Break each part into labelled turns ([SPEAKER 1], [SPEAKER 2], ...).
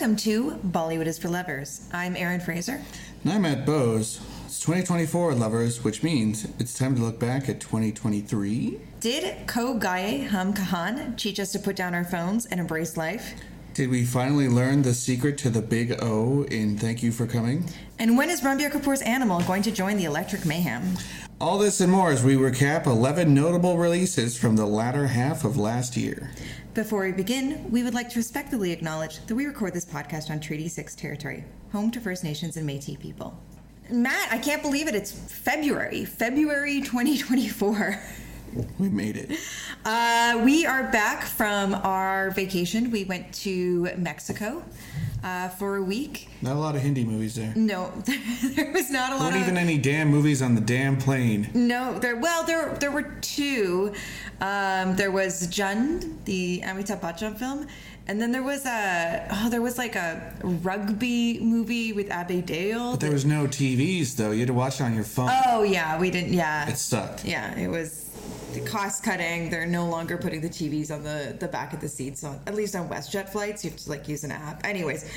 [SPEAKER 1] Welcome to Bollywood is for Lovers. I'm Erin Fraser.
[SPEAKER 2] And I'm Matt Bose. It's 2024, lovers, which means it's time to look back at 2023.
[SPEAKER 1] Did Kho Gaye Hum Kahan teach us to put down our phones and embrace life?
[SPEAKER 2] Did we finally learn the secret to the big O in Thank You for Coming?
[SPEAKER 1] And when is Ranbir Kapoor's Animal going to join the Electric Mayhem?
[SPEAKER 2] All this and more as we recap 11 notable releases from the latter half of last year.
[SPEAKER 1] Before we begin, we would like to respectfully acknowledge that we record this podcast on Treaty 6 territory, home to First Nations and Metis people. Matt, I can't believe it. It's February, February 2024.
[SPEAKER 2] We made it.
[SPEAKER 1] Uh, we are back from our vacation. We went to Mexico uh, for a week.
[SPEAKER 2] Not a lot of Hindi movies there.
[SPEAKER 1] No, there was not a lot
[SPEAKER 2] Not
[SPEAKER 1] of
[SPEAKER 2] even any damn movies on the damn plane.
[SPEAKER 1] No, there. Well, there there were two. Um, there was Jhund, the Amitabh Bachchan film, and then there was a oh, there was like a rugby movie with Abhay Deol.
[SPEAKER 2] But there was no TVs, though. You had to watch it on your phone.
[SPEAKER 1] oh yeah, we didn't. Yeah,
[SPEAKER 2] It sucked.
[SPEAKER 1] yeah, it was cost cutting. They're no longer putting the TVs on the the back of the seats. On at least on WestJet flights, you have to like use an app. Anyways,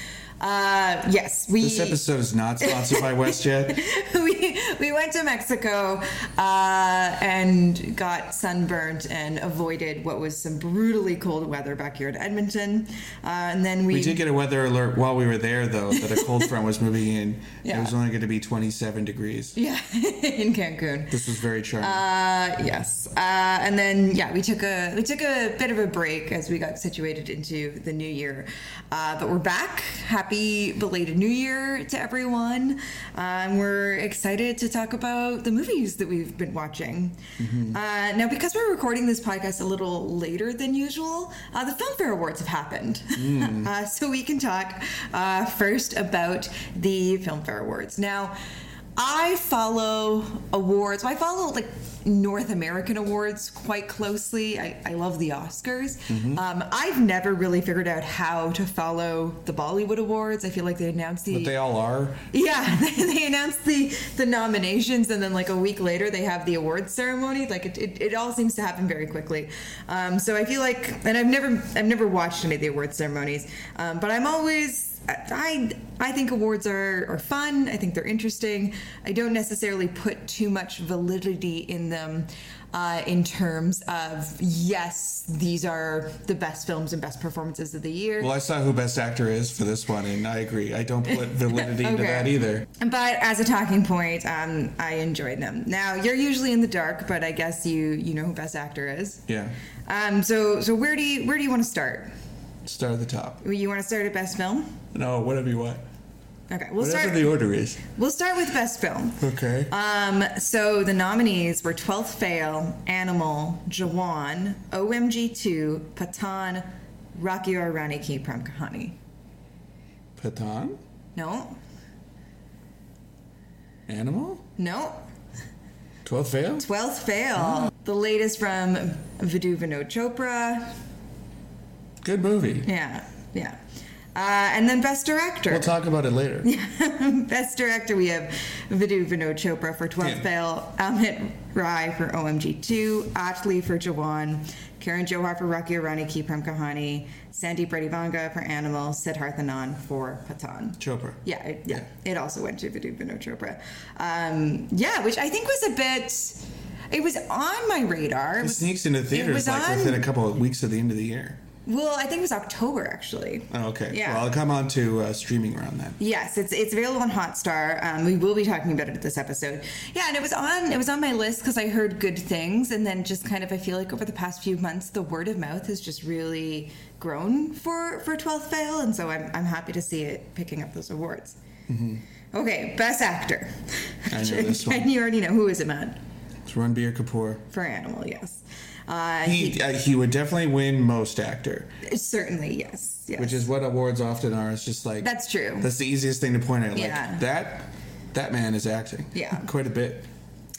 [SPEAKER 1] uh, yes, we
[SPEAKER 2] This episode is not sponsored by WestJet.
[SPEAKER 1] we we went to Mexico uh, and got sunburnt and avoided what was some brutally cold weather back here in Edmonton. Uh, and then we,
[SPEAKER 2] We did get a weather alert while we were there, though, that a cold front was moving in.
[SPEAKER 1] Yeah.
[SPEAKER 2] It was only going to be 27 degrees.
[SPEAKER 1] yeah in Cancun.
[SPEAKER 2] This was very charming.
[SPEAKER 1] Uh, yes, uh, and then yeah, we took a we took a bit of a break as we got situated into the new year, uh, but we're back. Happy belated New Year to everyone! Um, we're excited to talk about the movies that we've been watching. Uh, now, because we're recording this podcast a little later than usual, uh, the Filmfare Awards have happened, uh, so we can talk uh, first about the Filmfare Awards. Now. I follow awards. I follow like North American awards quite closely. I, I love the Oscars. Um, I've never really figured out how to follow the Bollywood awards. I feel like they announce the
[SPEAKER 2] but they all are.
[SPEAKER 1] yeah they, they announce the the nominations and then like a week later they have the awards ceremony. Like it, it, it all seems to happen very quickly. Um, so I feel like, and I've never I've never watched any of the awards ceremonies, um, but I'm always I I think awards are, are fun. I think they're interesting. I don't necessarily put too much validity in them uh, in terms of yes, these are the best films and best performances of the year.
[SPEAKER 2] Well, I saw who Best Actor is for this one, and I agree. I don't put validity into that either.
[SPEAKER 1] But as a talking point, um, I enjoyed them. Now you're usually in the dark, but I guess you you know who best actor is.
[SPEAKER 2] Yeah.
[SPEAKER 1] Um, so so where do you where do you want to start?
[SPEAKER 2] Start at the top.
[SPEAKER 1] You want to start at best film?
[SPEAKER 2] No, whatever you want.
[SPEAKER 1] Okay, we'll
[SPEAKER 2] Whatever
[SPEAKER 1] start.
[SPEAKER 2] the order is.
[SPEAKER 1] We'll start with best film.
[SPEAKER 2] Okay.
[SPEAKER 1] Um, so the nominees were 12th Fail, Animal, Jawan, OMG2, Pathaan, Rocky Aur Rani Ki Prem Kahani.
[SPEAKER 2] Pathaan?
[SPEAKER 1] No,
[SPEAKER 2] Animal?
[SPEAKER 1] no.
[SPEAKER 2] 12th fail?
[SPEAKER 1] 12th Fail, the latest from Vidhu Vinod Chopra.
[SPEAKER 2] Good movie.
[SPEAKER 1] Yeah, yeah. Uh, and then Best Director.
[SPEAKER 2] We'll talk about it later.
[SPEAKER 1] Best Director, we have Vidhu Vinod Chopra for 12th
[SPEAKER 2] Yeah.
[SPEAKER 1] Fail, Amit Rai for OMG2, Atlee for Jawan, Karan Johar for Rocky Rani Ki Prem Kahani, Sandeep Reddy Vanga for Animal, Siddharth Anand for Pathaan.
[SPEAKER 2] Chopra.
[SPEAKER 1] Yeah, it, yeah, it also went to Vidhu Vinod Chopra. Um, yeah, which I think was a bit. It was on my radar. It was,
[SPEAKER 2] It
[SPEAKER 1] was-
[SPEAKER 2] sneaks into
[SPEAKER 1] it
[SPEAKER 2] theaters
[SPEAKER 1] was
[SPEAKER 2] like
[SPEAKER 1] on-
[SPEAKER 2] within a couple of weeks of the end of the year.
[SPEAKER 1] Well, I think it was October actually.
[SPEAKER 2] Oh, okay.
[SPEAKER 1] Yeah.
[SPEAKER 2] Well, I'll come on to uh, streaming around then.
[SPEAKER 1] Yes, it's it's available on Hotstar. Um, we will be talking about it this episode. Yeah, and it was on it was on my list because I heard good things, and then just kind of I feel like over the past few months the word of mouth has just really grown for for Twelfth Fail, and so I'm I'm happy to see it picking up those awards. Okay, best actor.
[SPEAKER 2] Mm-hmm. I know this one.
[SPEAKER 1] and you already know who is it, Matt?
[SPEAKER 2] It's Ranbir Kapoor.
[SPEAKER 1] For Animal, yes. Uh,
[SPEAKER 2] He uh, he would definitely win most actor,
[SPEAKER 1] certainly yes, yes.
[SPEAKER 2] which is what awards often are. It's just like
[SPEAKER 1] That's true.
[SPEAKER 2] That's the easiest thing to point out. Like
[SPEAKER 1] Yeah.
[SPEAKER 2] that that man is acting.
[SPEAKER 1] Yeah.
[SPEAKER 2] Quite a bit.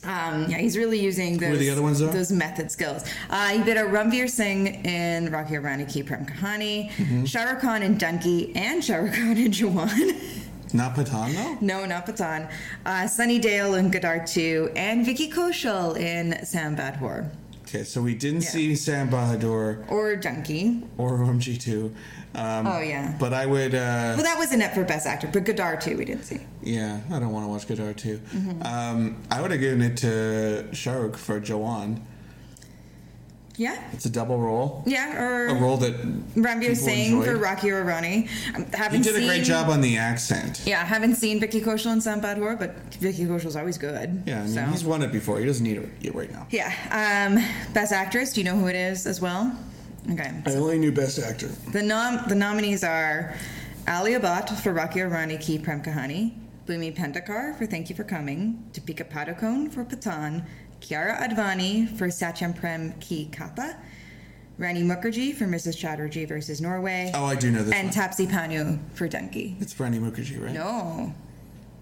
[SPEAKER 1] Um, yeah, he's really using those,
[SPEAKER 2] the other ones,
[SPEAKER 1] those method skills. Uh, he did a Ranveer Singh in Rocky Rani Ki Prem Kahani,
[SPEAKER 2] Mm-hmm.
[SPEAKER 1] Shah Rukh Khan in Dunki, and Shah Rukh Khan in Jawan.
[SPEAKER 2] Not Pathaan though.
[SPEAKER 1] no, not Pathaan. Uh, Sunny Deol in Gadar 2, and Vicky Kaushal in Sam Bahadur.
[SPEAKER 2] Okay, so we didn't
[SPEAKER 1] Yeah.
[SPEAKER 2] see Sam Bahadur
[SPEAKER 1] or Dunki.
[SPEAKER 2] or OMG2. Um,
[SPEAKER 1] Oh, yeah.
[SPEAKER 2] But I would. Uh,
[SPEAKER 1] Well, that wasn't it for Best Actor, but Gadar too. We didn't see.
[SPEAKER 2] yeah, I don't want to watch Gadar too.
[SPEAKER 1] Mm-hmm.
[SPEAKER 2] Um, I would have given it to Shahrukh for Jawan.
[SPEAKER 1] Yeah,
[SPEAKER 2] It's a double role.
[SPEAKER 1] yeah, or
[SPEAKER 2] A role that
[SPEAKER 1] Ranveer
[SPEAKER 2] people
[SPEAKER 1] Singh for. Rocky Aur Rani. I
[SPEAKER 2] He
[SPEAKER 1] haven't
[SPEAKER 2] did a great job on the accent.
[SPEAKER 1] Yeah, I haven't seen Vicky Kaushal in Sam Bahadur, but Vicky Kaushal's always good.
[SPEAKER 2] Yeah, I mean,
[SPEAKER 1] so.
[SPEAKER 2] he's won it before. He doesn't need it right now.
[SPEAKER 1] Yeah. Um, Best Actress. Do you know who it is as well? Okay.
[SPEAKER 2] I only knew Best Actor.
[SPEAKER 1] The nom the nominees are Alia Bhatt for Rocky Rani Ki Prem Kahani, Bhumi Pednekar for Thank You for Coming, Deepika Padukone for Pathaan, Kiara Advani for Satyaprem Ki Katha, Rani Mukherjee for Mrs. Chatterjee versus Norway,
[SPEAKER 2] Oh, I do know this
[SPEAKER 1] and
[SPEAKER 2] one.
[SPEAKER 1] Taapsee Pannu for Dunki.
[SPEAKER 2] It's Brandy Mukherjee, right?
[SPEAKER 1] No,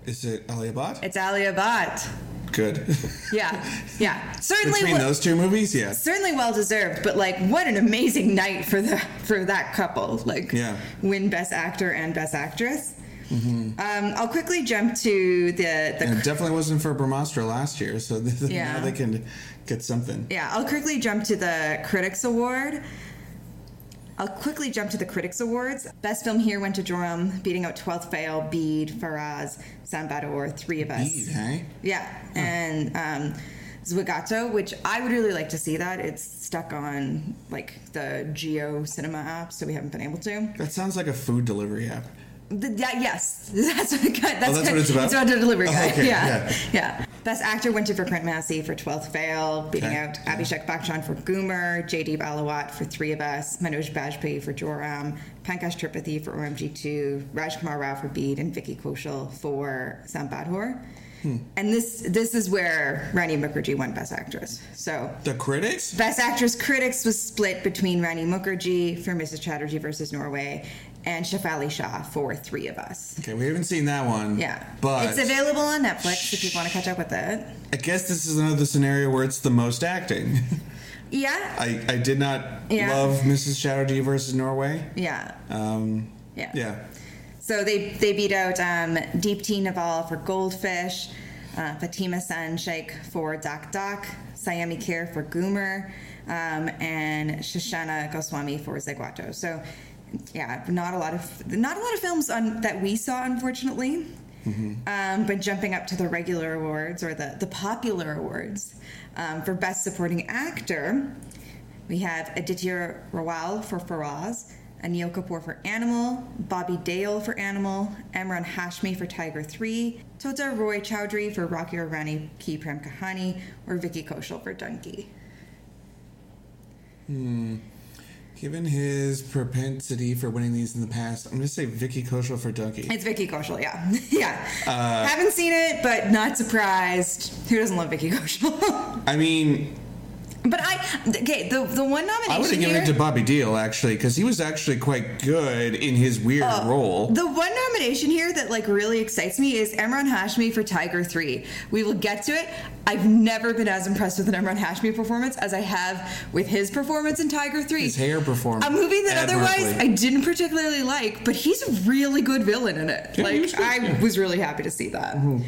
[SPEAKER 2] Is it Alia Bhatt?
[SPEAKER 1] it's Alia Bhatt.
[SPEAKER 2] Good.
[SPEAKER 1] Yeah, yeah. Certainly,
[SPEAKER 2] Between
[SPEAKER 1] wa-
[SPEAKER 2] those two movies, yeah.
[SPEAKER 1] certainly well deserved. But like, what an amazing night for the for that couple. Like,
[SPEAKER 2] Yeah.
[SPEAKER 1] win Best Actor and Best Actress. Um, I'll quickly jump to the the
[SPEAKER 2] And it definitely wasn't for Brahmastra last year, so
[SPEAKER 1] Yeah.
[SPEAKER 2] now they can get something.
[SPEAKER 1] Yeah, I'll quickly jump to the Critics Award. I'll quickly jump to the Critics Awards. Best film here went to Joram, beating out 12th Fail, Bheed, Faraz, Sam Bahadur, Three of Us.
[SPEAKER 2] Indeed, hey?
[SPEAKER 1] Yeah, and um, Zwigato, which I would really like to see that. It's stuck on like the Jio Cinema app, so we haven't been able to.
[SPEAKER 2] That sounds like a food delivery app.
[SPEAKER 1] Th- yeah, yes, that's what, that's,
[SPEAKER 2] Oh, that's what it's about?
[SPEAKER 1] It's about a delivery
[SPEAKER 2] Oh, okay,
[SPEAKER 1] yeah.
[SPEAKER 2] yeah.
[SPEAKER 1] yeah, Best actor went to Vikrant Massey for 12th Fail, beating
[SPEAKER 2] Okay,
[SPEAKER 1] out. Abhishek Bachchan for Ghoomer, Jaideep Ahlawat for Three of Us, Manoj Bajpayee for Joram, Pankaj Tripathi for OMG2, Rajkumar Rao for Bheed, and Vicky Kaushal for Sam Bahadur.
[SPEAKER 2] Hmm.
[SPEAKER 1] And this this is where Rani Mukherjee won Best Actress. So
[SPEAKER 2] The critics?
[SPEAKER 1] Best Actress Critics was split between Rani Mukherjee for Mrs. Chatterjee versus Norway and Shefali Shah for Three of Us.
[SPEAKER 2] Okay, we haven't seen that one.
[SPEAKER 1] Yeah.
[SPEAKER 2] But
[SPEAKER 1] it's available on Netflix if you want to catch up with it.
[SPEAKER 2] I guess this is another scenario where it's the most acting.
[SPEAKER 1] Yeah.
[SPEAKER 2] I, I did not
[SPEAKER 1] Yeah.
[SPEAKER 2] love Mrs. Shadow Chatterjee versus Norway.
[SPEAKER 1] Yeah.
[SPEAKER 2] Um,
[SPEAKER 1] Yeah.
[SPEAKER 2] yeah.
[SPEAKER 1] So they they beat out um, Deepti Naval for Goldfish, uh, Fatima Sana Shaikh for Dhak Dhak, Saiyami Kher for Ghoomer, um, and Shahana Goswami for Zwigato. So yeah, not a lot of not a lot of films on that we saw, unfortunately. Um, but jumping up to the regular awards or the, the popular awards um, for Best Supporting Actor, we have Aditya Rawal for Faraz, Anil Kapoor for Animal, Bobby Deol for Animal, Emran Hashmi for Tiger 3, Tota Roy Chowdhury for Rocky Aur Rani Ki Prem Kahani, or Vicky Kaushal for Dunki.
[SPEAKER 2] Given his propensity for winning these in the past, I'm going to say Vicky Kaushal for Dunki.
[SPEAKER 1] It's Vicky Kaushal, yeah. yeah.
[SPEAKER 2] Uh,
[SPEAKER 1] Haven't seen it, but not surprised. Who doesn't love Vicky Kaushal?
[SPEAKER 2] I mean,
[SPEAKER 1] but I, okay, the, the one nomination
[SPEAKER 2] I would have given
[SPEAKER 1] here,
[SPEAKER 2] it to Bobby Deol actually because he was actually quite good in his weird
[SPEAKER 1] Oh,
[SPEAKER 2] role.
[SPEAKER 1] The one nomination here that like really excites me is Emran Hashmi for Tiger 3. We will get to it. I've never been as impressed with an Emran Hashmi performance as I have with his performance in Tiger 3.
[SPEAKER 2] His hair performed
[SPEAKER 1] A movie that otherwise. I didn't particularly like, but he's a really good villain in it.
[SPEAKER 2] Yeah,
[SPEAKER 1] like I was really happy to see that. Mm-hmm.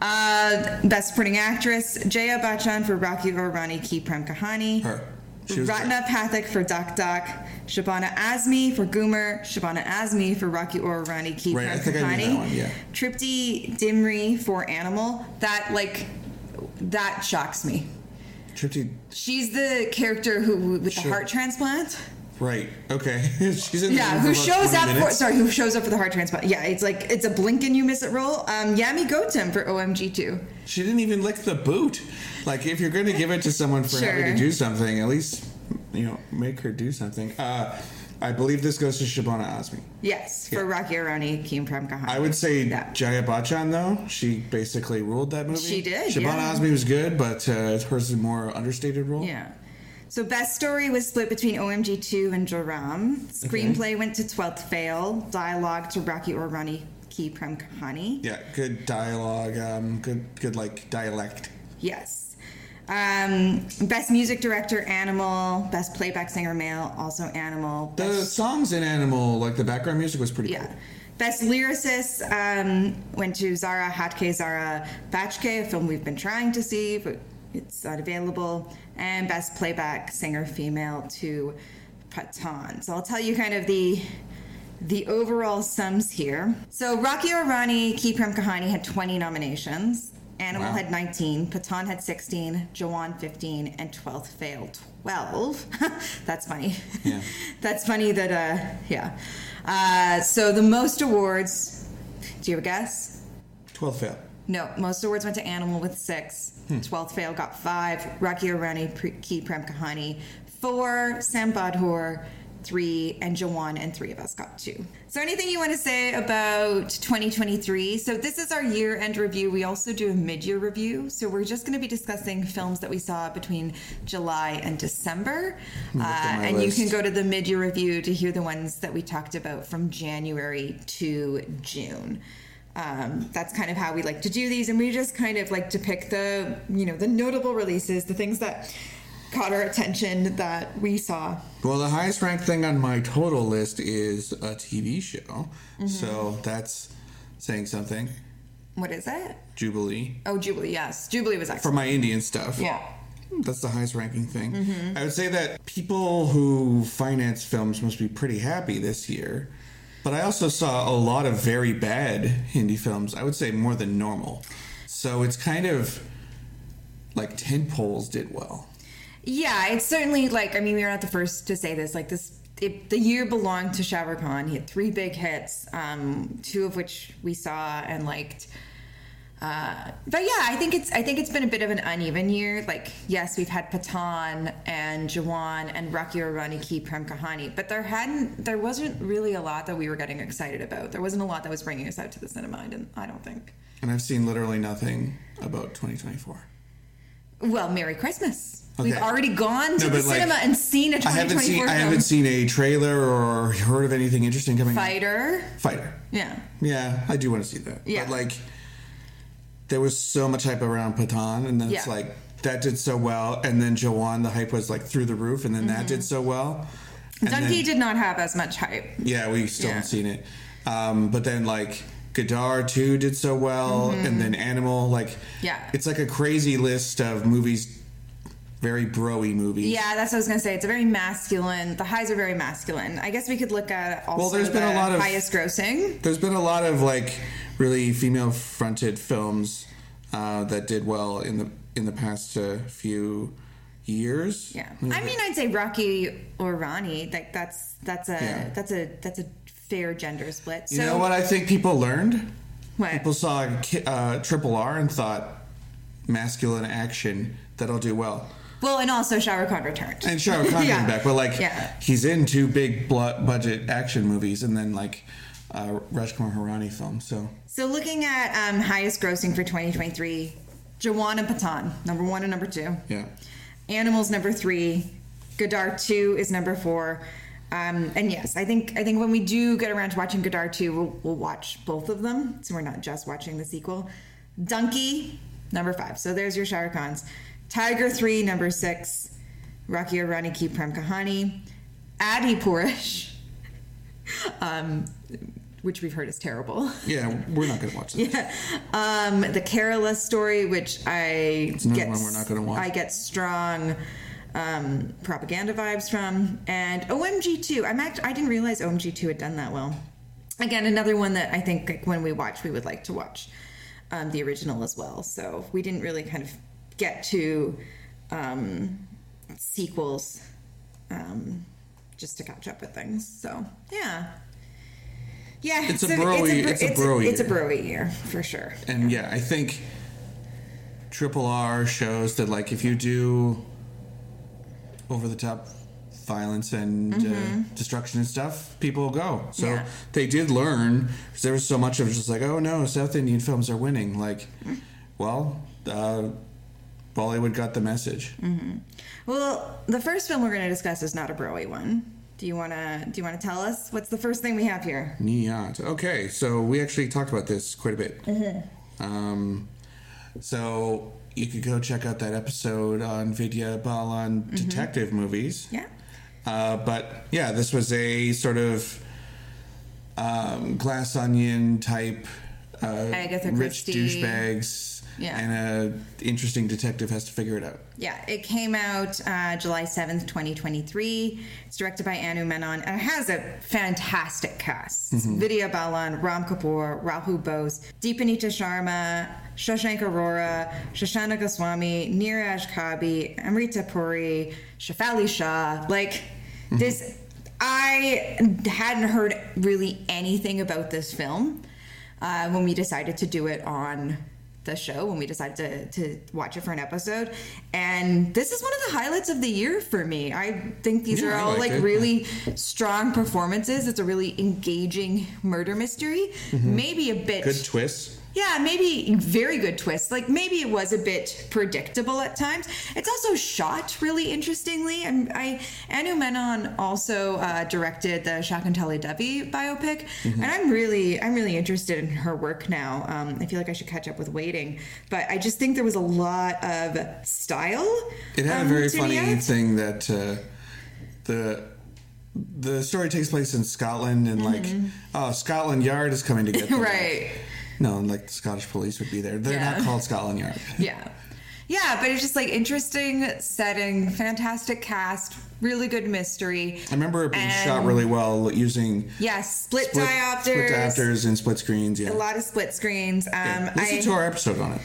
[SPEAKER 1] Uh, Best Supporting Actress, Jaya Bachchan for Rocky Aur Rani Ki Prem Kahani.
[SPEAKER 2] Her.
[SPEAKER 1] Ratna Pathak for Dhak Dhak, Shabana Azmi for Ghoomer, Shabana Azmi for Rocky Aur Rani Ki
[SPEAKER 2] Right, I
[SPEAKER 1] Prem
[SPEAKER 2] think I knew that
[SPEAKER 1] Kahani,
[SPEAKER 2] one, yeah.
[SPEAKER 1] Tripti Dimri for Animal. That like that shocks me.
[SPEAKER 2] Tripty,
[SPEAKER 1] She's the character who with the
[SPEAKER 2] Sure.
[SPEAKER 1] heart transplant.
[SPEAKER 2] Right? Okay, she's in.
[SPEAKER 1] Yeah, who shows
[SPEAKER 2] 20
[SPEAKER 1] up for sorry, who shows up for the heart transplant. Yeah, it's like it's a blink and you miss it role. Um, Yami Gautam for OMG two.
[SPEAKER 2] She didn't even lick the boot. Like, if you're going to give it to someone for having to do something, at least you know make her do something. Uh, I believe this goes to Shabana Azmi.
[SPEAKER 1] Yes, for Rocky Arani, Ki Prem Kahani.
[SPEAKER 2] I would say
[SPEAKER 1] Yeah.
[SPEAKER 2] Jaya Bachchan though. She basically ruled that movie.
[SPEAKER 1] She did,
[SPEAKER 2] Shabana
[SPEAKER 1] yeah.
[SPEAKER 2] Azmi was good, but uh, hers is a more understated role.
[SPEAKER 1] Yeah. So best story was split between OMG two and Joram. Screenplay went to Twelfth Fail. Dialogue to Rocky Aur Rani Ki Prem Kahani.
[SPEAKER 2] Yeah, good dialogue. Um, good, good like dialect.
[SPEAKER 1] Yes. Um, best music director Animal. Best playback singer male also Animal.
[SPEAKER 2] The songs in Animal, like the background music, was pretty
[SPEAKER 1] Yeah.
[SPEAKER 2] cool.
[SPEAKER 1] Best lyricist um, went to Zara Hatke Zara Bachke, a film we've been trying to see, but it's not available. And best playback singer female to Pathaan. So I'll tell you kind of the the overall sums here. So Rocky Aur Rani, Ki Prem Kahani had 20 nominations. Animal
[SPEAKER 2] Wow.
[SPEAKER 1] had 19, Pathaan had 16, Jawan 15, and 12th failed 12. That's funny.
[SPEAKER 2] Yeah.
[SPEAKER 1] That's funny that, uh, yeah. Uh, so the most awards, do you have a guess?
[SPEAKER 2] 12 fail.
[SPEAKER 1] No, most awards went to Animal with six. 12th fail got five. Rocky Aur Rani, Pre- Ki Prem Kahani, four. Sam Bahadur, three. And Jawan and three of us got two. So, anything you want to say about 2023? So, this is our year end review. We also do a mid year review. So, we're just going to be discussing films that we saw between July and December. Uh,
[SPEAKER 2] at my
[SPEAKER 1] and you can go to the mid year review to hear the ones that we talked about from January to June um, that's kind of how we like to do these and we just kind of like to pick the you know the notable releases the things that caught our attention that we saw
[SPEAKER 2] Well, the highest ranked thing on my total list is a TV show.
[SPEAKER 1] Mm-hmm.
[SPEAKER 2] So that's saying something.
[SPEAKER 1] what is it
[SPEAKER 2] Jubilee.
[SPEAKER 1] oh jubilee yes jubilee was
[SPEAKER 2] actually.
[SPEAKER 1] For
[SPEAKER 2] my Indian stuff.
[SPEAKER 1] yeah
[SPEAKER 2] That's the highest ranking thing.
[SPEAKER 1] Mm-hmm.
[SPEAKER 2] I would say that people who finance films must be pretty happy this year. But I also saw a lot of very bad Hindi films. I would say more than normal. So it's kind of like tent poles did well.
[SPEAKER 1] yeah it's certainly like i mean we are not the first to say this like this it, the year belonged to Shahrukh Khan. He had three big hits, um, two of which we saw and liked. Uh, but yeah, I think it's I think it's been a bit of an uneven year. Like, yes, we've had Pathaan and Jawan and Rocky Aur Rani Ki Prem Kahani, but there hadn't there wasn't really a lot that we were getting excited about. There wasn't a lot that was bringing us out to the cinema. I didn't. I don't think.
[SPEAKER 2] And I've seen literally nothing about 2024.
[SPEAKER 1] Well, Merry Christmas. We've already gone to
[SPEAKER 2] No,
[SPEAKER 1] the
[SPEAKER 2] but, like,
[SPEAKER 1] cinema and seen a
[SPEAKER 2] haven't
[SPEAKER 1] 2024
[SPEAKER 2] seen I haven't seen a trailer or heard of anything interesting coming out.
[SPEAKER 1] Fighter.
[SPEAKER 2] Fighter.
[SPEAKER 1] Yeah.
[SPEAKER 2] Yeah, I do want to see that.
[SPEAKER 1] Yeah.
[SPEAKER 2] But like there was so much hype around Pathaan and then it's like that did so well and then Jawan the hype was like through the roof and then that did so well. Dunki
[SPEAKER 1] did not have as much hype.
[SPEAKER 2] Yeah, we still
[SPEAKER 1] Yeah.
[SPEAKER 2] haven't seen it. Um, but then like Gadar 2 did so well and then Animal like
[SPEAKER 1] Mm-hmm. Yeah.
[SPEAKER 2] It's like a crazy list of movies very broy movie.
[SPEAKER 1] Yeah, that's what I was gonna say. It's a very masculine. The highs are very masculine. I guess we could look at also
[SPEAKER 2] Well, there's been
[SPEAKER 1] the
[SPEAKER 2] a lot of-
[SPEAKER 1] highest grossing.
[SPEAKER 2] There's been a lot of like really female fronted films uh, that did well in the in the past uh, few years.
[SPEAKER 1] Yeah, I mean, I'd say Rocky Aur Rani. Like that's that's a
[SPEAKER 2] Yeah.
[SPEAKER 1] that's a that's a fair gender split. So
[SPEAKER 2] You know what I think people learned?
[SPEAKER 1] What?
[SPEAKER 2] People saw uh, Triple R and thought masculine action that'll do well.
[SPEAKER 1] Well, and also Shah Rukh Khan returned.
[SPEAKER 2] And Shah Rukh Khan
[SPEAKER 1] Yeah.
[SPEAKER 2] came back, but like
[SPEAKER 1] Yeah.
[SPEAKER 2] he's in two big budget action movies and then like uh, Rajkumar Hirani film. So
[SPEAKER 1] So looking at um, highest grossing for 2023, Jawan and Pathaan, number one and number two.
[SPEAKER 2] yeah,
[SPEAKER 1] Animals number three, Gadar two is number four. Um, and yes, I think I think when we do get around to watching Gadar two, we'll, we'll watch both of them, so we're not just watching the sequel. Dunki number five. So there's your Shah Rukh Khans. Tiger three number six. Rocky Aur Rani Prem Kahani. Adipurush, um, which we've heard is terrible.
[SPEAKER 2] yeah, we're not gonna watch this.
[SPEAKER 1] Um, the Kerala story, which I get,
[SPEAKER 2] one we're not gonna watch.
[SPEAKER 1] I get strong um, propaganda vibes from, and OMG two. I'm act- I didn't realize OMG two had done that well. Again, another one that I think like, when we watch, we would like to watch um, the original as well. So we didn't really kind of get to um, sequels um, just to catch up with things. So yeah. Yeah,
[SPEAKER 2] It's a broy-
[SPEAKER 1] bro-
[SPEAKER 2] it's a
[SPEAKER 1] it's
[SPEAKER 2] broy
[SPEAKER 1] it's a
[SPEAKER 2] year.
[SPEAKER 1] broy year for sure.
[SPEAKER 2] And yeah, I think Triple R shows that like if you do over the top violence and uh, destruction and stuff, people go. So
[SPEAKER 1] Mm-hmm. Yeah.
[SPEAKER 2] they did learn 'cause there was so much of just like, oh no, South Indian films are winning. Like, well, uh, Bollywood got the message.
[SPEAKER 1] Well, the first film we're going to discuss is not a broy one. Do you want to do you want to tell us what's the first thing we have here?
[SPEAKER 2] Neeyat. Okay, so we actually talked about this quite a bit. Um, so you could go check out that episode on Vidya Bal on detective movies.
[SPEAKER 1] Yeah.
[SPEAKER 2] Uh, but yeah, this was a sort of um, glass onion type uh,
[SPEAKER 1] Agatha
[SPEAKER 2] rich
[SPEAKER 1] Christie.
[SPEAKER 2] douchebags
[SPEAKER 1] Yeah.
[SPEAKER 2] and an interesting detective has to figure it out.
[SPEAKER 1] Yeah, it came out uh, July 7th, 2023. It's directed by Anu Menon and it has a fantastic cast. Vidya Balan, Ram Kapoor, Rahul Bose, Dipannita Sharma, Shashank Arora, Shahana Goswami, Neeraj Kabi, Amrita Puri, Shefali Shah. Like, this, I hadn't heard really anything about this film uh, when we decided to do it on the show when we decided to, to watch it for an episode. And this is one of the highlights of the year for me. I think these
[SPEAKER 2] Yeah,
[SPEAKER 1] are all like
[SPEAKER 2] it.
[SPEAKER 1] really strong performances. It's a really engaging murder mystery. Mm-hmm. Maybe a bit
[SPEAKER 2] Good twist.
[SPEAKER 1] Yeah, maybe very good twist. Like maybe it was a bit predictable at times. It's also shot really interestingly. I'm, I Anu Menon also uh, directed the Shakuntala Devi biopic,
[SPEAKER 2] Mm-hmm.
[SPEAKER 1] and I'm really I'm really interested in her work now. Um, I feel like I should catch up with Waiting, but I just think there was a lot of style.
[SPEAKER 2] It had
[SPEAKER 1] um,
[SPEAKER 2] a very funny
[SPEAKER 1] it.
[SPEAKER 2] thing that uh, the the story takes place in Scotland, and like, oh, Scotland Yard is coming to get them.
[SPEAKER 1] Mm-hmm. right.
[SPEAKER 2] No, like the Scottish police would be there. They're
[SPEAKER 1] Yeah.
[SPEAKER 2] not called Scotland Yard.
[SPEAKER 1] Yeah. Yeah, but it's just like interesting setting, fantastic cast, really good mystery.
[SPEAKER 2] I remember it being
[SPEAKER 1] And-
[SPEAKER 2] shot really well using
[SPEAKER 1] Yes, split,
[SPEAKER 2] split,
[SPEAKER 1] diopters.
[SPEAKER 2] split diopters and split screens. Yeah.
[SPEAKER 1] A lot of split screens. Um,
[SPEAKER 2] yeah. Listen
[SPEAKER 1] I,
[SPEAKER 2] to our episode on it.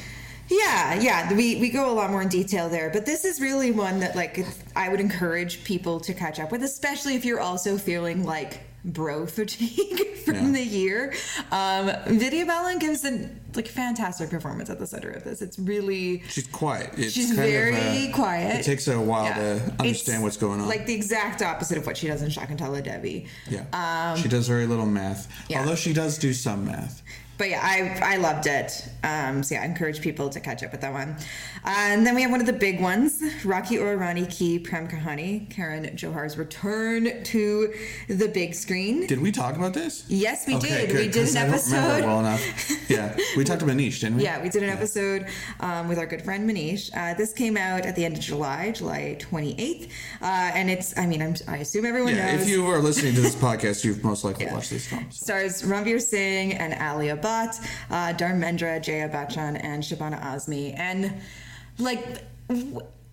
[SPEAKER 1] yeah, yeah, we, we go a lot more in detail there, but this is really one that like I would encourage people to catch up with, especially if you're also feeling like bro fatigue from
[SPEAKER 2] Yeah.
[SPEAKER 1] the year. Um, Vidya Balan gives a like fantastic performance at the center of this. It's really
[SPEAKER 2] She's quiet. It's
[SPEAKER 1] She's
[SPEAKER 2] kind of,
[SPEAKER 1] very
[SPEAKER 2] uh,
[SPEAKER 1] quiet.
[SPEAKER 2] It takes her a while
[SPEAKER 1] Yeah.
[SPEAKER 2] to understand
[SPEAKER 1] It's
[SPEAKER 2] what's going on.
[SPEAKER 1] Like the exact opposite of what she does in Shakuntala Devi.
[SPEAKER 2] yeah. she does very little math.
[SPEAKER 1] Um, yeah.
[SPEAKER 2] Although she does do some math.
[SPEAKER 1] But yeah, I I loved it. Um, so yeah, I encourage people to catch up with that one. Uh, and then we have one of the big ones, Rocky Aur Rani Ki Prem Kahani, Karan Johar's return to the big screen.
[SPEAKER 2] Did we talk about this?
[SPEAKER 1] Yes, we
[SPEAKER 2] Okay,
[SPEAKER 1] did.
[SPEAKER 2] good,
[SPEAKER 1] we did an
[SPEAKER 2] I don't remember
[SPEAKER 1] episode.
[SPEAKER 2] it well enough. Yeah, we talked to Manish, didn't we?
[SPEAKER 1] Yeah, we did an episode um, with our good friend Manish. Uh, this came out at the end of July, July 28th. Uh, and it's, I mean, I'm, I assume everyone
[SPEAKER 2] Yeah,
[SPEAKER 1] knows.
[SPEAKER 2] if you are listening to this podcast, you've most likely
[SPEAKER 1] Yeah.
[SPEAKER 2] watched this film. so.
[SPEAKER 1] Stars Ranveer Singh and Alia Bhatt, uh, Dharmendra, Jaya Bachchan, and Shabana Azmi. And like,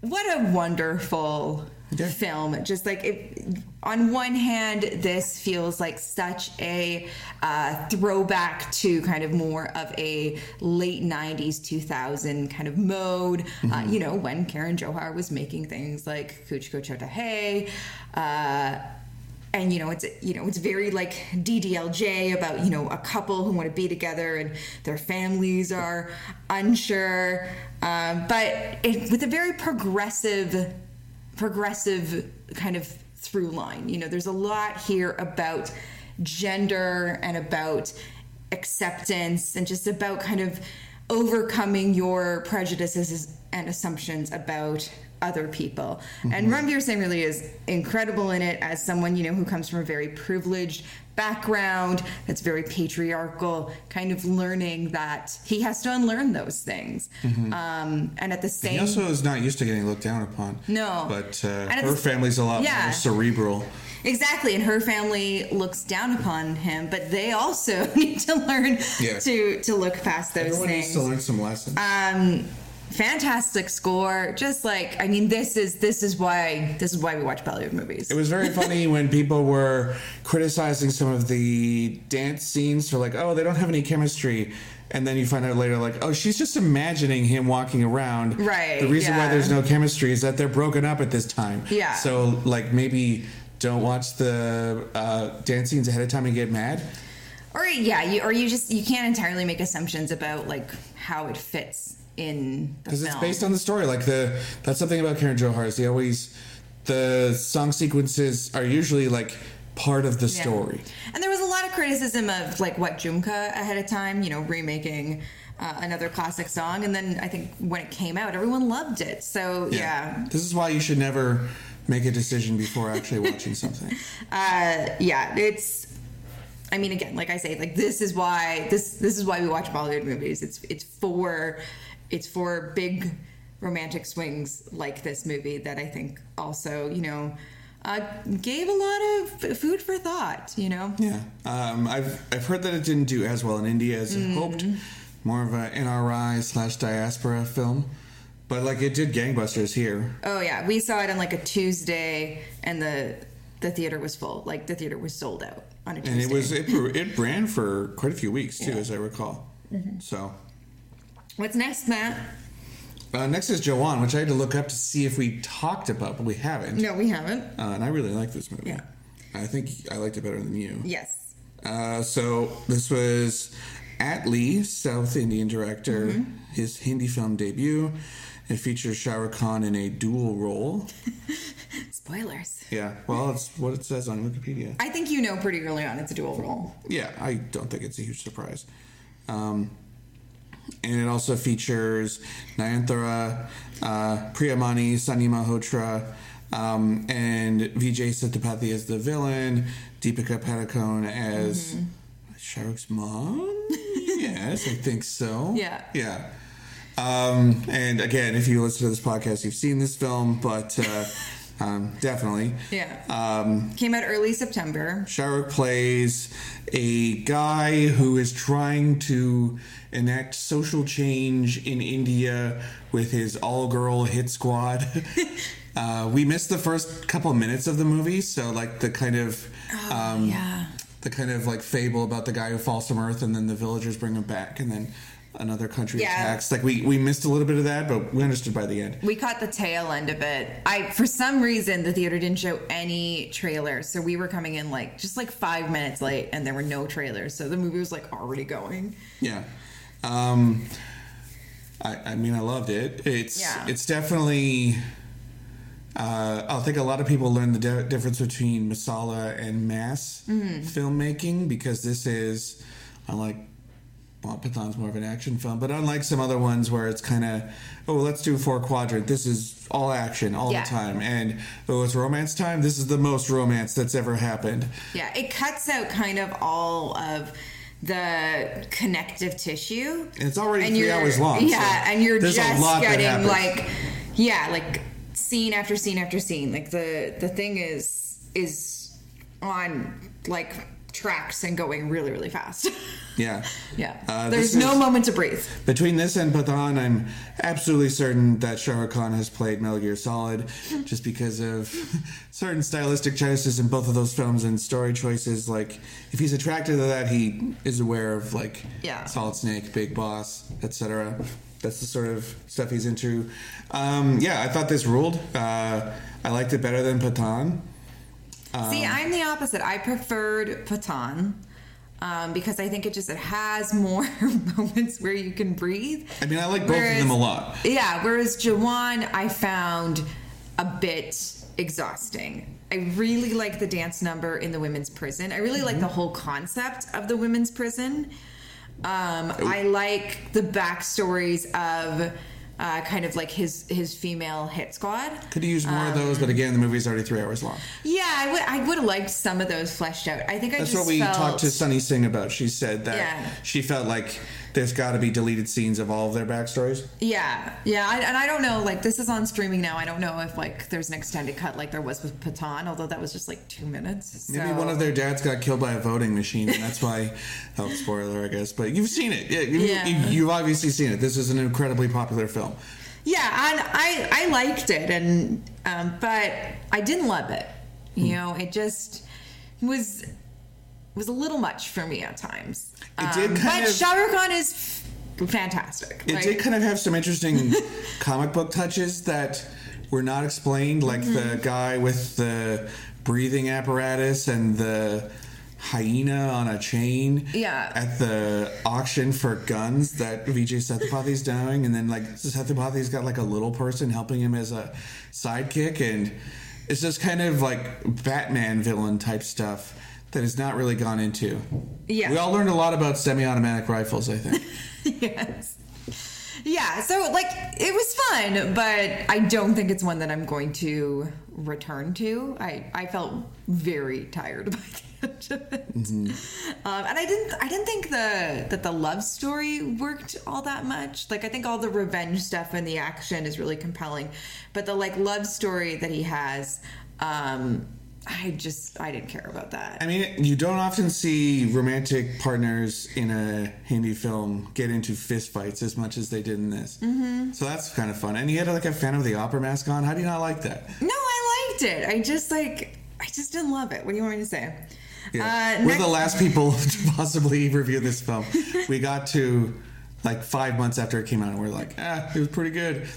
[SPEAKER 1] what a wonderful
[SPEAKER 2] Yeah.
[SPEAKER 1] film! Just like, it, on one hand, this feels like such a uh, throwback to kind of more of a late '90s, 2000 kind of mode. Uh, you know, when Karan Johar was making things like Kuch Chota Hey. Uh, and you know it's you know it's very like DDLJ about you know a couple who want to be together and their families are unsure, um, but it, with a very progressive, progressive kind of through line. You know, there's a lot here about gender and about acceptance and just about kind of overcoming your prejudices and assumptions about other people. And Ranveer Singh really is incredible in it as someone, you know, who comes from a very privileged background that's very patriarchal, kind of learning that he has to unlearn those things. Um, and at the same
[SPEAKER 2] He also is not used to getting looked down upon.
[SPEAKER 1] No.
[SPEAKER 2] But uh, her
[SPEAKER 1] the-
[SPEAKER 2] family's a lot
[SPEAKER 1] Yeah.
[SPEAKER 2] more cerebral.
[SPEAKER 1] Exactly, and her family looks down upon him, but they also need to learn
[SPEAKER 2] Yeah.
[SPEAKER 1] to to look past those
[SPEAKER 2] Everyone
[SPEAKER 1] things.
[SPEAKER 2] needs to learn some lessons.
[SPEAKER 1] Um, fantastic score. Just like I mean, this is this is why this is why we watch Bollywood movies.
[SPEAKER 2] It was very funny when people were criticizing some of the dance scenes for like, oh, they don't have any chemistry. And then you find out later, like, oh, she's just imagining him walking around.
[SPEAKER 1] Right,
[SPEAKER 2] The reason why there's no chemistry is that they're broken up at this time.
[SPEAKER 1] Yeah.
[SPEAKER 2] So, like, maybe don't watch the uh, dance scenes ahead of time and get mad.
[SPEAKER 1] or yeah, you or you just you can't entirely make assumptions about like how it fits in
[SPEAKER 2] because it's based on the story. Like the that's something about Karan Johar is they always the song sequences are usually like part of the
[SPEAKER 1] Yeah.
[SPEAKER 2] story.
[SPEAKER 1] And there was a lot of criticism of like what Jhumka ahead of time, you know, remaking uh, another classic song, and then I think when it came out, everyone loved it. So yeah,
[SPEAKER 2] This is why you should never make a decision before actually watching something.
[SPEAKER 1] uh, yeah, it's. I mean, again, like I say, like this is why this this is why we watch Bollywood movies. It's it's for it's for big romantic swings like this movie that I think also you know uh, gave a lot of food for thought. You know,
[SPEAKER 2] Yeah. Um, I've I've heard that it didn't do as well in India as
[SPEAKER 1] Mm.
[SPEAKER 2] hoped, more of a NRI slash diaspora film. But like it did gangbusters here.
[SPEAKER 1] Oh yeah, we saw it on like a Tuesday, and the the theater was full. Like the theater was sold out on a Tuesday.
[SPEAKER 2] And it was it, it ran for quite a few weeks too,
[SPEAKER 1] Yeah.
[SPEAKER 2] as I recall. So
[SPEAKER 1] What's next, Matt?
[SPEAKER 2] uh, next is Jawan, which I had to look up to see if we talked about, but we haven't.
[SPEAKER 1] No, we haven't.
[SPEAKER 2] Uh, and I really like this movie.
[SPEAKER 1] Yeah.
[SPEAKER 2] I think I liked it better than you.
[SPEAKER 1] Yes.
[SPEAKER 2] Uh, so this was Atlee, South Indian director,
[SPEAKER 1] Mm-hmm.
[SPEAKER 2] his Hindi film debut. It features Shah Rukh Khan in a dual role.
[SPEAKER 1] Spoilers.
[SPEAKER 2] Yeah, well, it's what it says on Wikipedia.
[SPEAKER 1] I think you know pretty early on it's a dual role.
[SPEAKER 2] Yeah, I don't think it's a huge surprise. Um, and it also features Nayanthara, uh, Priyamani, Sanya Malhotra, um, and Vijay Sethupathi as the villain, Deepika Padukone as Rukh's mom. yes, I think so.
[SPEAKER 1] Yeah.
[SPEAKER 2] Yeah. Um, and again, if you listen to this podcast, you've seen this film, but uh, um, definitely.
[SPEAKER 1] Yeah.
[SPEAKER 2] Um,
[SPEAKER 1] Came out early September.
[SPEAKER 2] Shah Rukh plays a guy who is trying to enact social change in India with his all girl hit squad. uh, we missed the first couple minutes of the movie, so like the kind of. Um,
[SPEAKER 1] yeah.
[SPEAKER 2] The kind of like fable about the guy who falls from Earth and then the villagers bring him back and then another country
[SPEAKER 1] Yeah.
[SPEAKER 2] attacks. Like we, we missed a little bit of that, but we understood by the end.
[SPEAKER 1] We caught the tail end of it. I for some reason the theater didn't show any trailers, so we were coming in like just like five minutes late, and there were no trailers. So the movie was like already going.
[SPEAKER 2] Yeah. Um, I, I mean, I loved it. It's
[SPEAKER 1] Yeah.
[SPEAKER 2] it's definitely. Uh, I think a lot of people learn the di- difference between masala and mass filmmaking because this is, unlike, well, Pathan's more of an action film, but unlike some other ones where it's kind of, oh, let's do four quadrant. This is all action all
[SPEAKER 1] Yeah.
[SPEAKER 2] the time, and oh, it's romance time. This is the most romance that's ever happened.
[SPEAKER 1] Yeah, it cuts out kind of all of the connective tissue.
[SPEAKER 2] And it's already
[SPEAKER 1] And
[SPEAKER 2] three hours long.
[SPEAKER 1] Yeah,
[SPEAKER 2] so
[SPEAKER 1] and you're just getting like, yeah, like scene after scene after scene. Like the the thing is is on like tracks and going really really fast.
[SPEAKER 2] yeah.
[SPEAKER 1] yeah,
[SPEAKER 2] Uh,
[SPEAKER 1] there's no
[SPEAKER 2] is-
[SPEAKER 1] moment to breathe.
[SPEAKER 2] Between this and Pathan, I'm absolutely certain that Shah Rukh Khan has played Metal Gear Solid just because of certain stylistic choices in both of those films and story choices. Like, if he's attracted to that, he is aware of, like,
[SPEAKER 1] Yeah.
[SPEAKER 2] Solid Snake, Big Boss, etc. That's the sort of stuff he's into. Um, yeah, I thought this ruled. Uh, I liked it better than Pathan.
[SPEAKER 1] See,
[SPEAKER 2] Um,
[SPEAKER 1] I'm the opposite. I preferred Pathaan. Um, because I think it just it has more moments where you can breathe.
[SPEAKER 2] I mean, I like both of them a lot.
[SPEAKER 1] Yeah, whereas Jawan I found a bit exhausting. I really like the dance number in the women's prison. I really like the
[SPEAKER 2] Mm-hmm.
[SPEAKER 1] whole concept of the women's prison. Um, I like the backstories of uh, kind of like his his female hit squad.
[SPEAKER 2] Could have used more of those, but again, the movie's already three hours long.
[SPEAKER 1] Yeah, I would I would have liked some of those fleshed out. I think I
[SPEAKER 2] That's
[SPEAKER 1] just
[SPEAKER 2] what we
[SPEAKER 1] felt,
[SPEAKER 2] talked to Sunny Singh about. She said that
[SPEAKER 1] Yeah.
[SPEAKER 2] she felt like there's got to be deleted scenes of all of their backstories.
[SPEAKER 1] Yeah, yeah, I, and I don't know. Like this is on streaming now. I don't know if like there's an extended cut like there was with Pathaan, although that was just like two minutes.
[SPEAKER 2] Maybe one of their dads got killed by a voting machine, and that's why. oh, spoiler, I guess. But you've seen it. Yeah, you,
[SPEAKER 1] Yeah.
[SPEAKER 2] You, you've obviously seen it. This is an incredibly popular film.
[SPEAKER 1] Yeah, and I I liked it, and um, but I didn't love it. You
[SPEAKER 2] Hmm.
[SPEAKER 1] know, it just was was a little much for me at times.
[SPEAKER 2] It did
[SPEAKER 1] Um,
[SPEAKER 2] kind
[SPEAKER 1] but
[SPEAKER 2] of-
[SPEAKER 1] Shah Rukh Khan is f- fantastic.
[SPEAKER 2] It
[SPEAKER 1] Like,
[SPEAKER 2] did kind of have some interesting comic book touches that were not explained, like the
[SPEAKER 1] Mm-hmm.
[SPEAKER 2] guy with the breathing apparatus and the hyena on a chain
[SPEAKER 1] Yeah.
[SPEAKER 2] at the auction for guns that Vijay Sethupathi's doing, and then like Sethupathi's got like a little person helping him as a sidekick, and it's just kind of like Batman villain type stuff that has not really gone into.
[SPEAKER 1] Yeah.
[SPEAKER 2] we all learned a lot about semi-automatic rifles, I think.
[SPEAKER 1] yes. Yeah, so like it was fun, but I don't think it's one that I'm going to return to. I I felt very tired by the end of it, um, and I didn't I didn't think the that the love story worked all that much. Like I think all the revenge stuff and the action is really compelling, but the like love story that he has. Um, I just I didn't care about that.
[SPEAKER 2] I mean, you don't often see romantic partners in a Hindi film get into fistfights as much as they did in this. Mm-hmm. So that's kind of fun. And he had like a Phantom of the Opera mask on. How do you not like that?
[SPEAKER 1] no, I liked it. I just like I just didn't love it. What do you want me to say?
[SPEAKER 2] Yeah.
[SPEAKER 1] Uh,
[SPEAKER 2] We're the last people to possibly review this film. we got to like five months after it came out, and we're like, ah, it was pretty good.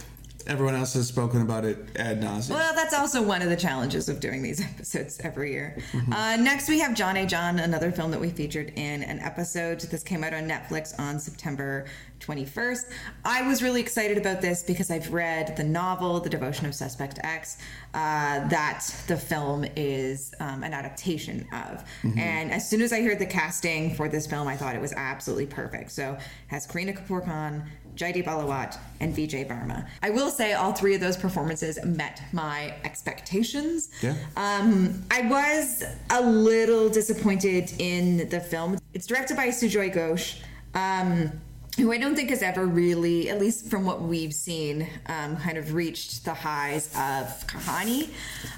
[SPEAKER 2] Everyone else has spoken about it ad nauseum.
[SPEAKER 1] Well, that's also one of the challenges of doing these episodes every year.
[SPEAKER 2] Mm-hmm.
[SPEAKER 1] Uh, next, we have Jaane Jaan, another film that we featured in an episode. This came out on Netflix on September 21st. I was really excited about this because I've read the novel, The Devotion of Suspect X, uh, that the film is um, an adaptation of.
[SPEAKER 2] Mm-hmm.
[SPEAKER 1] And as soon as I heard the casting for this film, I thought it was absolutely perfect. So, has Kareena Kapoor Khan, Jaideep Ahlawat, and Vijay Varma. I will say all three of those performances met my expectations.
[SPEAKER 2] Yeah.
[SPEAKER 1] Um, I was a little disappointed in the film. It's directed by Sujoy Ghosh. Um, who I don't think has ever really, at least from what we've seen, um, kind of reached the highs of Kahani.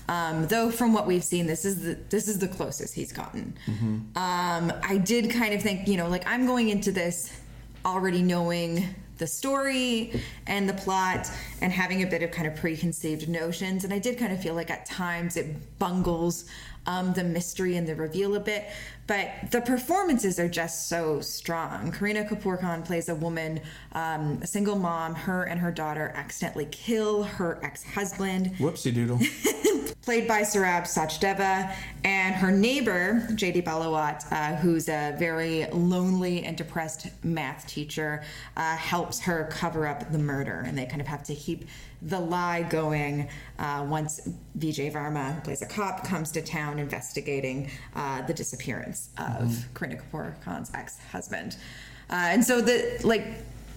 [SPEAKER 1] Um, though from what we've seen, this is the this is the closest he's gotten. Um, I did kind of think, you know, like I'm going into this already knowing the story and the plot and having a bit of kind of preconceived notions. And I did kind of feel like at times it bungles um, the mystery and the reveal a bit. But the performances are just so strong. Kareena Kapoor Khan plays a woman, um, a single mom. Her and her daughter accidentally kill her ex husband
[SPEAKER 2] Whoopsie doodle.
[SPEAKER 1] played by Saurabh Sachdeva, and her neighbor, Jaideep Ahlawat, uh, who's a very lonely and depressed math teacher, uh, helps her cover up the murder. And they kind of have to keep the lie going uh, once Vijay Varma, who plays a cop, comes to town investigating uh, the disappearance of Kareena Kapoor Khan's ex husband. Uh, and so the like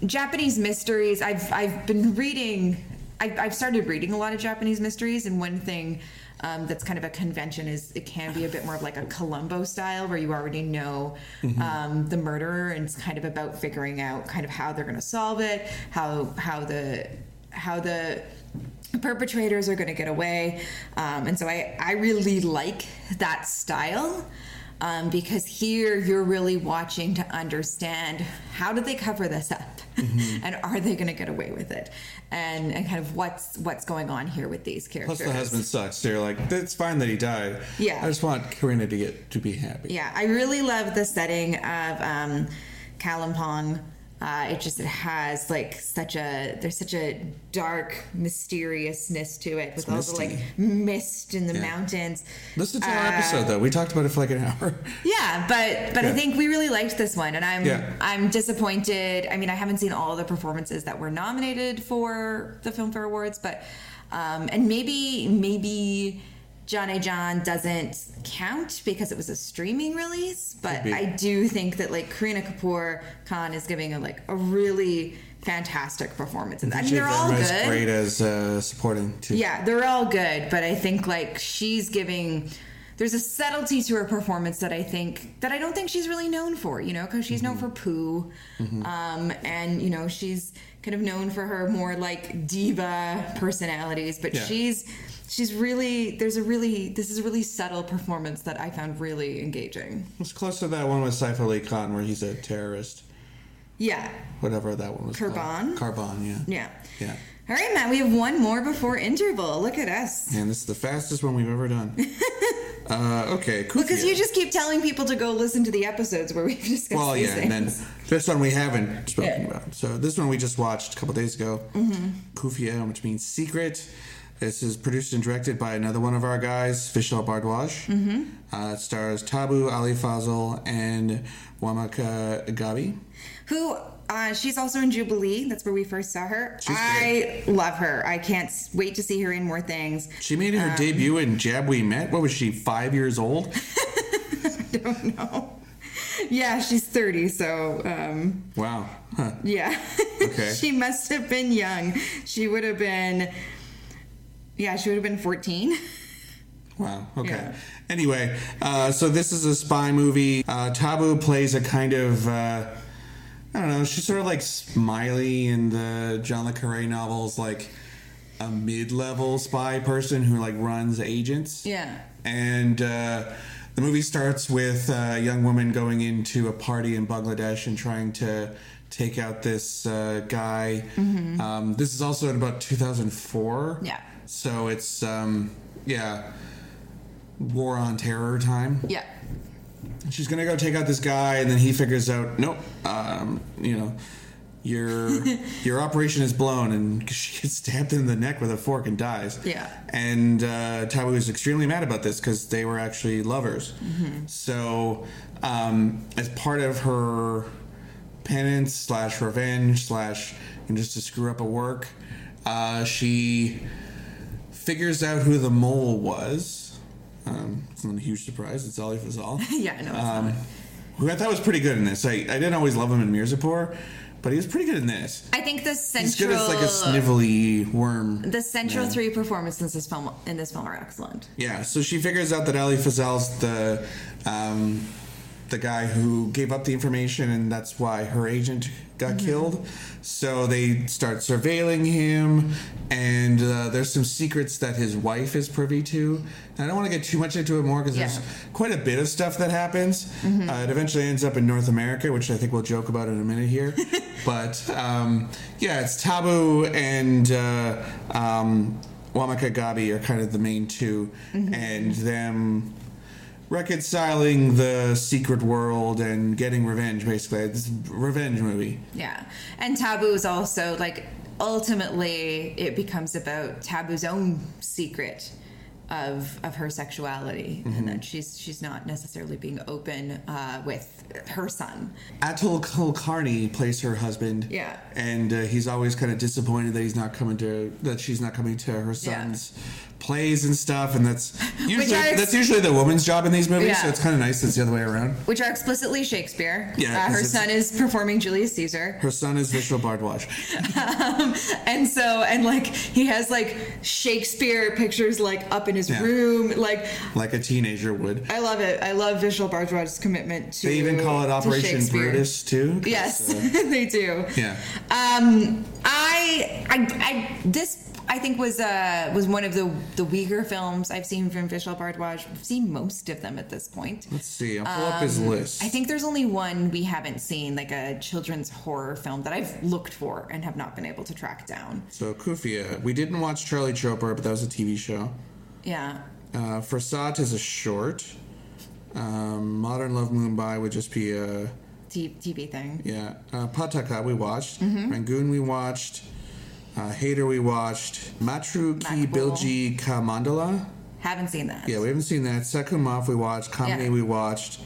[SPEAKER 1] Japanese mysteries, I've I've been reading. I've, I've started reading a lot of Japanese mysteries, and one thing um, that's kind of a convention is it can be a bit more of like a Columbo style, where you already know um, the murderer, and it's kind of about figuring out kind of how they're going to solve it, how how the how the perpetrators are going to get away, um, and so I I really like that style um, because here you're really watching to understand how did they cover this up and are they going to get away with it and, and kind of what's what's going on here with these characters
[SPEAKER 2] Plus, the husband sucks. So you're like, it's fine that he died.
[SPEAKER 1] Yeah.
[SPEAKER 2] I just want Kareena to get to be happy.
[SPEAKER 1] yeah i really love the setting of um, kalimpong uh, it just it has like such a there's such a dark mysteriousness to it with all the like mist in the
[SPEAKER 2] Yeah.
[SPEAKER 1] mountains
[SPEAKER 2] Listen to our
[SPEAKER 1] Uh,
[SPEAKER 2] episode though. We talked about it for like an hour.
[SPEAKER 1] Yeah, but but I think we really liked this one, and I'm
[SPEAKER 2] Yeah.
[SPEAKER 1] I'm disappointed. I mean, I haven't seen all the performances that were nominated for the Filmfare Awards, but um, and maybe maybe Jaane Jaan doesn't count because it was a streaming release, but. I do think that like Kareena Kapoor Khan is giving a like a really fantastic performance, and I mean they're all good.
[SPEAKER 2] great as uh, supporting too.
[SPEAKER 1] Yeah, they're all good, but I think like she's giving there's a subtlety to her performance that I think that I don't think she's really known for, you know, because she's known for poo, um, and you know she's kind of known for her more like diva personalities, but
[SPEAKER 2] Yeah.
[SPEAKER 1] she's she's really there's a really this is a really subtle performance that I found really engaging.
[SPEAKER 2] It's close to that one with Saif Ali Khan where he's a terrorist.
[SPEAKER 1] Yeah,
[SPEAKER 2] Whatever that one was. called.
[SPEAKER 1] Kurban?
[SPEAKER 2] Carbon, yeah.
[SPEAKER 1] yeah.
[SPEAKER 2] Yeah.
[SPEAKER 1] All right, Matt, we have one more before interval. Look at us.
[SPEAKER 2] And this is the fastest one we've ever done. uh, okay, Khufiya.
[SPEAKER 1] Because you just keep telling people to go listen to the episodes where we've discussed
[SPEAKER 2] Well, yeah,
[SPEAKER 1] things.
[SPEAKER 2] and then this one we haven't spoken
[SPEAKER 1] Yeah.
[SPEAKER 2] about. So this one we just watched a couple days ago. Mm-hmm. Khufiya, which means secret. This is produced and directed by another one of our guys, Vishal Bhardwaj. Mm-hmm. Uh, it stars Tabu Ali Fazal and Wamiqa Gabbi.
[SPEAKER 1] Who uh, she's also in Jubilee. That's where we first saw her.
[SPEAKER 2] She's
[SPEAKER 1] I love her. I can't wait to see her in more things.
[SPEAKER 2] She made
[SPEAKER 1] Um,
[SPEAKER 2] her debut in Jab We Met. What was she, five years old?
[SPEAKER 1] I don't know. Yeah, she's 30, so um,
[SPEAKER 2] Wow. Huh.
[SPEAKER 1] yeah.
[SPEAKER 2] Okay.
[SPEAKER 1] she must have been young. She would have been, yeah, she would have been 14.
[SPEAKER 2] Wow. Okay.
[SPEAKER 1] Yeah.
[SPEAKER 2] Anyway, uh, so this is a spy movie. Uh, Tabu plays a kind of, uh, I don't know, she's sort of like Smiley in the John Le Carre novels, like a mid-level spy person who like runs agents.
[SPEAKER 1] Yeah.
[SPEAKER 2] And uh, the movie starts with a young woman going into a party in Bangladesh and trying to take out this uh, guy. Um, this is also in about 2004.
[SPEAKER 1] Mm-hmm. Yeah.
[SPEAKER 2] So it's, um, yeah, war on terror time.
[SPEAKER 1] Yeah.
[SPEAKER 2] She's gonna go take out this guy, and then he figures out, nope, um, you know, your your operation is blown, and she gets stabbed in the neck with a fork and dies.
[SPEAKER 1] Yeah.
[SPEAKER 2] And uh, Tabu is extremely mad about this because they were actually lovers. So, um, as part of her penance slash revenge slash know, just to screw up at work, uh, she figures out who the mole was. Um, it's not a huge surprise. It's Ali Fazal.
[SPEAKER 1] Yeah, I know.
[SPEAKER 2] Um, who I thought was pretty good in this. I, I didn't always love him in Mirzapur, but he was pretty good in this.
[SPEAKER 1] I think the central He's
[SPEAKER 2] good as like a snivelly worm.
[SPEAKER 1] the central
[SPEAKER 2] Yeah.
[SPEAKER 1] three performances in this film in this film are excellent.
[SPEAKER 2] Yeah, so she figures out that Ali Fazal's the um, the guy who gave up the information, and that's why her agent got
[SPEAKER 1] Mm-hmm.
[SPEAKER 2] killed. So they start surveilling him, and uh, there's some secrets that his wife is privy to. And I don't want to get too much into it more because
[SPEAKER 1] Yeah. Mm-hmm.
[SPEAKER 2] there's quite a bit of stuff that happens. Uh, it eventually ends up in North America, which I think we'll joke about in a minute here. but um, yeah, it's Tabu and uh, um, Wamiqa Gabbi are kind of the main 2
[SPEAKER 1] Mm-hmm.
[SPEAKER 2] and them reconciling the secret world and getting revenge. Basically, it's a revenge movie.
[SPEAKER 1] Yeah. And Tabu is also like ultimately it becomes about Tabu's own secret of of her sexuality
[SPEAKER 2] Mm-hmm.
[SPEAKER 1] and that she's she's not necessarily being open uh, with her son.
[SPEAKER 2] Atul Kulkarni plays her husband.
[SPEAKER 1] Yeah.
[SPEAKER 2] and uh, he's always kind of disappointed that he's not coming to that she's not coming to her son's plays and stuff. And that's usually
[SPEAKER 1] I-
[SPEAKER 2] that's usually the woman's job in these movies. So it's kind of nice that it's the other way around.
[SPEAKER 1] Which are explicitly Shakespeare.
[SPEAKER 2] Yeah,
[SPEAKER 1] Uh, her son is performing Julius Caesar.
[SPEAKER 2] Her son is Vishal Bhardwaj.
[SPEAKER 1] and so and like he has like Shakespeare pictures like up in his
[SPEAKER 2] Yeah.
[SPEAKER 1] room. Like
[SPEAKER 2] like a teenager would.
[SPEAKER 1] I love it. I love Vishal Bhardwaj's commitment to
[SPEAKER 2] They even call it Operation. Brutus too.
[SPEAKER 1] Yes,
[SPEAKER 2] uh,
[SPEAKER 1] they do.
[SPEAKER 2] yeah.
[SPEAKER 1] Um, I, I, I, this I think was uh was one of the the weaker films I've seen from Vishal Bhardwaj. I've seen most of them at this point.
[SPEAKER 2] Let's see. I'll pull up his list.
[SPEAKER 1] Um, I think there's only one we haven't seen, like a children's horror film that I've looked for and have not been able to track down.
[SPEAKER 2] so Khufiya. We didn't watch Charlie Chopra, but that was a TV show.
[SPEAKER 1] Yeah.
[SPEAKER 2] Uh, Fursat is a short. Um, Modern Love Mumbai would just be a
[SPEAKER 1] TV thing.
[SPEAKER 2] yeah. Uh, Pataakha we watched.
[SPEAKER 1] Mm-hmm.
[SPEAKER 2] Rangoon we watched. Uh, Haider we watched. Matru Ki
[SPEAKER 1] Makbul.
[SPEAKER 2] Bijlee Ka Mandola.
[SPEAKER 1] Haven't seen that.
[SPEAKER 2] Yeah, we haven't seen that. Sekumaf we watched. Comedy
[SPEAKER 1] Yeah.
[SPEAKER 2] we watched.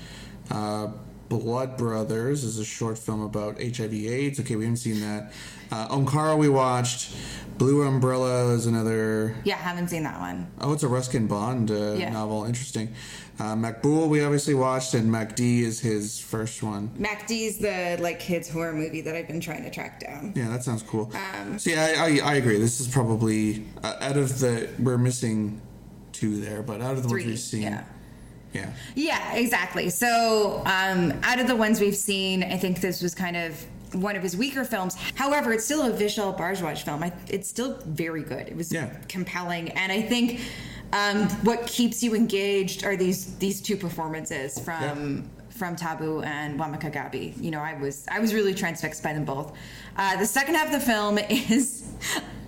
[SPEAKER 2] Uh, Blood Brothers is a short film about HIV/AIDS. Okay, we haven't seen that. Uh, Omkara we watched. Blue Umbrella is another.
[SPEAKER 1] Yeah, haven't seen that one.
[SPEAKER 2] Oh, it's a Ruskin Bond uh,
[SPEAKER 1] Yeah.
[SPEAKER 2] novel. Interesting. Uh, Maqbool we obviously watched, and Makdee is his first one.
[SPEAKER 1] Makdee is the like kids horror movie that I've been trying to track down.
[SPEAKER 2] Yeah, that sounds cool.
[SPEAKER 1] Um,
[SPEAKER 2] so yeah, I, I, I agree. This is probably uh, out of the we're missing two there, but out of the
[SPEAKER 1] Three.
[SPEAKER 2] ones we've seen,
[SPEAKER 1] Yeah.
[SPEAKER 2] yeah.
[SPEAKER 1] Yeah, exactly. So, um, out of the ones we've seen, I think this was kind of one of his weaker films. However, it's still a Vishal Bhardwaj film. I, it's still very good. It was
[SPEAKER 2] Yeah.
[SPEAKER 1] compelling, and I think um, what keeps you engaged are these these two performances from. From Tabu and Wamiqa Gabbi, you know, I was I was really transfixed by them both. Uh, the second half of the film is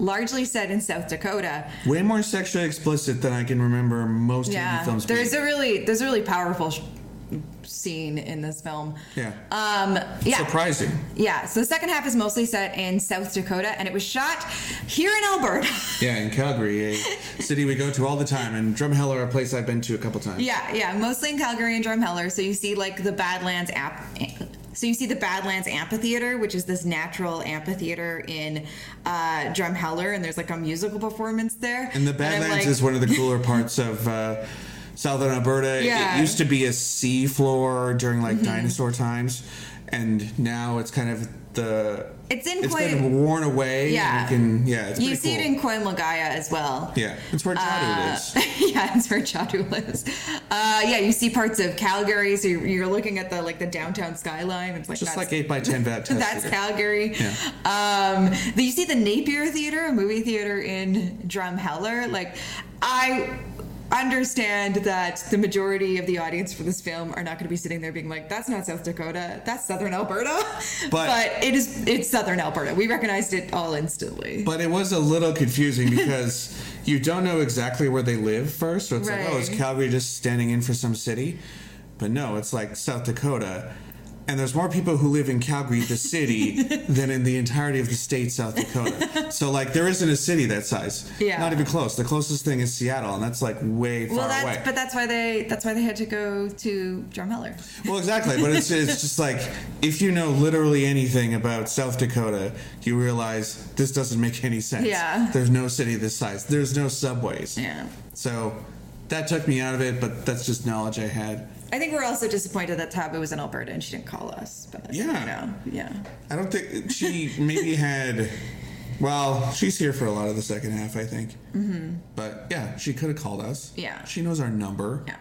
[SPEAKER 1] largely set in South Dakota,
[SPEAKER 2] Way more sexually explicit than I can remember most
[SPEAKER 1] yeah,
[SPEAKER 2] films.
[SPEAKER 1] there's a really there's a really powerful scene in this film.
[SPEAKER 2] yeah.
[SPEAKER 1] Um, yeah,
[SPEAKER 2] Surprising.
[SPEAKER 1] yeah. So the second half is mostly set in South Dakota, and it was shot here in Alberta.
[SPEAKER 2] Yeah, in Calgary, a city we go to all the time, and Drumheller, a place I've been to a couple times.
[SPEAKER 1] yeah, yeah, mostly in Calgary and Drumheller. So you see like the Badlands app. So you see the Badlands Amphitheater, which is this natural amphitheater in uh, Drumheller, and there's like a musical performance there.
[SPEAKER 2] And the Badlands
[SPEAKER 1] like-
[SPEAKER 2] is one of the cooler parts of uh, southern Alberta.
[SPEAKER 1] Yeah. Mm-hmm.
[SPEAKER 2] It used to be a sea floor during like dinosaur times, and now it's kind of the.
[SPEAKER 1] It's in
[SPEAKER 2] It's
[SPEAKER 1] quite-
[SPEAKER 2] been worn away.
[SPEAKER 1] Yeah.
[SPEAKER 2] You can, yeah, it's
[SPEAKER 1] You see
[SPEAKER 2] cool.
[SPEAKER 1] it in Koi Mil Gaya as well.
[SPEAKER 2] Yeah, it's where Jadu
[SPEAKER 1] Uh,
[SPEAKER 2] is.
[SPEAKER 1] yeah, it's where Jadu lives. Uh, yeah, you see parts of Calgary, so you're, you're looking at the like the downtown skyline. It's like
[SPEAKER 2] Just like 8 by 10 vat
[SPEAKER 1] that's
[SPEAKER 2] theater.
[SPEAKER 1] Calgary.
[SPEAKER 2] Yeah.
[SPEAKER 1] Um, you see the Napier Theater, a movie theater in Drumheller. Like, I understand that the majority of the audience for this film are not going to be sitting there being like, "That's not South Dakota. That's Southern Alberta."
[SPEAKER 2] But-
[SPEAKER 1] But, it is. It's Southern Alberta. We recognized it all instantly.
[SPEAKER 2] But it was a little confusing because you don't know exactly where they live first. So it's like, oh, is Calgary just standing in for some city? But no, it's like South Dakota. And there's more people who live in Calgary, the city, than in the entirety of the state, South Dakota. So, like, there isn't a city that size.
[SPEAKER 1] Yeah.
[SPEAKER 2] Not even close. The closest thing is Seattle, and that's like way far
[SPEAKER 1] well, that's
[SPEAKER 2] away.
[SPEAKER 1] but that's why they that's why they had to go to Drumheller.
[SPEAKER 2] Well, exactly, but it's it's just like if you know literally anything about South Dakota, you realize this doesn't make any sense.
[SPEAKER 1] Yeah.
[SPEAKER 2] There's no city this size. There's no subways.
[SPEAKER 1] Yeah.
[SPEAKER 2] So that took me out of it, but that's just knowledge I had.
[SPEAKER 1] I think we're also disappointed that Tabu was in Alberta and she didn't call us. But
[SPEAKER 2] Yeah.
[SPEAKER 1] you know, yeah.
[SPEAKER 2] I don't think she maybe had. Well, she's here for a lot of the second half, I think. Mm-hmm. But yeah, she could have called us.
[SPEAKER 1] Yeah.
[SPEAKER 2] She knows our number.
[SPEAKER 1] Yeah.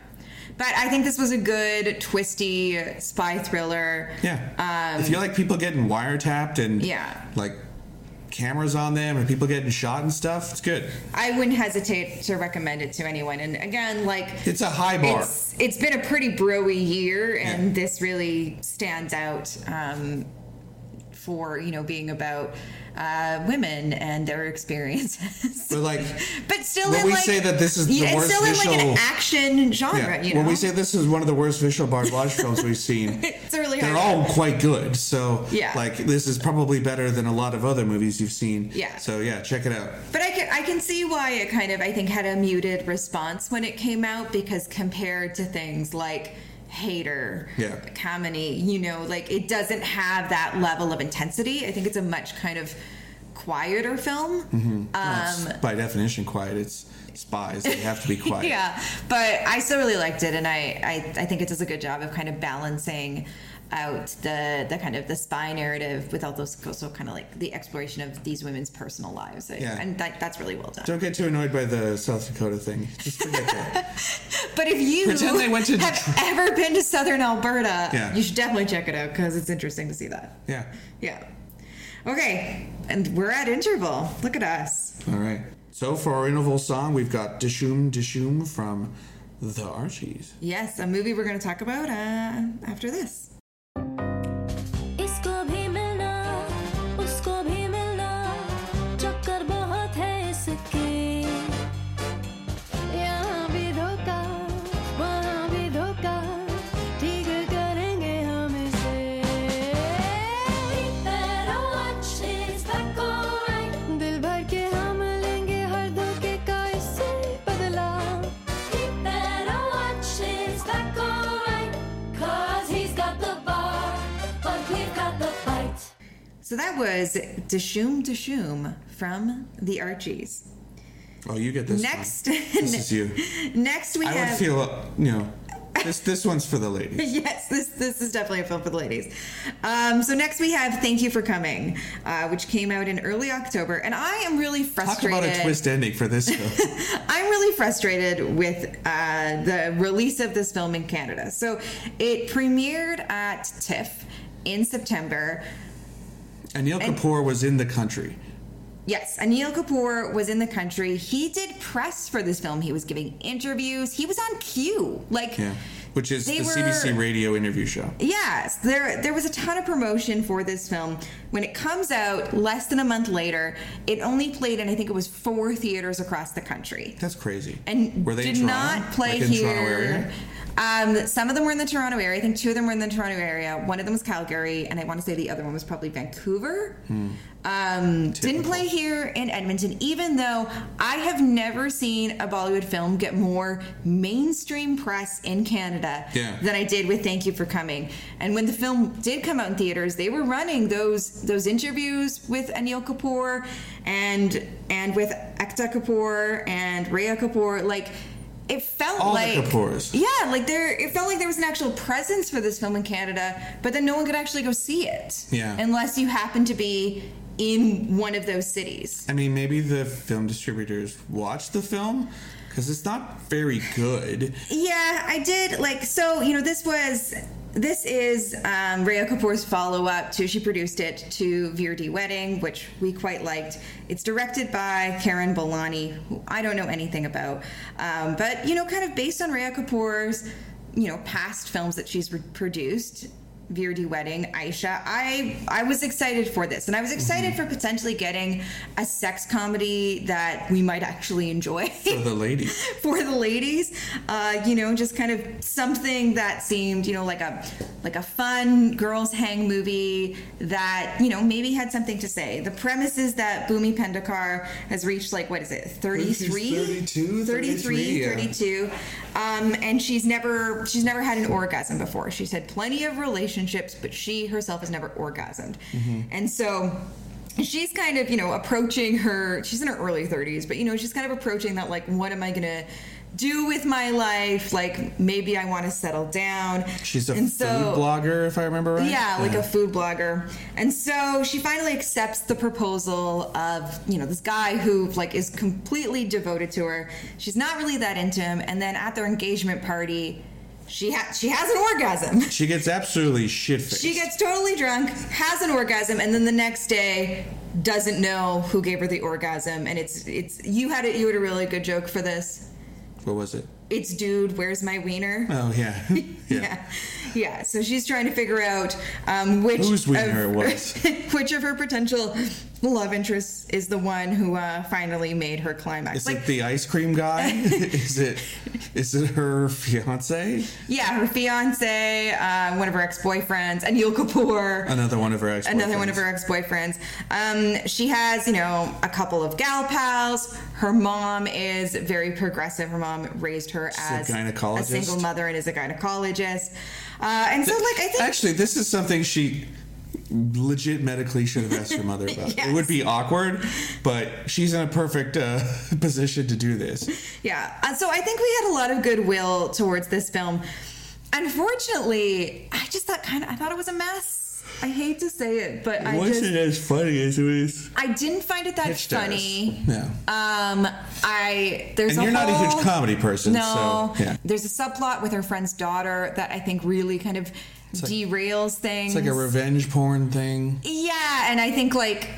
[SPEAKER 1] But I think this was a good, twisty spy thriller.
[SPEAKER 2] Yeah. if you like people getting wiretapped and
[SPEAKER 1] Um, Yeah.
[SPEAKER 2] like cameras on them and people getting shot and stuff, it's good.
[SPEAKER 1] I wouldn't hesitate to recommend it to anyone. And again, like
[SPEAKER 2] It's a high bar.
[SPEAKER 1] it's it's been a pretty broy year, and
[SPEAKER 2] Yeah.
[SPEAKER 1] this really stands out um, for you know being about uh, women and their experiences.
[SPEAKER 2] But like
[SPEAKER 1] but still,
[SPEAKER 2] when
[SPEAKER 1] in
[SPEAKER 2] we
[SPEAKER 1] like,
[SPEAKER 2] say that this is the
[SPEAKER 1] yeah,
[SPEAKER 2] worst
[SPEAKER 1] still in like an
[SPEAKER 2] visual-
[SPEAKER 1] action genre.
[SPEAKER 2] yeah,
[SPEAKER 1] You know,
[SPEAKER 2] when we say this is one of the worst Vishal Bhardwaj films we've seen,
[SPEAKER 1] it's really
[SPEAKER 2] they're all quite good. So
[SPEAKER 1] Yeah.
[SPEAKER 2] like this is probably better than a lot of other movies you've seen.
[SPEAKER 1] Yeah.
[SPEAKER 2] So yeah, check it out.
[SPEAKER 1] But I can I can see why it kind of I think had a muted response when it came out because compared to things like Haider,
[SPEAKER 2] Yeah.
[SPEAKER 1] Kaminey, you know, like it doesn't have that level of intensity. I think it's a much kind of quieter film.
[SPEAKER 2] Mm-hmm. Um, well, by definition, quiet. It's spies. They have to be quiet.
[SPEAKER 1] Yeah, but I still really liked it, and I, I I think it does a good job of kind of balancing out the the kind of the spy narrative with those also kind of like the exploration of these women's personal lives.
[SPEAKER 2] Yeah.
[SPEAKER 1] and that, that's really well done.
[SPEAKER 2] Don't get too annoyed by the South Dakota thing. Just forget that.
[SPEAKER 1] But if you
[SPEAKER 2] Pretend they went to
[SPEAKER 1] have
[SPEAKER 2] Detroit.
[SPEAKER 1] ever been to Southern Alberta,
[SPEAKER 2] Yeah.
[SPEAKER 1] you should definitely check it out because it's interesting to see that.
[SPEAKER 2] Yeah.
[SPEAKER 1] Yeah. Okay, and we're at interval. Look at us.
[SPEAKER 2] All right. So for our interval song, we've got Dishoom Dishoom from the Archies.
[SPEAKER 1] Yes, a movie we're going to talk about uh, after this.
[SPEAKER 3] Thank you
[SPEAKER 1] So that was Dishoom Dishoom from the Archies.
[SPEAKER 2] Oh, you get this. one.
[SPEAKER 1] Next,
[SPEAKER 2] This is you.
[SPEAKER 1] next we have
[SPEAKER 2] I
[SPEAKER 1] have.
[SPEAKER 2] would feel, you know, this this one's for the ladies.
[SPEAKER 1] Yes, this this is definitely a film for the ladies. Um, so next we have "Thank You for Coming," uh, which came out in early October, and I am really frustrated.
[SPEAKER 2] Talk about a twist ending for this film.
[SPEAKER 1] I'm really frustrated with uh, the release of this film in Canada. So it premiered at TIFF in September.
[SPEAKER 2] Anil
[SPEAKER 1] And-
[SPEAKER 2] Kapoor was in the country.
[SPEAKER 1] Yes, Anil Kapoor was in the country. He did press for this film. He was giving interviews. He was on Q. Like,
[SPEAKER 2] Yeah. Which is
[SPEAKER 1] They
[SPEAKER 2] the
[SPEAKER 1] were-
[SPEAKER 2] CBC radio interview show.
[SPEAKER 1] Yes, there there was a ton of promotion for this film. When it comes out less than a month later, it only played in I think it was four theaters across the country.
[SPEAKER 2] That's crazy.
[SPEAKER 1] And
[SPEAKER 2] were they
[SPEAKER 1] did
[SPEAKER 2] in
[SPEAKER 1] not play
[SPEAKER 2] Like
[SPEAKER 1] here. Um, some of them were in the Toronto area. I think two of them were in the Toronto area. One of them was Calgary, and I want to say the other one was probably Vancouver. Um, didn't play here in Edmonton, even though I have never seen a Bollywood film get more mainstream press in Canada
[SPEAKER 2] Yeah.
[SPEAKER 1] than I did with Thank You for Coming. And when the film did come out in theaters, they were running those those interviews with Anil Kapoor and and with Ekta Kapoor and Rhea Kapoor. Like it felt
[SPEAKER 2] All the
[SPEAKER 1] like. Yeah, like there it felt like there was an actual presence for this film in Canada, but then no one could actually go see it.
[SPEAKER 2] Yeah.
[SPEAKER 1] Unless you happen to be in one of those cities.
[SPEAKER 2] I mean, maybe the film distributors watched the film because it's not very good.
[SPEAKER 1] Yeah, I did like so, you know, this was this is um, Rhea Kapoor's follow up to, she produced it to Veere Di Wedding, which we quite liked. It's directed by Karan Boolani, who I don't know anything about. Um, but, you know, kind of based on Rhea Kapoor's, you know, past films that she's re- produced. Veere Di Wedding, Aisha. I I was excited for this, and I was excited for potentially getting a sex comedy that we might actually enjoy
[SPEAKER 2] For the ladies.
[SPEAKER 1] for the ladies. Uh, you know, just kind of something that seemed, you know, like a like a fun girls hang movie that you know maybe had something to say. The premise is that Bhumi Pednekar has reached like what is it, 33?
[SPEAKER 2] 32,
[SPEAKER 1] 33,
[SPEAKER 2] yeah.
[SPEAKER 1] 32. Um, and she's never she's never had an orgasm before. She's had plenty of relationships, but she herself has never orgasmed.
[SPEAKER 2] Mm-hmm.
[SPEAKER 1] And so she's kind of, you know, approaching her she's in her early 30s, but you know, she's kind of approaching that like what am I going to do with my life? Like maybe I want to settle down.
[SPEAKER 2] She's a
[SPEAKER 1] And
[SPEAKER 2] food
[SPEAKER 1] so-
[SPEAKER 2] blogger, if I remember right.
[SPEAKER 1] yeah, like a food blogger. And so she finally accepts the proposal of, you know, this guy who like is completely devoted to her. She's not really that into him. And then at their engagement party, she ha- she has an orgasm.
[SPEAKER 2] She gets absolutely shit faced.
[SPEAKER 1] She gets totally drunk, has an orgasm, and then the next day doesn't know who gave her the orgasm. And it's it's you had it you had a really good joke for this.
[SPEAKER 2] What was it?
[SPEAKER 1] It's dude, where's my wiener?
[SPEAKER 2] Oh yeah, yeah.
[SPEAKER 1] yeah. Yeah, so she's trying to figure out um, which
[SPEAKER 2] Whose wiener
[SPEAKER 1] of,
[SPEAKER 2] it was.
[SPEAKER 1] which of her potential love interests is the one who uh, finally made her climax.
[SPEAKER 2] Is
[SPEAKER 1] like,
[SPEAKER 2] it the ice cream guy? is it? Is it her fiance?
[SPEAKER 1] yeah, her fiance, uh, one of her ex-boyfriends, Anil Kapoor.
[SPEAKER 2] Another one of her ex.
[SPEAKER 1] Another one of her ex-boyfriends. Um, she has, you know, a couple of gal pals. Her mom is very progressive. Her mom raised her
[SPEAKER 2] a
[SPEAKER 1] as
[SPEAKER 2] gynecologist.
[SPEAKER 1] a single mother and is a gynecologist. Uh, and so, like, I think
[SPEAKER 2] Actually, this is something she legit medically should have asked her mother about.
[SPEAKER 1] Yes.
[SPEAKER 2] It would be awkward, but she's in a perfect uh, position to do this.
[SPEAKER 1] Yeah. Uh, so I think we had a lot of goodwill towards this film. Unfortunately, I just thought kind of I thought it was a mess. I hate to say it, but I just
[SPEAKER 2] as funny as it was.
[SPEAKER 1] I didn't find it that funny.
[SPEAKER 2] No.
[SPEAKER 1] Um, I there's
[SPEAKER 2] And
[SPEAKER 1] a
[SPEAKER 2] you're not a huge comedy person,
[SPEAKER 1] No,
[SPEAKER 2] so yeah.
[SPEAKER 1] there's a subplot with her friend's daughter that I think really kind of
[SPEAKER 2] like-
[SPEAKER 1] derails things.
[SPEAKER 2] It's like a revenge porn thing.
[SPEAKER 1] Yeah, and I think like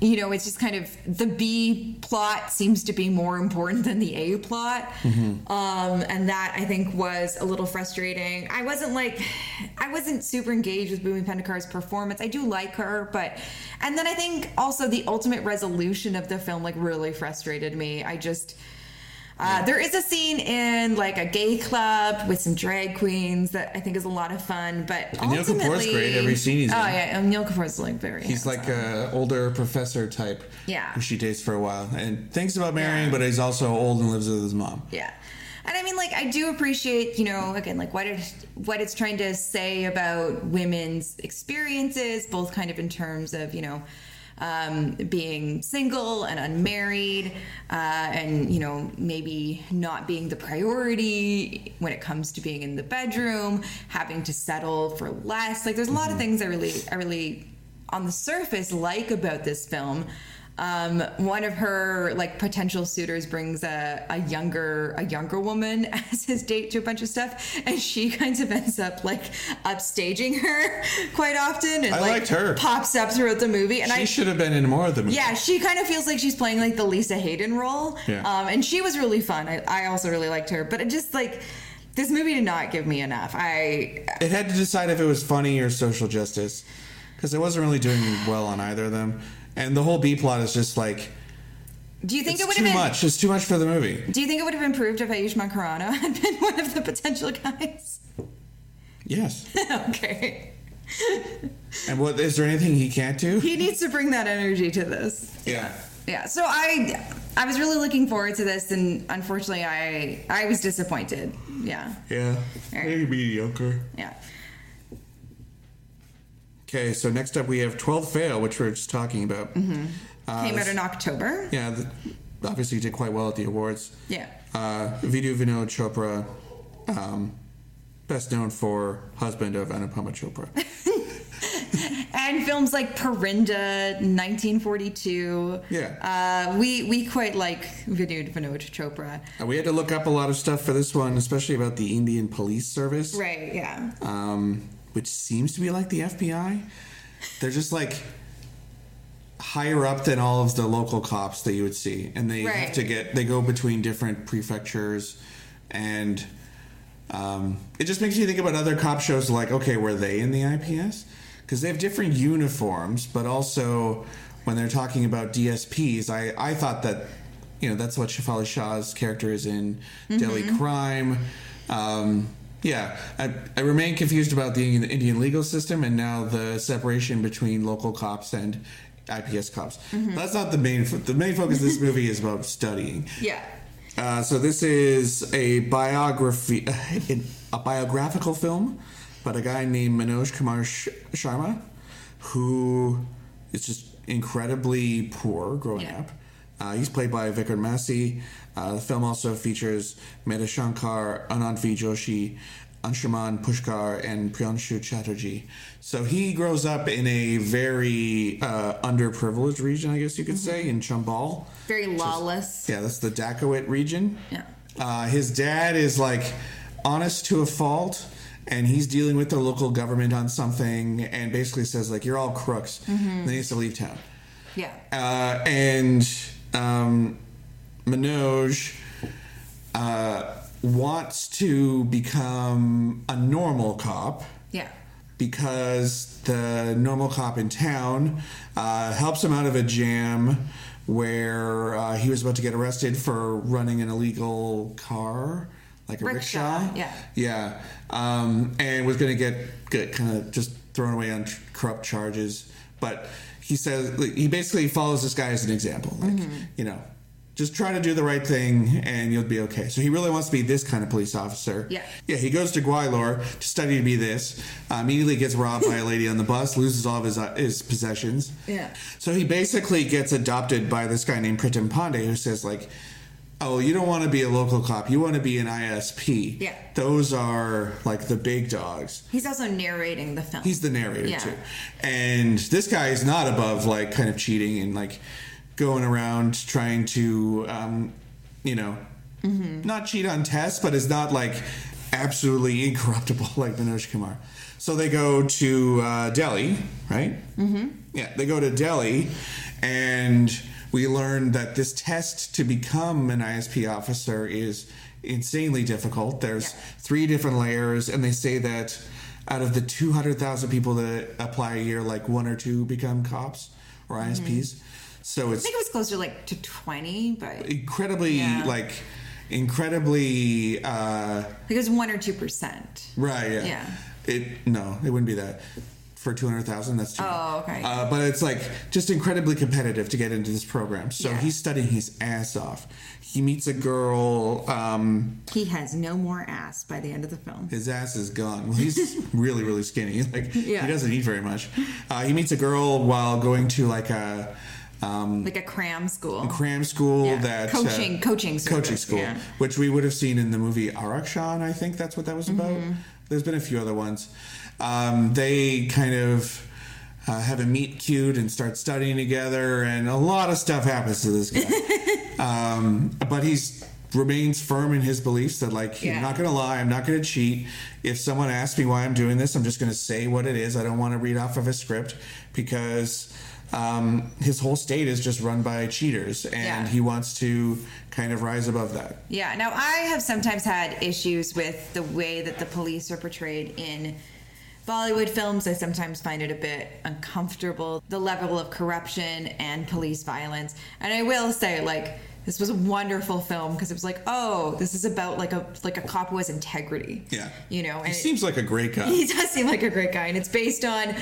[SPEAKER 1] you know, it's just kind of the B plot seems to be more important than the A plot. Um, and that I think was a little frustrating. I wasn't like, I wasn't super engaged with Bhumi Pednekar's performance. I do like her, but, and then I think also the ultimate resolution of the film like really frustrated me. I just, uh, there is a scene in like a gay club with some drag queens that I think is a lot of fun, but
[SPEAKER 2] Anil Kapoor's great every scene he's
[SPEAKER 1] oh
[SPEAKER 2] in.
[SPEAKER 1] yeah, and Neil Kapoor's like very.
[SPEAKER 2] He's
[SPEAKER 1] handsome.
[SPEAKER 2] like a older professor type.
[SPEAKER 1] Yeah.
[SPEAKER 2] Who she dates for a while and thinks about marrying,
[SPEAKER 1] Yeah.
[SPEAKER 2] but he's also old and lives with his mom.
[SPEAKER 1] Yeah. And I mean, like, I do appreciate, you know, again, like what it what it's trying to say about women's experiences, both kind of in terms of, you know, um, being single and unmarried, uh, and you know, maybe not being the priority when it comes to being in the bedroom, having to settle for less. Like, there's a lot of things I really, I really, on the surface, like about this film. Um, one of her like potential suitors brings a, a younger a younger woman as his date to a bunch of stuff, and she kind of ends up like upstaging her quite often, and
[SPEAKER 2] I
[SPEAKER 1] like
[SPEAKER 2] liked her.
[SPEAKER 1] pops up throughout the movie. And
[SPEAKER 2] She
[SPEAKER 1] I
[SPEAKER 2] should have been in more of the movie.
[SPEAKER 1] yeah, she kind of feels like she's playing like the Lisa Haydon role,
[SPEAKER 2] Yeah.
[SPEAKER 1] um, and she was really fun. I, I also really liked her, but it just like this movie did not give me enough. I
[SPEAKER 2] It had to decide if it was funny or social justice because it wasn't really doing well on either of them. And the whole B plot is just like
[SPEAKER 1] do you think
[SPEAKER 2] it's
[SPEAKER 1] it would
[SPEAKER 2] too
[SPEAKER 1] have been
[SPEAKER 2] much. It's too much for the movie.
[SPEAKER 1] Do you think it would have improved if Ayushmann Khurrana had been one of the potential guys?
[SPEAKER 2] Yes.
[SPEAKER 1] okay.
[SPEAKER 2] And what is there anything he can't do?
[SPEAKER 1] He needs to bring that energy to this.
[SPEAKER 2] Yeah.
[SPEAKER 1] Yeah. So I I was really looking forward to this and unfortunately I I was disappointed. Yeah.
[SPEAKER 2] Yeah.
[SPEAKER 1] Maybe
[SPEAKER 2] mediocre.
[SPEAKER 1] Yeah.
[SPEAKER 2] Okay, so next up we have 12 Fail, which we are just talking about. Mm-hmm. Uh,
[SPEAKER 1] Came out in October.
[SPEAKER 2] Yeah, the, obviously did quite well at the awards.
[SPEAKER 1] Yeah.
[SPEAKER 2] Uh, Vidhu Vinod Chopra, um, best known for husband of Anupama Chopra.
[SPEAKER 1] and films like Parinda, 1942.
[SPEAKER 2] Yeah.
[SPEAKER 1] Uh, we we quite like Vidhu Vinod Chopra.
[SPEAKER 2] Uh, we had to look up a lot of stuff for this one, especially about the Indian Police Service,
[SPEAKER 1] Right. Yeah.
[SPEAKER 2] um, which seems to be like the FBI. They're just like higher up than all of the local cops that you would see, and they have to get they go between different prefectures, and um, it just makes you think about other cop shows. Like, okay, were they in the IPS? Because they have different uniforms, but also when they're talking about DSPs, I I thought that you know that's what Shefali Shah's character is in Delhi Crime. Um, yeah, I, I remain confused about the Indian, legal system and now the separation between local cops and IPS cops. That's not the main. fo- The main focus of this movie is about studying.
[SPEAKER 1] Yeah.
[SPEAKER 2] Uh, so this is a biography, a biographical film about a guy named Manoj Kumar Sh- Sharma, who is just incredibly poor growing
[SPEAKER 1] Yeah.
[SPEAKER 2] up. Uh, he's played by Vikrant Massey. Uh, the film also features Medha Shankr, Anand V. Joshi, Anshuman Pushkar, and Priyanshu Chatterjee. So he grows up in a very uh, underprivileged region, I guess you could say, in Chambal.
[SPEAKER 1] Very lawless.
[SPEAKER 2] Yeah, that's the dacoit region.
[SPEAKER 1] Yeah.
[SPEAKER 2] Uh, his dad is like honest to a fault, and he's dealing with the local government on something, and basically says like, "You're all crooks." Then he has to leave town.
[SPEAKER 1] Yeah.
[SPEAKER 2] Uh, and um, Manoj uh, wants to become a normal cop
[SPEAKER 1] Yeah.
[SPEAKER 2] because the normal cop in town uh, helps him out of a jam where uh, he was about to get arrested for running an illegal car, like a
[SPEAKER 1] Rickshaw,
[SPEAKER 2] rickshaw.
[SPEAKER 1] yeah.
[SPEAKER 2] Yeah. Um, and was going to get, get kind of just thrown away on tr- corrupt charges. But he says, like, he basically follows this guy as an example. Like,
[SPEAKER 1] Mm-hmm.
[SPEAKER 2] you know, just try to do the right thing and you'll be okay. So he really wants to be this kind of police officer.
[SPEAKER 1] Yeah.
[SPEAKER 2] Yeah, he goes to Gwalior to study to be this. Uh, immediately gets robbed by a lady on the bus, loses all of his uh, his possessions.
[SPEAKER 1] Yeah.
[SPEAKER 2] So he basically gets adopted by this guy named Pritam Pandey, who says like, "Oh, you don't want to be a local cop. You want to be an ISP.
[SPEAKER 1] Yeah.
[SPEAKER 2] Those are like the big dogs."
[SPEAKER 1] He's also narrating the film.
[SPEAKER 2] He's the narrator
[SPEAKER 1] Yeah.
[SPEAKER 2] too, and this guy is not above like kind of cheating and like going around trying to, um, you know, not cheat on tests, but is not like absolutely incorruptible like Manoj Kumar. So they go to uh, Delhi, right? Mm-hmm. Yeah, they go to Delhi, and we learn that this test to become an ISP officer is insanely difficult. There's
[SPEAKER 1] Yeah.
[SPEAKER 2] three different layers, and they say that out of the 200,000 people that apply a year, like one or two become cops or ISPs. So it's I
[SPEAKER 1] think it was closer like to 20, but
[SPEAKER 2] incredibly,
[SPEAKER 1] Yeah.
[SPEAKER 2] like, incredibly, uh,
[SPEAKER 1] it was 1 or 2%.
[SPEAKER 2] right? Yeah.
[SPEAKER 1] Yeah.
[SPEAKER 2] It no, it wouldn't be that. For two hundred thousand, that's too.
[SPEAKER 1] Oh, okay.
[SPEAKER 2] Uh, but it's like just incredibly competitive to get into this program. So
[SPEAKER 1] Yeah.
[SPEAKER 2] he's studying his ass off. He meets a girl. Um,
[SPEAKER 1] He has no more ass by the end of the film.
[SPEAKER 2] his ass is gone. Well, he's really, really skinny. Like
[SPEAKER 1] Yeah.
[SPEAKER 2] he doesn't eat very much. Uh, he meets a girl while going to like a um,
[SPEAKER 1] Like a cram school.
[SPEAKER 2] cram school
[SPEAKER 1] Yeah.
[SPEAKER 2] that
[SPEAKER 1] Coaching-
[SPEAKER 2] uh,
[SPEAKER 1] coaching
[SPEAKER 2] coaching school,
[SPEAKER 1] yeah.
[SPEAKER 2] which we would have seen in the movie Aarakshan. I think that's what that was about.
[SPEAKER 1] Mm-hmm.
[SPEAKER 2] There's been a few other ones. Um, they kind of. Uh, have a meet cute and start studying together, and a lot of stuff happens to this guy. um, but he's remains firm in his beliefs that like
[SPEAKER 1] Yeah.
[SPEAKER 2] I'm not gonna lie, I'm not gonna cheat. If someone asks me why I'm doing this, I'm just gonna say what it is. I don't want to read off of a script because um, his whole state is just run by cheaters, and
[SPEAKER 1] Yeah.
[SPEAKER 2] he wants to kind of rise above that.
[SPEAKER 1] Yeah. Now, I have sometimes had issues with the way that the police are portrayed in Bollywood films. I sometimes find it a bit uncomfortable, the level of corruption and police violence. And I will say, like, this was a wonderful film because it was like, oh, this is about like a like a cop who has integrity.
[SPEAKER 2] Yeah,
[SPEAKER 1] You know,
[SPEAKER 2] he
[SPEAKER 1] and it-
[SPEAKER 2] seems like a great guy.
[SPEAKER 1] he does seem like a great guy and it's based on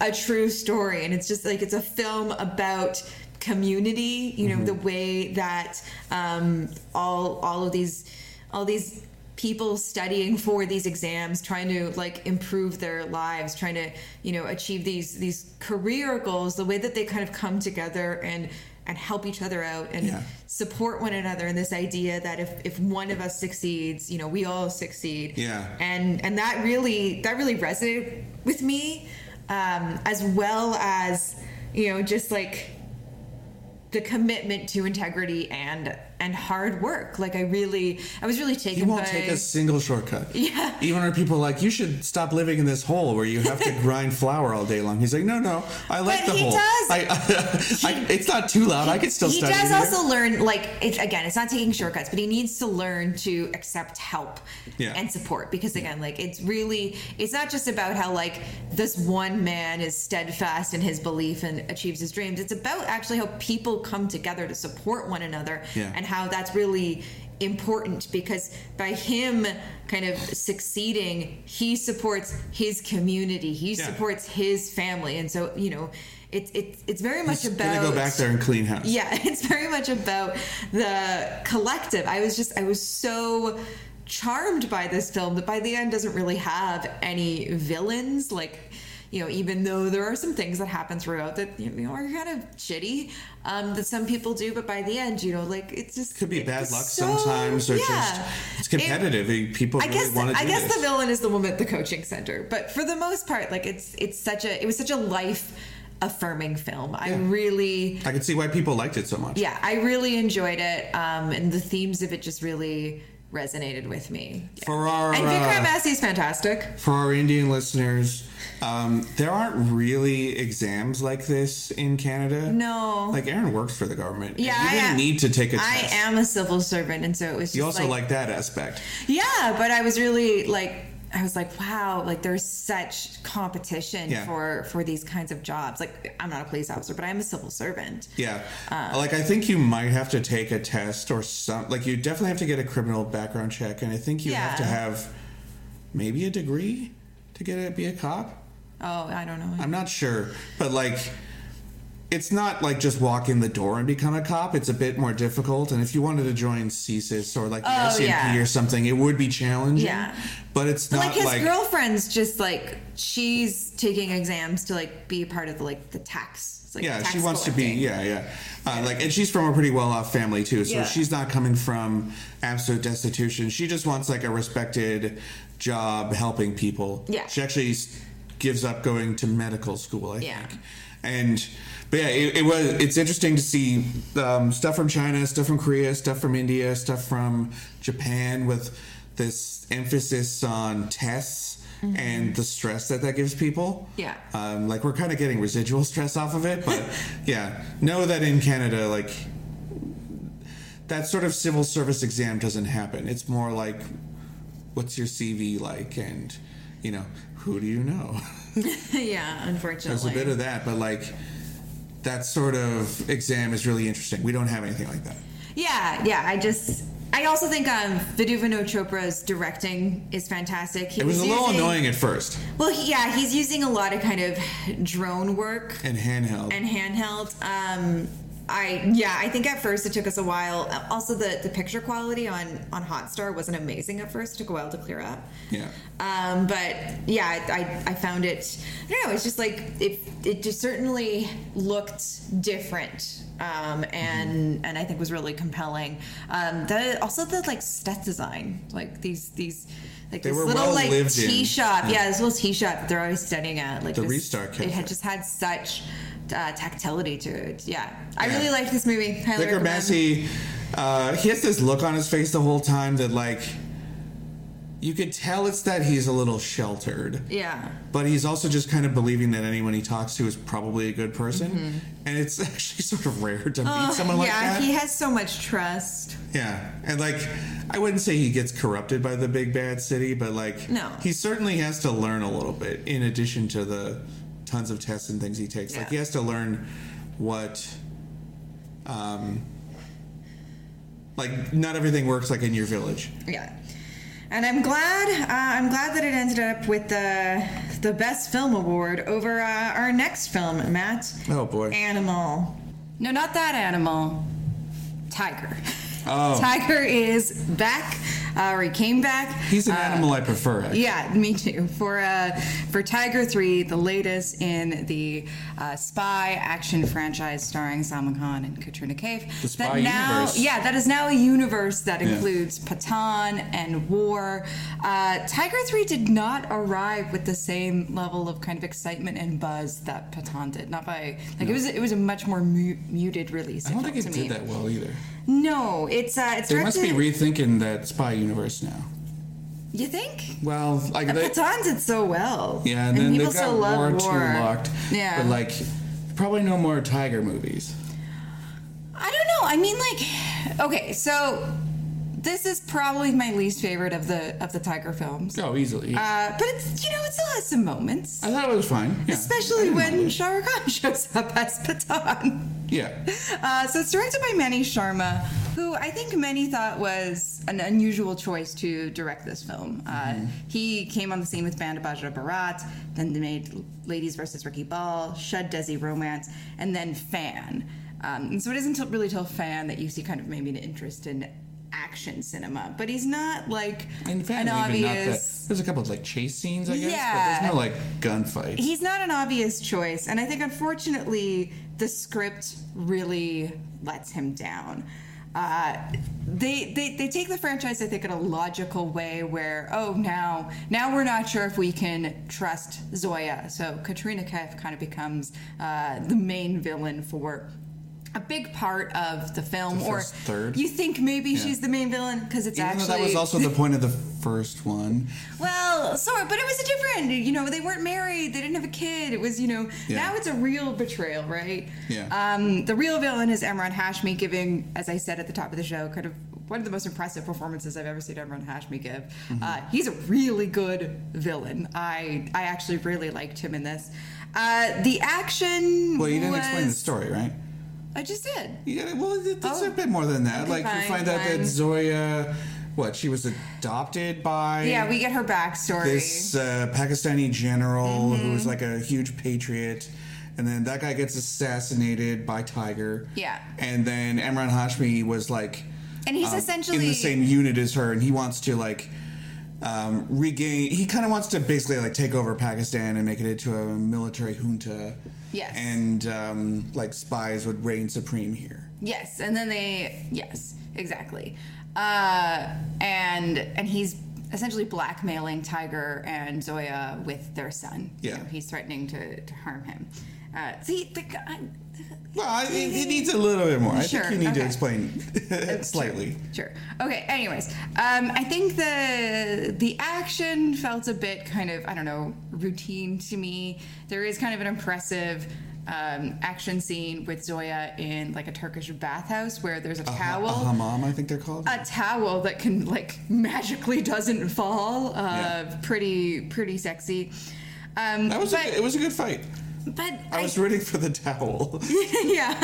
[SPEAKER 1] a true story and it's just like it's a film about community you know the way that um, all all of these all these people studying for these exams trying to like improve their lives trying to you know achieve these these career goals the way that they kind of come together and and help each other out and
[SPEAKER 2] Yeah.
[SPEAKER 1] support one another and this idea that if if one of us succeeds you know we all succeed
[SPEAKER 2] Yeah.
[SPEAKER 1] and and that really that really resonated with me um, as well as you know just like the commitment to integrity and and hard work. Like I really, I was really taken
[SPEAKER 2] He won't
[SPEAKER 1] by.
[SPEAKER 2] take a single shortcut.
[SPEAKER 1] Yeah.
[SPEAKER 2] Even when people like, you should stop living in this hole where you have to grind flour all day long. He's like, no, no, I like
[SPEAKER 1] But
[SPEAKER 2] the
[SPEAKER 1] he
[SPEAKER 2] hole.
[SPEAKER 1] does.
[SPEAKER 2] I, I, it's not too loud. I can still
[SPEAKER 1] he
[SPEAKER 2] study.
[SPEAKER 1] does
[SPEAKER 2] in here."
[SPEAKER 1] also learn like it's again it's not taking shortcuts but he needs to learn to accept help
[SPEAKER 2] Yeah.
[SPEAKER 1] and support because again like it's really it's not just about how like this one man is steadfast in his belief and achieves his dreams it's about actually how people come together to support one another
[SPEAKER 2] Yeah.
[SPEAKER 1] and how that's really important because by him kind of succeeding he supports his community he
[SPEAKER 2] Yeah.
[SPEAKER 1] supports his family and so you know it's it's it's very much
[SPEAKER 2] He's
[SPEAKER 1] about
[SPEAKER 2] go back there and clean house.
[SPEAKER 1] yeah, it's very much about the collective. I was just, I was so charmed by this film that by the end doesn't really have any villains. Like, you know, even though there are some things that happen throughout that you know are kind of shitty um, that some people do, but by the end, you know, like it's just
[SPEAKER 2] Could be bad luck
[SPEAKER 1] so-
[SPEAKER 2] sometimes, or
[SPEAKER 1] yeah.
[SPEAKER 2] just it's
[SPEAKER 1] It-
[SPEAKER 2] competitive. People
[SPEAKER 1] I
[SPEAKER 2] really
[SPEAKER 1] guess
[SPEAKER 2] want to
[SPEAKER 1] I guess
[SPEAKER 2] this.
[SPEAKER 1] the villain is the woman at the coaching center, but for the most part, like it's it's such a it was such a life affirming film. I
[SPEAKER 2] Yeah.
[SPEAKER 1] really
[SPEAKER 2] I can see why people liked it so much.
[SPEAKER 1] yeah, I really enjoyed it, um, and the themes of it just really resonated with me. Yeah.
[SPEAKER 2] For our
[SPEAKER 1] and Vikrant
[SPEAKER 2] uh,
[SPEAKER 1] Massey is fantastic.
[SPEAKER 2] for our Indian listeners, um, there aren't really exams like this in Canada.
[SPEAKER 1] No.
[SPEAKER 2] Like Aaron works for the government.
[SPEAKER 1] Yeah,
[SPEAKER 2] you
[SPEAKER 1] I
[SPEAKER 2] didn't
[SPEAKER 1] am-
[SPEAKER 2] need to take a
[SPEAKER 1] I
[SPEAKER 2] test.
[SPEAKER 1] am a civil servant, and so it was. Just
[SPEAKER 2] You also
[SPEAKER 1] like,
[SPEAKER 2] like that aspect.
[SPEAKER 1] yeah, but I was really like. I was like, wow, like there's such competition
[SPEAKER 2] Yeah.
[SPEAKER 1] for for these kinds of jobs. Like, I'm not a police officer, but I'm a civil servant.
[SPEAKER 2] Yeah.
[SPEAKER 1] Uh,
[SPEAKER 2] like I think you might have to take a test or some like you definitely have to get a criminal background check and I think you have to have maybe a degree to get to be a cop.
[SPEAKER 1] Oh, I don't know.
[SPEAKER 2] I'm not sure, but like it's not like just walk in the door and become a cop. It's a bit more difficult, and if you wanted to join CSIS or like the
[SPEAKER 1] Oh,
[SPEAKER 2] RCMP
[SPEAKER 1] yeah.
[SPEAKER 2] or something, it would be challenging.
[SPEAKER 1] Yeah.
[SPEAKER 2] but it's
[SPEAKER 1] But
[SPEAKER 2] not
[SPEAKER 1] like his
[SPEAKER 2] like
[SPEAKER 1] girlfriend's just like she's taking exams to like be a part of the like the tax. like
[SPEAKER 2] yeah,
[SPEAKER 1] tax
[SPEAKER 2] she wants to be. Yeah, yeah. Uh, like, and she's from a pretty well-off family too, so
[SPEAKER 1] Yeah.
[SPEAKER 2] she's not coming from absolute destitution. She just wants like a respected job helping people.
[SPEAKER 1] Yeah.
[SPEAKER 2] she actually gives up going to medical school. I
[SPEAKER 1] Yeah.
[SPEAKER 2] think. And but yeah, it, it was. It's interesting to see um, stuff from China, stuff from Korea, stuff from India, stuff from Japan with this emphasis on tests. And the stress that that gives people.
[SPEAKER 1] Mm-hmm. Yeah.
[SPEAKER 2] Um, like we're kind of getting residual stress off of it, but yeah, know that in Canada, like that sort of civil service exam doesn't happen. It's more like, what's your CV like, and you know, who do you know?
[SPEAKER 1] yeah, unfortunately.
[SPEAKER 2] There's a bit of that, but like that sort of exam is really interesting. We don't have anything like that.
[SPEAKER 1] Yeah, yeah. I just, I also think um, Vidhu Vinod Chopra's directing is fantastic. He
[SPEAKER 2] It was a little
[SPEAKER 1] using-
[SPEAKER 2] annoying at first
[SPEAKER 1] Well, he, yeah, he's using a lot of kind of drone work
[SPEAKER 2] and handheld.
[SPEAKER 1] and handheld. Um, I yeah, I think at first it took us a while. Also, the the picture quality on on Hotstar wasn't amazing at first. It took a while to clear up.
[SPEAKER 2] yeah.
[SPEAKER 1] Um, but yeah, I, I, I found it. I don't know. It's just like it. It just certainly looked different, um, and and I think was really compelling. Um, the also the like set design, like these these like
[SPEAKER 2] They
[SPEAKER 1] this little
[SPEAKER 2] well
[SPEAKER 1] like
[SPEAKER 2] lived in.
[SPEAKER 1] tea shop.
[SPEAKER 2] Yeah.
[SPEAKER 1] Yeah. this little tea shop they're always studying at. Like
[SPEAKER 2] The
[SPEAKER 1] this-
[SPEAKER 2] Restart
[SPEAKER 1] It had just had such. Uh, tactility to it, yeah. I really like this movie. Highly.
[SPEAKER 2] Massey, uh, he has this look on his face the whole time that like you could tell it's that he's a little sheltered.
[SPEAKER 1] Yeah,
[SPEAKER 2] But he's also just kind of believing that anyone he talks to is probably a good person. And it's actually sort of rare to meet someone like
[SPEAKER 1] yeah.
[SPEAKER 2] that.
[SPEAKER 1] Yeah, he has so much trust.
[SPEAKER 2] yeah. And like, I wouldn't say he gets corrupted by the big bad city, but like,
[SPEAKER 1] No.
[SPEAKER 2] he certainly has to learn a little bit in addition to the tons of tests and things he takes. Like, he has to learn what, um, like, not everything works like in your village.
[SPEAKER 1] Yeah. And I'm glad. Uh, I'm glad that it ended up with the the best film award over uh, our next film, Matt.
[SPEAKER 2] Oh, boy.
[SPEAKER 1] Animal.
[SPEAKER 4] No, not that animal. Tiger.
[SPEAKER 2] Oh.
[SPEAKER 1] Tiger is back. Uh, or he came back.
[SPEAKER 2] He's an
[SPEAKER 1] Uh,
[SPEAKER 2] animal I prefer. Actually.
[SPEAKER 1] yeah, me too. For uh, for Tiger Three, the latest in the uh, spy action franchise starring Salman Khan and Katrina Kaif.
[SPEAKER 2] The spy
[SPEAKER 1] that now,
[SPEAKER 2] universe.
[SPEAKER 1] Yeah, that is now a universe that
[SPEAKER 2] Yeah.
[SPEAKER 1] includes Pathaan and war. Uh, Tiger Three did not arrive with the same level of kind of excitement and buzz that Pathaan did. Not by like it was it was a much more mu- muted release.
[SPEAKER 2] I don't think it
[SPEAKER 1] to me.
[SPEAKER 2] did that well either.
[SPEAKER 1] No, it's uh, it's
[SPEAKER 2] They must be rethinking that spy universe now.
[SPEAKER 1] You think?
[SPEAKER 2] Well, like they,
[SPEAKER 1] Pathaan did so well.
[SPEAKER 2] yeah, and then
[SPEAKER 1] people
[SPEAKER 2] they've got
[SPEAKER 1] still love
[SPEAKER 2] War,
[SPEAKER 1] war.
[SPEAKER 2] Two locked.
[SPEAKER 1] Yeah.
[SPEAKER 2] but like probably no more Tiger movies.
[SPEAKER 1] I don't know. I mean, like, okay, so this is probably my least favorite of the of the Tiger films.
[SPEAKER 2] Oh, easily.
[SPEAKER 1] Uh, but it's you know it still has some moments,
[SPEAKER 2] I thought it was fine. Yeah.
[SPEAKER 1] Especially when. Shah Rukh Khan shows up as Pathaan.
[SPEAKER 2] Yeah.
[SPEAKER 1] Uh, so it's directed by Maneesh Sharma, who I think many thought was an unusual choice to direct this film. Uh,
[SPEAKER 2] Mm-hmm.
[SPEAKER 1] He came on the scene with Band Baaja Baaraat, then they made Ladies vs. Ricky Bahl, Shuddh Desi Romance, and then Fan. Um, and so it isn't till, really till Fan that you see kind of maybe an interest in action cinema. But he's not like
[SPEAKER 2] In fact,
[SPEAKER 1] an
[SPEAKER 2] not that.
[SPEAKER 1] obvious.
[SPEAKER 2] There's a couple of like chase scenes, I guess,
[SPEAKER 1] Yeah.
[SPEAKER 2] but there's no like gunfight.
[SPEAKER 1] He's not an obvious choice, and I think unfortunately the script really lets him down. Uh, they, they they take the franchise, I think, in a logical way where oh now now we're not sure if we can trust Zoya, so Katrina Kaif kind of becomes uh, the main villain for a big part of the film,
[SPEAKER 2] The
[SPEAKER 1] or
[SPEAKER 2] third?
[SPEAKER 1] you think maybe
[SPEAKER 2] Yeah.
[SPEAKER 1] she's the main villain because it's
[SPEAKER 2] Even
[SPEAKER 1] actually
[SPEAKER 2] that was also the point of the first one.
[SPEAKER 1] well, sorry, but it was a different. You know, they weren't married. They didn't have a kid. It was, you know,
[SPEAKER 2] Yeah.
[SPEAKER 1] now it's a real betrayal, right?
[SPEAKER 2] Yeah.
[SPEAKER 1] Um, the real villain is Emran Hashmi giving, as I said at the top of the show, kind of one of the most impressive performances I've ever seen Emran Hashmi give.
[SPEAKER 2] Mm-hmm.
[SPEAKER 1] Uh, he's a really good villain. I I actually really liked him in this. Uh, the action.
[SPEAKER 2] Well, you didn't
[SPEAKER 1] was,
[SPEAKER 2] explain the story, right?
[SPEAKER 1] I just did.
[SPEAKER 2] Yeah, well, it- it's
[SPEAKER 1] Oh.
[SPEAKER 2] a bit more than that.
[SPEAKER 1] Okay,
[SPEAKER 2] like,
[SPEAKER 1] fine,
[SPEAKER 2] you find out that Zoya, what, she was adopted by
[SPEAKER 1] Yeah, we get her backstory.
[SPEAKER 2] this uh, Pakistani general
[SPEAKER 1] Mm-hmm.
[SPEAKER 2] who was like a huge patriot. And then that guy gets assassinated by Tiger.
[SPEAKER 1] Yeah.
[SPEAKER 2] And then Emran Hashmi was like
[SPEAKER 1] and he's
[SPEAKER 2] um,
[SPEAKER 1] essentially
[SPEAKER 2] in the same unit as her, and he wants to like um, regain. He kind of wants to basically like take over Pakistan and make it into a military junta.
[SPEAKER 1] Yes.
[SPEAKER 2] And um, like spies would reign supreme here.
[SPEAKER 1] Yes, and then they yes, exactly. Uh, and and he's essentially blackmailing Tiger and Zoya with their son. You
[SPEAKER 2] Yeah.
[SPEAKER 1] know, he's threatening to, to harm him. Uh, see, the guy.
[SPEAKER 2] Well, I, it, it needs a little bit more. I
[SPEAKER 1] Sure,
[SPEAKER 2] think you need to explain slightly.
[SPEAKER 1] Sure. Okay. Anyways, um, I think the the action felt a bit kind of I don't know routine to me. There is kind of an impressive um, action scene with Zoya in like a Turkish bathhouse where there's a
[SPEAKER 2] A,
[SPEAKER 1] towel.
[SPEAKER 2] a hammam, I think they're called.
[SPEAKER 1] a towel that can like magically doesn't fall. Uh,
[SPEAKER 2] Yeah.
[SPEAKER 1] Pretty pretty sexy. Um,
[SPEAKER 2] that was
[SPEAKER 1] but,
[SPEAKER 2] a, it was a good fight.
[SPEAKER 1] But
[SPEAKER 2] I was rooting for the towel.
[SPEAKER 1] yeah.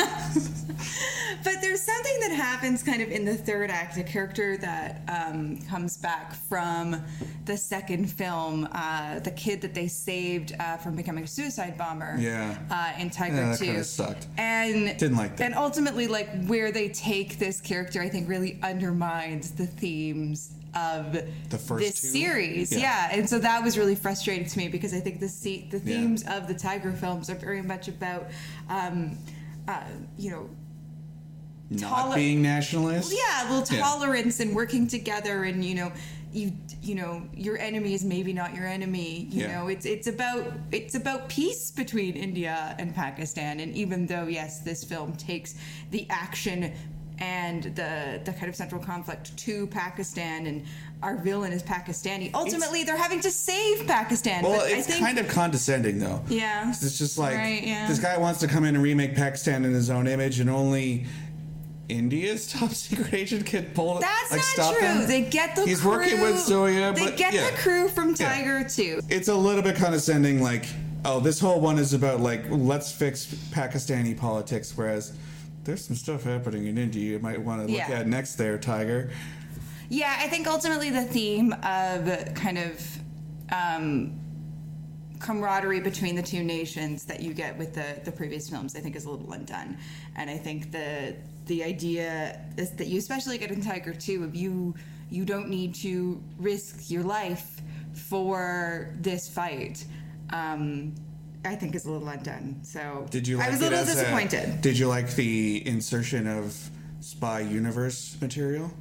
[SPEAKER 1] but there's something that happens kind of in the third act, a character that um, comes back from the second film, uh, the kid that they saved uh, from becoming a suicide bomber.
[SPEAKER 2] Yeah.
[SPEAKER 1] Uh, in Tiger
[SPEAKER 2] Yeah, that
[SPEAKER 1] 2.
[SPEAKER 2] kinda sucked.
[SPEAKER 1] And
[SPEAKER 2] Didn't like that.
[SPEAKER 1] And ultimately, like where they take this character, I think really undermines the themes of
[SPEAKER 2] The first
[SPEAKER 1] this
[SPEAKER 2] two?
[SPEAKER 1] series.
[SPEAKER 2] Yeah.
[SPEAKER 1] Yeah. and so that was really frustrating to me because I think the se- the
[SPEAKER 2] Yeah.
[SPEAKER 1] themes of the Tiger films are very much about, um, uh, you know,
[SPEAKER 2] Not
[SPEAKER 1] Toler-
[SPEAKER 2] being nationalist.
[SPEAKER 1] yeah, a little
[SPEAKER 2] Yeah.
[SPEAKER 1] tolerance and working together, and you know, you you know, your enemy is maybe not your enemy. You
[SPEAKER 2] Yeah.
[SPEAKER 1] know, it's it's about it's about peace between India and Pakistan. And even though yes, this film takes the action and the the kind of central conflict to Pakistan and our villain is Pakistani. Ultimately, they're having to save Pakistan.
[SPEAKER 2] Well, it's
[SPEAKER 1] I think,
[SPEAKER 2] kind of condescending, though.
[SPEAKER 1] Yeah.
[SPEAKER 2] It's just like
[SPEAKER 1] Right, yeah.
[SPEAKER 2] this guy wants to come in and remake Pakistan in his own image, and only India's top secret agent can pull.
[SPEAKER 1] That's
[SPEAKER 2] like,
[SPEAKER 1] not true.
[SPEAKER 2] him.
[SPEAKER 1] They get the
[SPEAKER 2] He's
[SPEAKER 1] crew.
[SPEAKER 2] working with Zoya,
[SPEAKER 1] They
[SPEAKER 2] but
[SPEAKER 1] get
[SPEAKER 2] yeah.
[SPEAKER 1] the crew from
[SPEAKER 2] Yeah.
[SPEAKER 1] Tiger too.
[SPEAKER 2] It's a little bit condescending, like, oh, this whole one is about like let's fix Pakistani politics, whereas there's some stuff happening in India you might want to look
[SPEAKER 1] Yeah.
[SPEAKER 2] at next there, Tiger.
[SPEAKER 1] Yeah, I think ultimately the theme of kind of um, camaraderie between the two nations that you get with the the previous films, I think, is a little undone. And I think the the idea is that you especially get in Tiger Two of you you don't need to risk your life for this fight. Um, I think is a little undone. So
[SPEAKER 2] Did you? Like
[SPEAKER 1] I was a little disappointed.
[SPEAKER 2] did you like the insertion of spy universe material?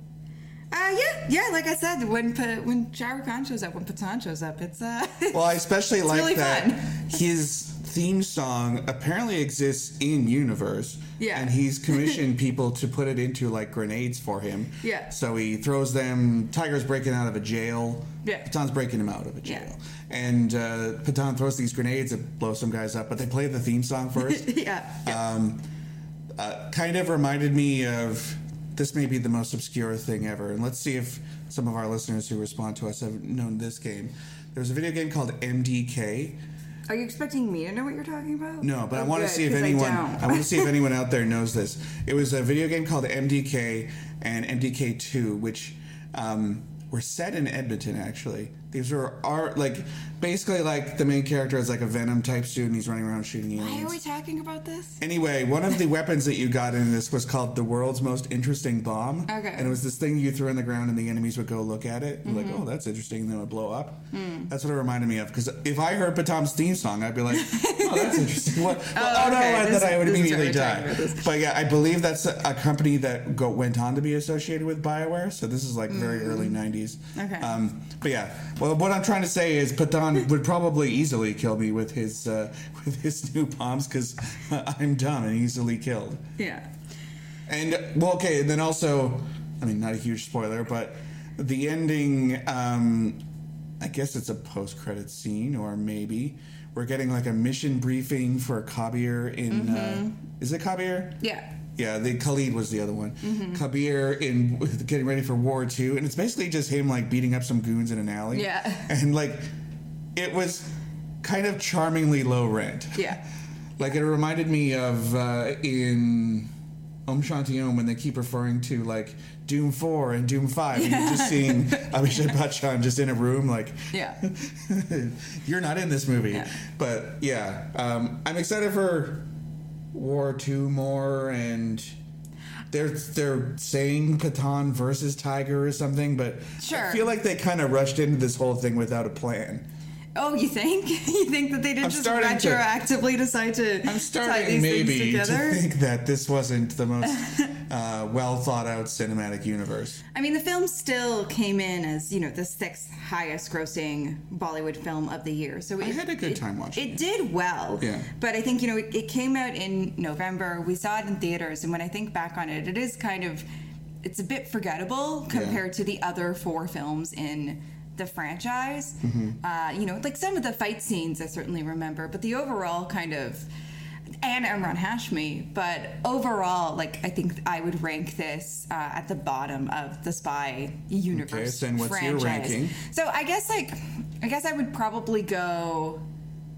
[SPEAKER 1] Uh, yeah, yeah. Like I said, when when Shah Khan shows up, when Pathaan shows up, it's uh.
[SPEAKER 2] Well, I especially like
[SPEAKER 1] really
[SPEAKER 2] that
[SPEAKER 1] fun.
[SPEAKER 2] his theme song apparently exists in universe.
[SPEAKER 1] Yeah.
[SPEAKER 2] And he's commissioned people to put it into like grenades for him.
[SPEAKER 1] Yeah.
[SPEAKER 2] So he throws them. Tiger's breaking out of a jail.
[SPEAKER 1] Yeah.
[SPEAKER 2] Pathaan's breaking him out of a
[SPEAKER 1] Yeah.
[SPEAKER 2] And uh, Pathaan throws these grenades that blow some guys up, but they play the theme song first.
[SPEAKER 1] yeah.
[SPEAKER 2] um, uh, kind of reminded me of this may be the most obscure thing ever and let's see if some of our listeners who respond to us have known this game there's a video game called mdk
[SPEAKER 1] Are you expecting me to know what you're talking about?
[SPEAKER 2] no but i
[SPEAKER 1] Oh,
[SPEAKER 2] want to see if anyone
[SPEAKER 1] I.
[SPEAKER 2] I want to see if anyone out there knows this it was a video game called mdk and mdk2 which um, were set in edmonton actually these were art, like basically like the main character is like a venom type suit and he's running around shooting aliens
[SPEAKER 1] Why are we talking about this?
[SPEAKER 2] Anyway, one of the weapons that you got in this was called the world's most interesting bomb.
[SPEAKER 1] Okay.
[SPEAKER 2] And it was this thing you threw in the ground and the enemies would go look at it. And Like,
[SPEAKER 1] Mm-hmm.
[SPEAKER 2] oh, that's interesting. And then it would blow up.
[SPEAKER 1] Hmm.
[SPEAKER 2] That's what it reminded me of. Because if I heard Pathaan's theme song, I'd be like, oh, that's interesting. What? oh, no,
[SPEAKER 1] okay.
[SPEAKER 2] I
[SPEAKER 1] This-
[SPEAKER 2] thought I would immediately
[SPEAKER 1] what we're talking
[SPEAKER 2] die. But yeah, I believe that's a, a company that go, went on to be associated with BioWare. So this is like very early 90s.
[SPEAKER 1] Hmm. Okay.
[SPEAKER 2] Um, but yeah, well, what I'm trying to say is Pathaan would probably easily kill me with his uh, with his new bombs because I'm dumb and easily killed.
[SPEAKER 1] Yeah.
[SPEAKER 2] And well, okay, and then also, I mean, not a huge spoiler, but the ending. Um, I guess it's a post-credit scene, or maybe we're getting like a mission briefing for Kabir in. Uh, is it Kabir?
[SPEAKER 1] Yeah.
[SPEAKER 2] Yeah, the Khalid was the other one.
[SPEAKER 1] Mm-hmm.
[SPEAKER 2] Kabir in getting ready for War Two, and it's basically just him like beating up some goons in an alley.
[SPEAKER 1] Yeah.
[SPEAKER 2] and like it was kind of charmingly low rent.
[SPEAKER 1] Yeah.
[SPEAKER 2] Like it reminded me of uh, in Om Shanti Om when they keep referring to like Dhoom Four and Dhoom Five, and you're just seeing Abhishek Bachchan just in a room like,
[SPEAKER 1] Yeah.
[SPEAKER 2] you're not in this movie.
[SPEAKER 1] Yeah.
[SPEAKER 2] But yeah, um, I'm excited for War Two more, and they're they're saying Pathaan versus Tiger or something, but
[SPEAKER 1] Sure.
[SPEAKER 2] I feel like they kind of rushed into this whole thing without a plan.
[SPEAKER 1] Oh, you think? you think that they didn't
[SPEAKER 2] I'm
[SPEAKER 1] just
[SPEAKER 2] starting to-
[SPEAKER 1] retroactively decide to
[SPEAKER 2] I'm
[SPEAKER 1] tie
[SPEAKER 2] starting
[SPEAKER 1] these
[SPEAKER 2] maybe
[SPEAKER 1] things
[SPEAKER 2] to think that this wasn't the most uh, well thought out cinematic universe.
[SPEAKER 1] I mean, the film still came in as you know the sixth highest grossing Bollywood film of the year. So
[SPEAKER 2] I
[SPEAKER 1] it,
[SPEAKER 2] had a good time watching
[SPEAKER 1] It
[SPEAKER 2] it.
[SPEAKER 1] did well.
[SPEAKER 2] Yeah.
[SPEAKER 1] But I think you know it, it came out in November. We saw it in theaters, and when I think back on it, it is kind of it's a bit forgettable compared to the other four films in the franchise.
[SPEAKER 2] Mm-hmm.
[SPEAKER 1] Uh, you know, like some of the fight scenes I certainly remember, but the overall kind of and Emraan Hashmi, but overall, like I think I would rank this uh, at the bottom of the spy universe.
[SPEAKER 2] Okay, so then what's your
[SPEAKER 1] franchise.
[SPEAKER 2] ranking?
[SPEAKER 1] So I guess like I guess I would probably go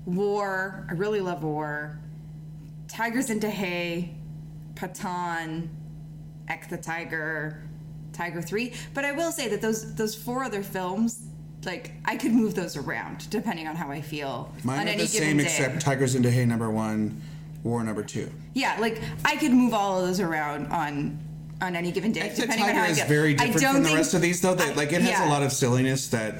[SPEAKER 1] War. I really love War. Tiger Zinda Hai, Pathaan, Ek Tha Tiger, Tiger Three. But I will say that those those four other films, like I could move those around depending on how I feel
[SPEAKER 2] Mine
[SPEAKER 1] on
[SPEAKER 2] are
[SPEAKER 1] any
[SPEAKER 2] the
[SPEAKER 1] given
[SPEAKER 2] same
[SPEAKER 1] day.
[SPEAKER 2] except Tiger Zinda Hai number one, War number two.
[SPEAKER 1] Yeah, like I could move all of those around on on any given day,
[SPEAKER 2] I think the
[SPEAKER 1] depending on how
[SPEAKER 2] Tiger
[SPEAKER 1] I
[SPEAKER 2] is
[SPEAKER 1] feel.
[SPEAKER 2] very
[SPEAKER 1] I
[SPEAKER 2] different
[SPEAKER 1] don't
[SPEAKER 2] from the
[SPEAKER 1] think-
[SPEAKER 2] rest of these, though. That
[SPEAKER 1] I-
[SPEAKER 2] like it has
[SPEAKER 1] yeah.
[SPEAKER 2] a lot of silliness that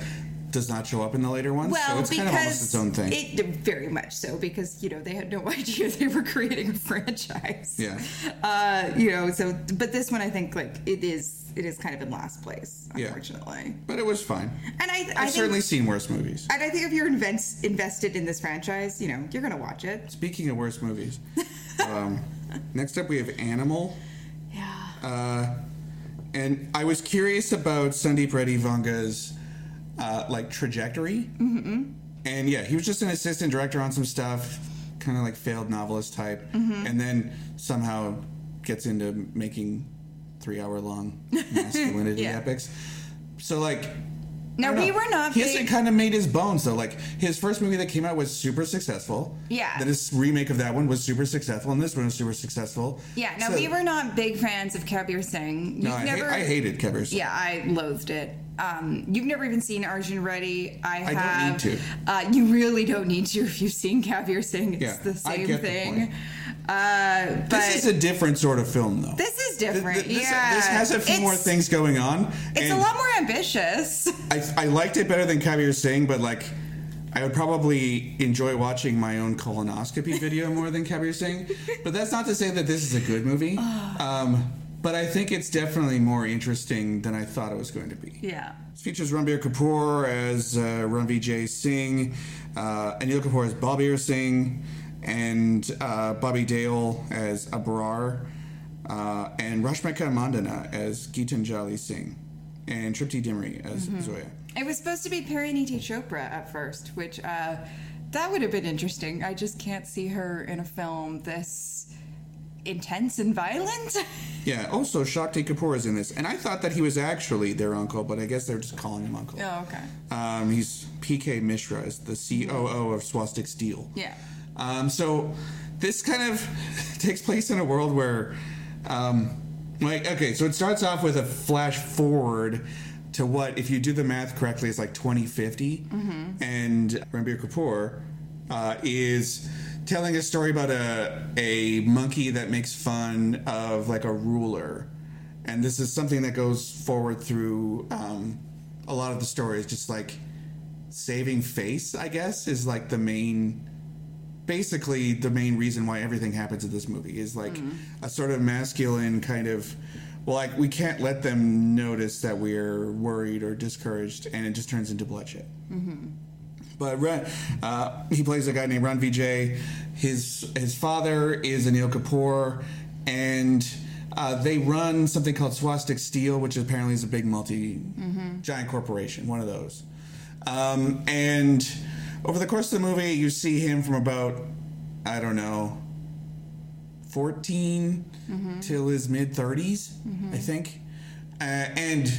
[SPEAKER 2] does not show up in the later ones.
[SPEAKER 1] Well,
[SPEAKER 2] so it's
[SPEAKER 1] because
[SPEAKER 2] kind of almost its own thing.
[SPEAKER 1] It very much so because you know they had no idea they were creating a franchise.
[SPEAKER 2] Yeah.
[SPEAKER 1] Uh, you know, so but this one I think like it is it is kind of in last place,
[SPEAKER 2] Yeah.
[SPEAKER 1] unfortunately.
[SPEAKER 2] but it was fine.
[SPEAKER 1] And I, I
[SPEAKER 2] I've
[SPEAKER 1] think,
[SPEAKER 2] certainly seen worse movies.
[SPEAKER 1] and I think if you're invest, invested in this franchise, you know, you're gonna watch it.
[SPEAKER 2] Speaking of worse movies, um, next up we have Animal.
[SPEAKER 1] Yeah.
[SPEAKER 2] Uh, and I was curious about Sandeep Reddy Vanga's uh, like trajectory. Mm-hmm. And yeah, he was just an assistant director on some stuff, kind of like failed novelist type,
[SPEAKER 1] Mm-hmm.
[SPEAKER 2] and then somehow gets into making three-hour-long masculinity
[SPEAKER 1] Yeah.
[SPEAKER 2] epics. So like.
[SPEAKER 1] Now we
[SPEAKER 2] know.
[SPEAKER 1] were not.
[SPEAKER 2] He
[SPEAKER 1] big-
[SPEAKER 2] hasn't kind of made his bones though. Like his first movie that came out was super successful.
[SPEAKER 1] Yeah.
[SPEAKER 2] Then his remake of that one was super successful, and this one was super successful.
[SPEAKER 1] Yeah. Now
[SPEAKER 2] So-
[SPEAKER 1] we were not big fans of Kabir Singh.
[SPEAKER 2] No,
[SPEAKER 1] We've
[SPEAKER 2] I,
[SPEAKER 1] never.
[SPEAKER 2] hate, I hated Kevers.
[SPEAKER 1] Yeah, I loathed it. Um, you've never even seen Arjun Reddy. I
[SPEAKER 2] don't
[SPEAKER 1] have.
[SPEAKER 2] need to.
[SPEAKER 1] Uh, you really don't need to if you've seen Kabir Singh. It's
[SPEAKER 2] Yeah,
[SPEAKER 1] the
[SPEAKER 2] I
[SPEAKER 1] same
[SPEAKER 2] the
[SPEAKER 1] thing.
[SPEAKER 2] point.
[SPEAKER 1] Uh, but
[SPEAKER 2] This is a different sort of film, though.
[SPEAKER 1] this is
[SPEAKER 2] Th- th-
[SPEAKER 1] different.
[SPEAKER 2] This,
[SPEAKER 1] yeah,
[SPEAKER 2] this has a few more things going on.
[SPEAKER 1] It's a lot more ambitious.
[SPEAKER 2] I, I liked it better than Kabir Singh, but like, I would probably enjoy watching my own colonoscopy video more than Kabir Singh. But that's not to say that this is a good movie. Um, but I think it's definitely more interesting than I thought it was going to be.
[SPEAKER 1] yeah.
[SPEAKER 2] This features Ranbir Kapoor as uh, J. Singh, uh, Anil Kapoor as Balbir Singh, and uh, Bobby Deol as Abrar, uh, and Rashmika Mandanna as Gitanjali Singh, and Tripti Dimri as Zoya.
[SPEAKER 1] It was supposed to be Parineeti Chopra at first, which uh, that would have been interesting. I just can't see her in a film this intense and violent.
[SPEAKER 2] Yeah, also Shakti Kapoor is in this, and I thought that he was actually their uncle, but I guess they're just calling him uncle.
[SPEAKER 1] oh, okay.
[SPEAKER 2] Um, he's PK Mishra, is the COO of Swastik Steel.
[SPEAKER 1] Yeah.
[SPEAKER 2] Um, so this kind of takes place in a world where, um, like, okay, so it starts off with a flash forward to what, if you do the math correctly, is like 2050, and Ranbir Kapoor uh, is telling a story about a a monkey that makes fun of like a ruler, and this is something that goes forward through um, a lot of the stories, just like saving face, I guess, is like the main basically the main reason why everything happens in this movie is like a sort of masculine kind of well like we can't let them notice that we're worried or discouraged and it just turns into bloodshed but Ran, uh, he plays a guy named Ran Vijay. His his father is Anil Kapoor, and uh, they run something called Swastik Steel, which apparently is a big multi giant corporation, one of those. Um, and over the course of the movie, you see him from about I don't know 14 till his mid 30s, I think, uh, and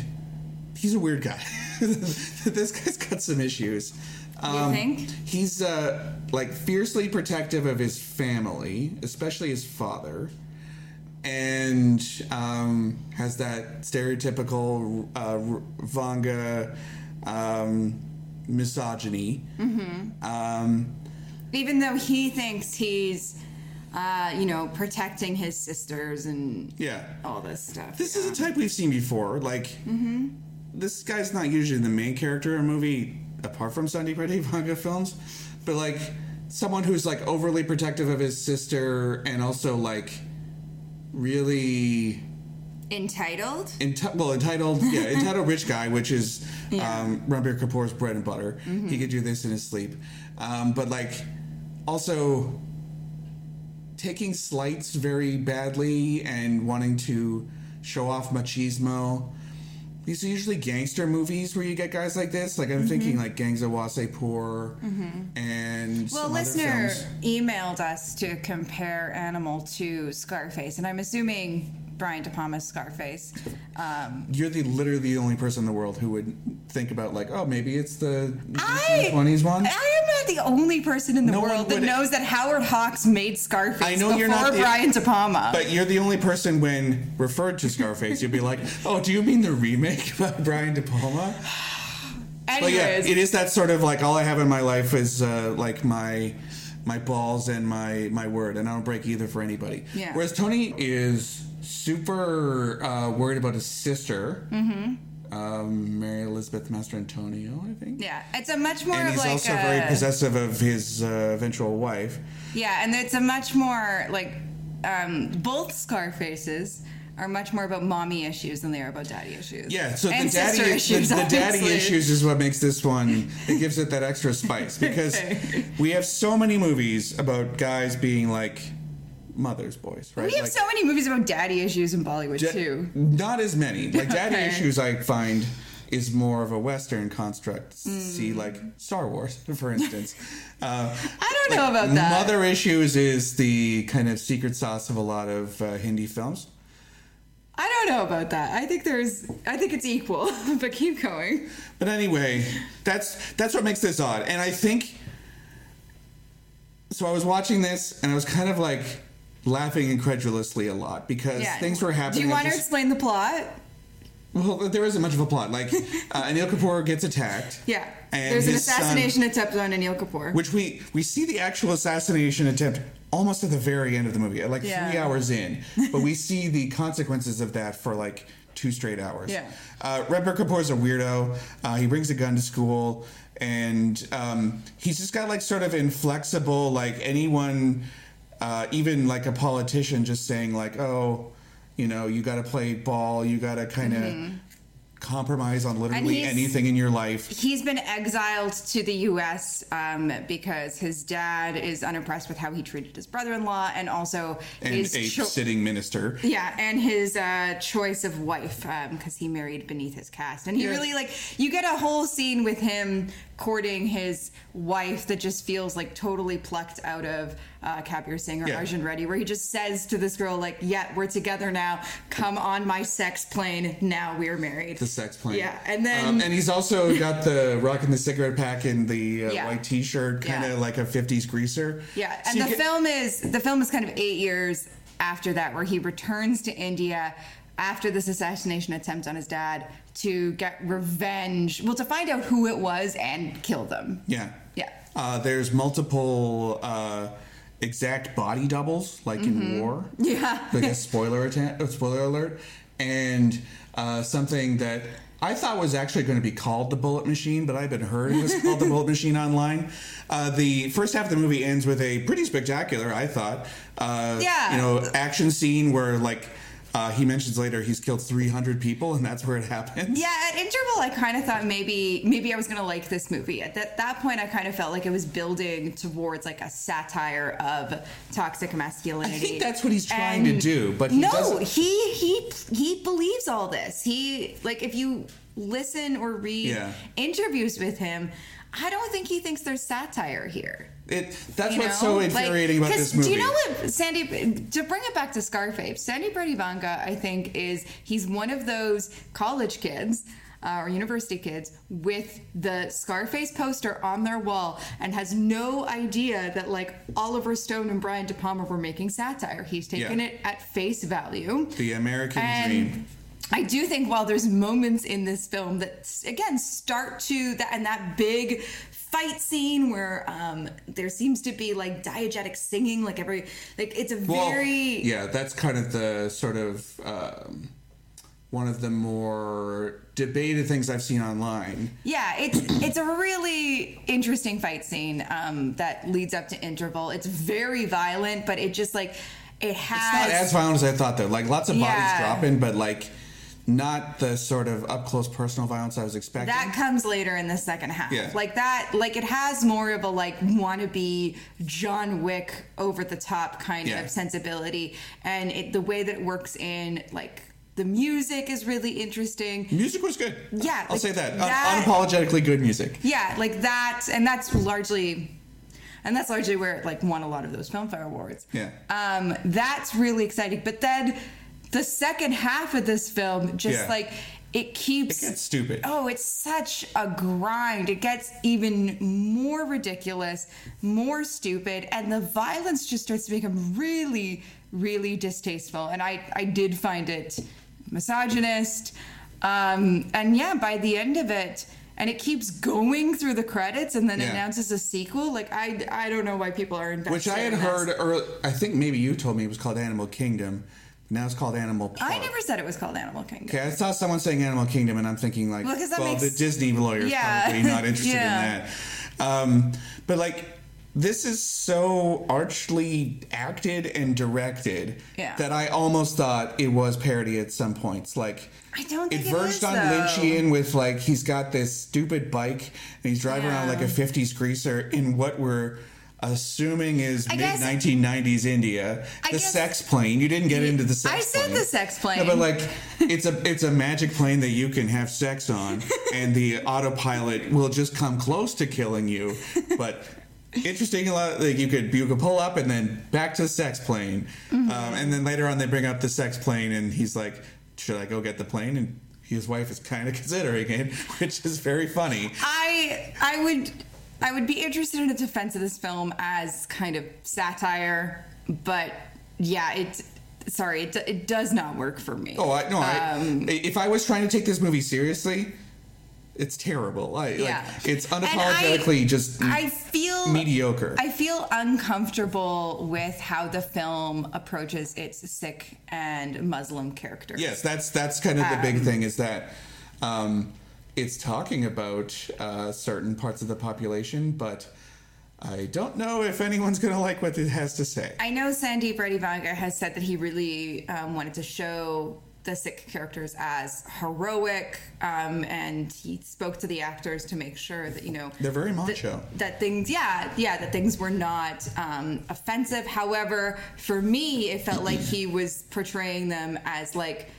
[SPEAKER 2] he's a weird guy. this guy's got some issues. Um,
[SPEAKER 1] think?
[SPEAKER 2] He's uh, like fiercely protective of his family, especially his father, and um, has that stereotypical uh, Vanga um, misogyny. Um,
[SPEAKER 1] Even though he thinks he's, uh, you know, protecting his sisters and
[SPEAKER 2] yeah.
[SPEAKER 1] all this stuff.
[SPEAKER 2] This
[SPEAKER 1] yeah.
[SPEAKER 2] is a type we've seen before. Like, this guy's not usually the main character in a movie, apart from Reddy Vanga films, but like someone who's like overly protective of his sister and also like really
[SPEAKER 1] entitled.
[SPEAKER 2] enti- well entitled, yeah, entitled rich guy, which is
[SPEAKER 1] Yeah.
[SPEAKER 2] um, Ranbir Kapoor's bread and butter. He could do this in his sleep, um, but like also taking slights very badly and wanting to show off machismo. These are usually gangster movies where you get guys like this. Like I'm thinking mm-hmm. like Gangs of Wasseypur mm-hmm. and
[SPEAKER 1] Well, listener emailed us to compare Animal to Scarface, and I'm assuming Brian De Palma's Scarface. Um,
[SPEAKER 2] You're the literally the only person in the world who would think about like, oh, maybe it's the 1920s one.
[SPEAKER 1] I am not the only person in the
[SPEAKER 2] No
[SPEAKER 1] world that knows that Howard Hawks made Scarface
[SPEAKER 2] I know
[SPEAKER 1] before
[SPEAKER 2] you're not
[SPEAKER 1] Brian De Palma.
[SPEAKER 2] But you're the only person when referred to Scarface, you'd be like, "Oh, do you mean the remake by Brian De Palma?" But
[SPEAKER 1] Anyways,
[SPEAKER 2] yeah, it is that sort of like all I have in my life is uh, like my my balls and my my word, and I don't break either for anybody.
[SPEAKER 1] Yeah.
[SPEAKER 2] Whereas Tony is super uh, worried about his sister, mm-hmm. um, Mary Elizabeth Mastrantonio, I think.
[SPEAKER 1] yeah, it's a much more
[SPEAKER 2] And he's
[SPEAKER 1] like
[SPEAKER 2] also
[SPEAKER 1] a,
[SPEAKER 2] very possessive of his uh, eventual wife.
[SPEAKER 1] yeah, and it's a much more like um, both Scarfaces are much more about mommy issues than they are about daddy issues.
[SPEAKER 2] Yeah, so
[SPEAKER 1] and
[SPEAKER 2] the daddy,
[SPEAKER 1] sister
[SPEAKER 2] the,
[SPEAKER 1] issues,
[SPEAKER 2] the daddy issues is what makes this one. It gives it that extra spice because we have so many movies about guys being like mothers' boys, right?
[SPEAKER 1] We have
[SPEAKER 2] Like,
[SPEAKER 1] so many movies about daddy issues in Bollywood too.
[SPEAKER 2] Not as many. Like daddy
[SPEAKER 1] Okay.
[SPEAKER 2] issues, I find is more of a Western construct.
[SPEAKER 1] Hmm.
[SPEAKER 2] See, like Star Wars, for instance. Uh,
[SPEAKER 1] I don't know about that.
[SPEAKER 2] Mother issues is the kind of secret sauce of a lot of uh, Hindi films.
[SPEAKER 1] I don't know about that. I think there's, I think it's equal. but keep going.
[SPEAKER 2] But anyway, that's that's what makes this odd. And I think so I was watching this and I was kind of like laughing incredulously a lot because things were happening.
[SPEAKER 1] Do you want to explain the plot?
[SPEAKER 2] Well, there isn't much of a plot. Like, uh, Anil Kapoor gets attacked.
[SPEAKER 1] Yeah. There's an
[SPEAKER 2] his son-
[SPEAKER 1] assassination attempt on Anil Kapoor.
[SPEAKER 2] which we we see the actual assassination attempt almost at the very end of the movie, like
[SPEAKER 1] Yeah.
[SPEAKER 2] three hours in. but we see the consequences of that for like two straight hours.
[SPEAKER 1] Yeah.
[SPEAKER 2] Uh, Redbird is a weirdo. Uh, he brings a gun to school, and um, he's just got like sort of inflexible, like anyone, uh, even like a politician, just saying like, oh, you know, you got to play ball, you got to kind of. Compromise on literally anything in your life.
[SPEAKER 1] He's been exiled to the U.S. Um, because his dad is unimpressed with how he treated his brother-in-law, and also
[SPEAKER 2] And
[SPEAKER 1] his
[SPEAKER 2] a
[SPEAKER 1] cho-
[SPEAKER 2] sitting minister.
[SPEAKER 1] yeah, and his uh, choice of wife because he married beneath his caste, and he
[SPEAKER 2] Yeah.
[SPEAKER 1] really like you get a whole scene with him courting his wife that just feels like totally plucked out of uh, Kabir Singh or
[SPEAKER 2] Yeah.
[SPEAKER 1] Arjun Reddy, where he just says to this girl like, "Yeah, we're together now. Come on my sex plane. Now we're married."
[SPEAKER 2] the sex plane.
[SPEAKER 1] Yeah, and then-
[SPEAKER 2] um, and he's also got the rocking the cigarette pack and the uh,
[SPEAKER 1] Yeah.
[SPEAKER 2] white T-shirt, kind of
[SPEAKER 1] Yeah.
[SPEAKER 2] like a '50s greaser.
[SPEAKER 1] Yeah,
[SPEAKER 2] So
[SPEAKER 1] and the
[SPEAKER 2] get-
[SPEAKER 1] film is the film is kind of eight years after that, where he returns to India after this assassination attempt on his dad to get revenge. Well, to find out who it was and kill them.
[SPEAKER 2] Yeah,
[SPEAKER 1] Yeah.
[SPEAKER 2] Uh, there's multiple uh, exact body doubles, like in war.
[SPEAKER 1] Mm-hmm. Yeah.
[SPEAKER 2] like a spoiler atta- spoiler alert, and uh, something that. I thought was actually going to be called the Bullet Machine, but I've been heard it was called the Bullet Machine online. Uh, the first half of the movie ends with a pretty spectacular, I thought, uh,
[SPEAKER 1] Yeah.
[SPEAKER 2] you know, action scene where like uh, he mentions later he's killed 300 people, and that's where it happens.
[SPEAKER 1] Yeah, at interval, I kind of thought maybe maybe I was gonna like this movie. At that, that point, I kind of felt like it was building towards like a satire of toxic masculinity.
[SPEAKER 2] I think that's what he's trying to do, but he
[SPEAKER 1] no, he he he believes all this. He like if you listen or read
[SPEAKER 2] Yeah.
[SPEAKER 1] interviews with him, I don't think he thinks there's satire here.
[SPEAKER 2] It, that's
[SPEAKER 1] you
[SPEAKER 2] what's
[SPEAKER 1] know?
[SPEAKER 2] so
[SPEAKER 1] Like,
[SPEAKER 2] infuriating about
[SPEAKER 1] 'cause
[SPEAKER 2] this movie.
[SPEAKER 1] Do you know what Sandy? To bring it back to Scarface, Sandeep Reddy Vanga, I think is he's one of those college kids. Uh, or university kids with the Scarface poster on their wall and has no idea that like Oliver Stone and Brian De Palma were making satire. He's taken
[SPEAKER 2] Yeah.
[SPEAKER 1] it at face value.
[SPEAKER 2] The American
[SPEAKER 1] And
[SPEAKER 2] dream.
[SPEAKER 1] I do think while there's moments in this film that again start to that and that big fight scene where um, there seems to be like diegetic singing, like every like it's a
[SPEAKER 2] Well,
[SPEAKER 1] very
[SPEAKER 2] yeah, that's kind of the sort of um, one of the more debated things I've seen online.
[SPEAKER 1] Yeah, it's it's a really interesting fight scene um, that leads up to interval. It's very violent, but it just like it
[SPEAKER 2] It's
[SPEAKER 1] has
[SPEAKER 2] not as violent as I thought, though. Like lots of
[SPEAKER 1] Yeah.
[SPEAKER 2] bodies dropping, but like not the sort of up close personal violence I was expecting.
[SPEAKER 1] That comes later in the second half.
[SPEAKER 2] Yeah.
[SPEAKER 1] Like that, like it has more of a like wannabe John Wick over the top kind
[SPEAKER 2] Yeah.
[SPEAKER 1] of sensibility, and it, the way that it works in like the music is really interesting.
[SPEAKER 2] music was good.
[SPEAKER 1] Yeah,
[SPEAKER 2] I'll
[SPEAKER 1] like
[SPEAKER 2] say that. Un- unapologetically good music.
[SPEAKER 1] Yeah, like that, and that's largely. And that's largely where it like won a lot of those Filmfare awards.
[SPEAKER 2] Yeah.
[SPEAKER 1] Um, that's really exciting. But then the second half of this film just
[SPEAKER 2] Yeah.
[SPEAKER 1] like it keeps
[SPEAKER 2] It gets stupid.
[SPEAKER 1] Oh, it's such a grind. It gets even more ridiculous, more stupid, and the violence just starts to become really, really distasteful. And I, I did find it misogynist. Um, and yeah, by the end of it, and it keeps going through the credits and then
[SPEAKER 2] Yeah.
[SPEAKER 1] announces a sequel. Like I, I don't know why people are invested.
[SPEAKER 2] Which I had
[SPEAKER 1] in
[SPEAKER 2] heard, or I think maybe you told me it was called Animal Kingdom. Now it's called Animal Park.
[SPEAKER 1] I never said it was called Animal Kingdom.
[SPEAKER 2] Okay, I saw someone saying Animal Kingdom, and I'm thinking like,
[SPEAKER 1] Well,
[SPEAKER 2] well,
[SPEAKER 1] makes-
[SPEAKER 2] the Disney lawyer's
[SPEAKER 1] Yeah.
[SPEAKER 2] probably not interested
[SPEAKER 1] Yeah.
[SPEAKER 2] in that. Um, but like, this is so archly acted and directed
[SPEAKER 1] Yeah.
[SPEAKER 2] that I almost thought it was parody at some points. Like,
[SPEAKER 1] I don't think
[SPEAKER 2] it
[SPEAKER 1] it
[SPEAKER 2] verged
[SPEAKER 1] is,
[SPEAKER 2] on
[SPEAKER 1] though.
[SPEAKER 2] Lynchian with like he's got this stupid bike and he's driving around like a 50s greaser in what we're assuming is mid 1990s India.
[SPEAKER 1] I
[SPEAKER 2] the
[SPEAKER 1] guess-
[SPEAKER 2] sex plane. You didn't get into the sex
[SPEAKER 1] I said
[SPEAKER 2] plane.
[SPEAKER 1] the sex plane.
[SPEAKER 2] No, but like it's a it's a magic plane that you can have sex on, and the autopilot will just come close to killing you. But interesting, a lot like you could you could pull up and then back to the sex plane,
[SPEAKER 1] Mm-hmm.
[SPEAKER 2] um, and then later on they bring up the sex plane, and he's like, "Should I go get the plane?" And his wife is kind of considering it, which is very funny.
[SPEAKER 1] I I would I would be interested in a defense of this film as kind of satire, but yeah, it's sorry, it, it does not work for me.
[SPEAKER 2] Oh, I no. I,
[SPEAKER 1] Um,
[SPEAKER 2] if I was trying to take this movie seriously, it's terrible. I,
[SPEAKER 1] Yeah.
[SPEAKER 2] like, it's
[SPEAKER 1] And I-
[SPEAKER 2] unapologetically just
[SPEAKER 1] I feel
[SPEAKER 2] mediocre.
[SPEAKER 1] I feel uncomfortable with how the film approaches its Sikh and Muslim characters.
[SPEAKER 2] yes, that's that's kind of the big
[SPEAKER 1] Um,
[SPEAKER 2] thing is that um, it's talking about uh, certain parts of the population, but I don't know if anyone's going to like what it has to say.
[SPEAKER 1] I know Sandeep Reddy Vanga has said that he really um, wanted to show the Sikh characters as heroic, um, and he spoke to the actors to make sure that you know
[SPEAKER 2] They're very
[SPEAKER 1] that-
[SPEAKER 2] macho.
[SPEAKER 1] That, things, yeah, yeah, that things were not um, offensive. However, for me, it felt like he was portraying them as like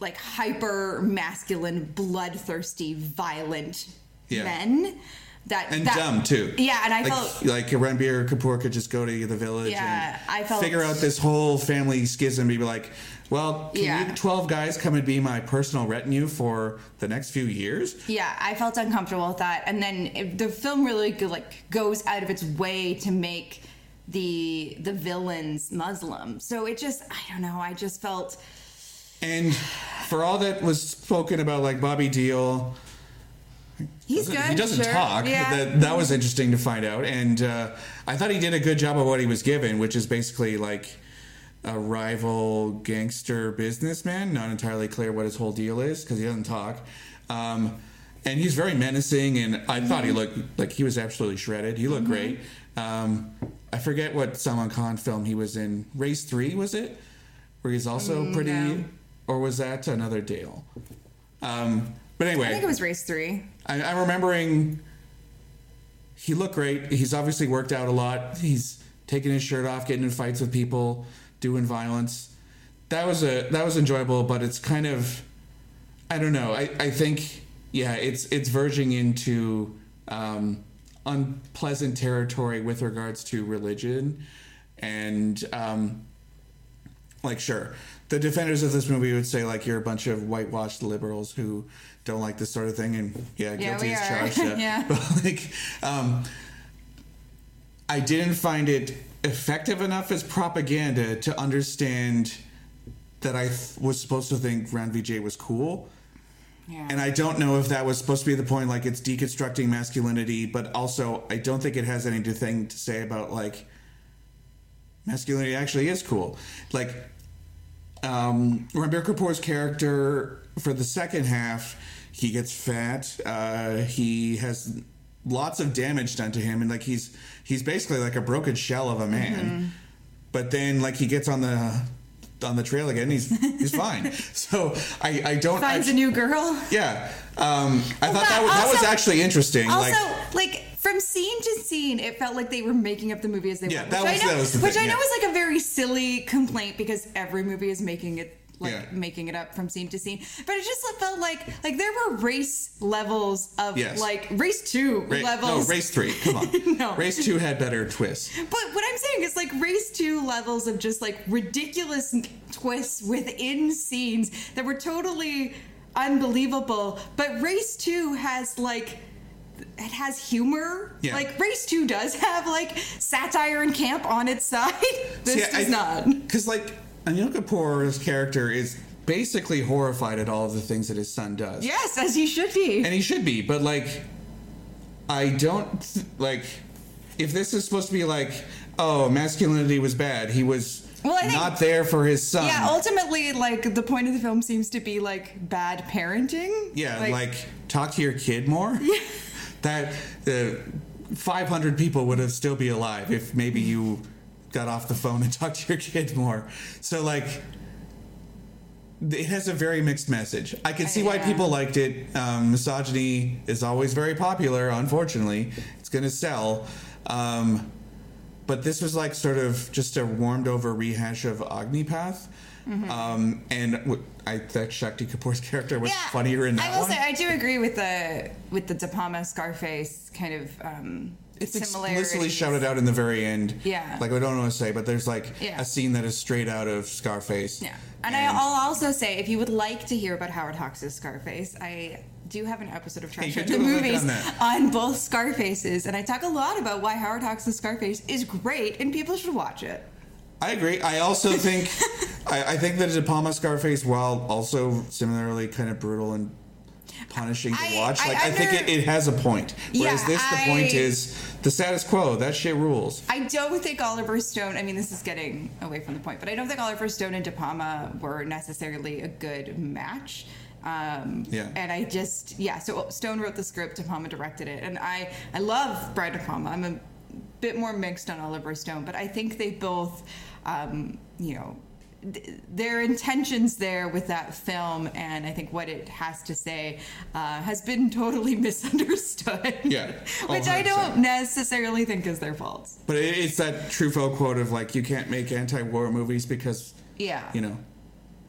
[SPEAKER 1] like hyper masculine, bloodthirsty, violent
[SPEAKER 2] Yeah.
[SPEAKER 1] men. That
[SPEAKER 2] and
[SPEAKER 1] that,
[SPEAKER 2] dumb too.
[SPEAKER 1] Yeah, and I
[SPEAKER 2] like,
[SPEAKER 1] felt
[SPEAKER 2] like Ranbir Kapoor could just go to the village
[SPEAKER 1] Yeah,
[SPEAKER 2] and
[SPEAKER 1] I felt-
[SPEAKER 2] figure out this whole family schism. and Be like, well, can
[SPEAKER 1] Yeah.
[SPEAKER 2] you twelve guys come and be my personal retinue for the next few years?
[SPEAKER 1] Yeah, I felt uncomfortable with that, and then it, the film really go- like goes out of its way to make the the villains Muslim. So it just, I don't know, I just felt
[SPEAKER 2] And for all that was spoken about, like Bobby Deol,
[SPEAKER 1] he's good.
[SPEAKER 2] he doesn't
[SPEAKER 1] sure.
[SPEAKER 2] talk.
[SPEAKER 1] Yeah.
[SPEAKER 2] That, that was interesting to find out. And uh, I thought he did a good job of what he was given, which is basically like a rival gangster businessman. Not entirely clear what his whole deal is because he doesn't talk. Um, and he's very menacing, and I thought
[SPEAKER 1] Mm-hmm.
[SPEAKER 2] he looked like he was absolutely shredded. He looked great. Um, I forget what Salman Khan film he was in. Race Three was it? Where he's also pretty,
[SPEAKER 1] Mm, no.
[SPEAKER 2] Or was that another Deol? Um, but anyway,
[SPEAKER 1] I think it was race three.
[SPEAKER 2] I, I'm remembering he looked great. He's obviously worked out a lot. He's taking his shirt off, getting in fights with people, doing violence. That was a that was enjoyable, but it's kind of I don't know. I, I think yeah, it's it's verging into um, unpleasant territory with regards to religion, and um, like sure, the defenders of this movie would say like you're a bunch of whitewashed liberals who don't like this sort of thing, and yeah,
[SPEAKER 1] Yeah,
[SPEAKER 2] guilty
[SPEAKER 1] we
[SPEAKER 2] as charged. Yeah.
[SPEAKER 1] Yeah.
[SPEAKER 2] but like, um, I didn't find it effective enough as propaganda to understand that I th- was supposed to think Ran Vijay was cool.
[SPEAKER 1] Yeah.
[SPEAKER 2] And I don't know if that was supposed to be the point, like it's deconstructing masculinity, but also I don't think it has anything to say about like masculinity actually is cool. Like um, Ranbir Kapoor's character for the second half, he gets fat. Uh, he has lots of damage done to him, and like he's he's basically like a broken shell of a man.
[SPEAKER 1] Mm-hmm.
[SPEAKER 2] But then like he gets on the on the trail again, he's he's fine. So I I don't
[SPEAKER 1] Finds
[SPEAKER 2] I-
[SPEAKER 1] a new girl.
[SPEAKER 2] yeah. Um, I thought
[SPEAKER 1] but
[SPEAKER 2] that was, that was actually interesting.
[SPEAKER 1] Also,
[SPEAKER 2] like,
[SPEAKER 1] like, from scene to scene, it felt like they were making up the movie as they
[SPEAKER 2] Yeah,
[SPEAKER 1] went.
[SPEAKER 2] that
[SPEAKER 1] which
[SPEAKER 2] was-
[SPEAKER 1] I know,
[SPEAKER 2] that was the
[SPEAKER 1] which
[SPEAKER 2] thing,
[SPEAKER 1] I know
[SPEAKER 2] yeah.
[SPEAKER 1] is like a very silly complaint because every movie is making it like
[SPEAKER 2] Yeah.
[SPEAKER 1] making it up from scene to scene. But it just felt like like there were race levels of
[SPEAKER 2] Yes.
[SPEAKER 1] like race two
[SPEAKER 2] ra- no, race three. Come on.
[SPEAKER 1] No.
[SPEAKER 2] Race two had better twists.
[SPEAKER 1] But what I'm saying is like race two levels of just like ridiculous twists within scenes that were totally unbelievable. But race two has like it has humor.
[SPEAKER 2] Yeah.
[SPEAKER 1] Like race two does have like satire and camp on its side. This does not.
[SPEAKER 2] Because like Anil Kapoor's character is basically horrified at all of the things that his son does.
[SPEAKER 1] Yes, as he should be.
[SPEAKER 2] And he should be, but like, I don't like. If this is supposed to be like, oh, masculinity was bad, he was
[SPEAKER 1] Well, I think-
[SPEAKER 2] not there for his son.
[SPEAKER 1] yeah, ultimately, like the point of the film seems to be like bad parenting.
[SPEAKER 2] Yeah, like, talk to your kid more. That the 500 people would have still be alive if maybe you got off the phone and talked to your kid more. So like it has a very mixed message. I can see why
[SPEAKER 1] Yeah.
[SPEAKER 2] people liked it. Um, misogyny is always very popular. Unfortunately, it's going to sell. Um, but this was like sort of just a warmed over rehash of Agnipath.
[SPEAKER 1] Mm-hmm.
[SPEAKER 2] Um, and w- I thought Shakti Kapoor's character was funnier in that
[SPEAKER 1] I will
[SPEAKER 2] one.
[SPEAKER 1] say I do agree with the with the De Palma Scarface kind of um,
[SPEAKER 2] It's explicitly shouted out in the very end.
[SPEAKER 1] Yeah.
[SPEAKER 2] Like I don't want to say, but there's like
[SPEAKER 1] Yeah.
[SPEAKER 2] a scene that is straight out of Scarface.
[SPEAKER 1] Yeah, and, I, I'll also say if you would like to hear about Howard Hawks' Scarface, I do have an episode of Trash
[SPEAKER 2] do
[SPEAKER 1] the
[SPEAKER 2] have a link
[SPEAKER 1] Movies
[SPEAKER 2] on
[SPEAKER 1] on both Scarfaces, and I talk a lot about why Howard Hawks' Scarface is great and people should watch it.
[SPEAKER 2] I agree. I also think I, I think that De Palma Scarface, while also similarly kind of brutal and punishing to
[SPEAKER 1] I-
[SPEAKER 2] watch,
[SPEAKER 1] I
[SPEAKER 2] like I, think it, it has a point. Whereas
[SPEAKER 1] Yeah,
[SPEAKER 2] this, the point is the status quo. That shit rules.
[SPEAKER 1] I don't think Oliver Stone. I mean, this is getting away from the point, but I don't think Oliver Stone and De Palma were necessarily a good match. Um,
[SPEAKER 2] Yeah.
[SPEAKER 1] And I just, yeah. So Stone wrote the script, De Palma directed it, and I, I love Brian De Palma. I'm a bit more mixed on Oliver Stone, but I think they both, um, you know. th- Their intentions there with that film, and I think what it has to say, uh, has been totally misunderstood.
[SPEAKER 2] Yeah.
[SPEAKER 1] Which I don't necessarily think is their fault.
[SPEAKER 2] But it's that Truffaut quote of like, you can't make anti-war movies because
[SPEAKER 1] Yeah.
[SPEAKER 2] you know,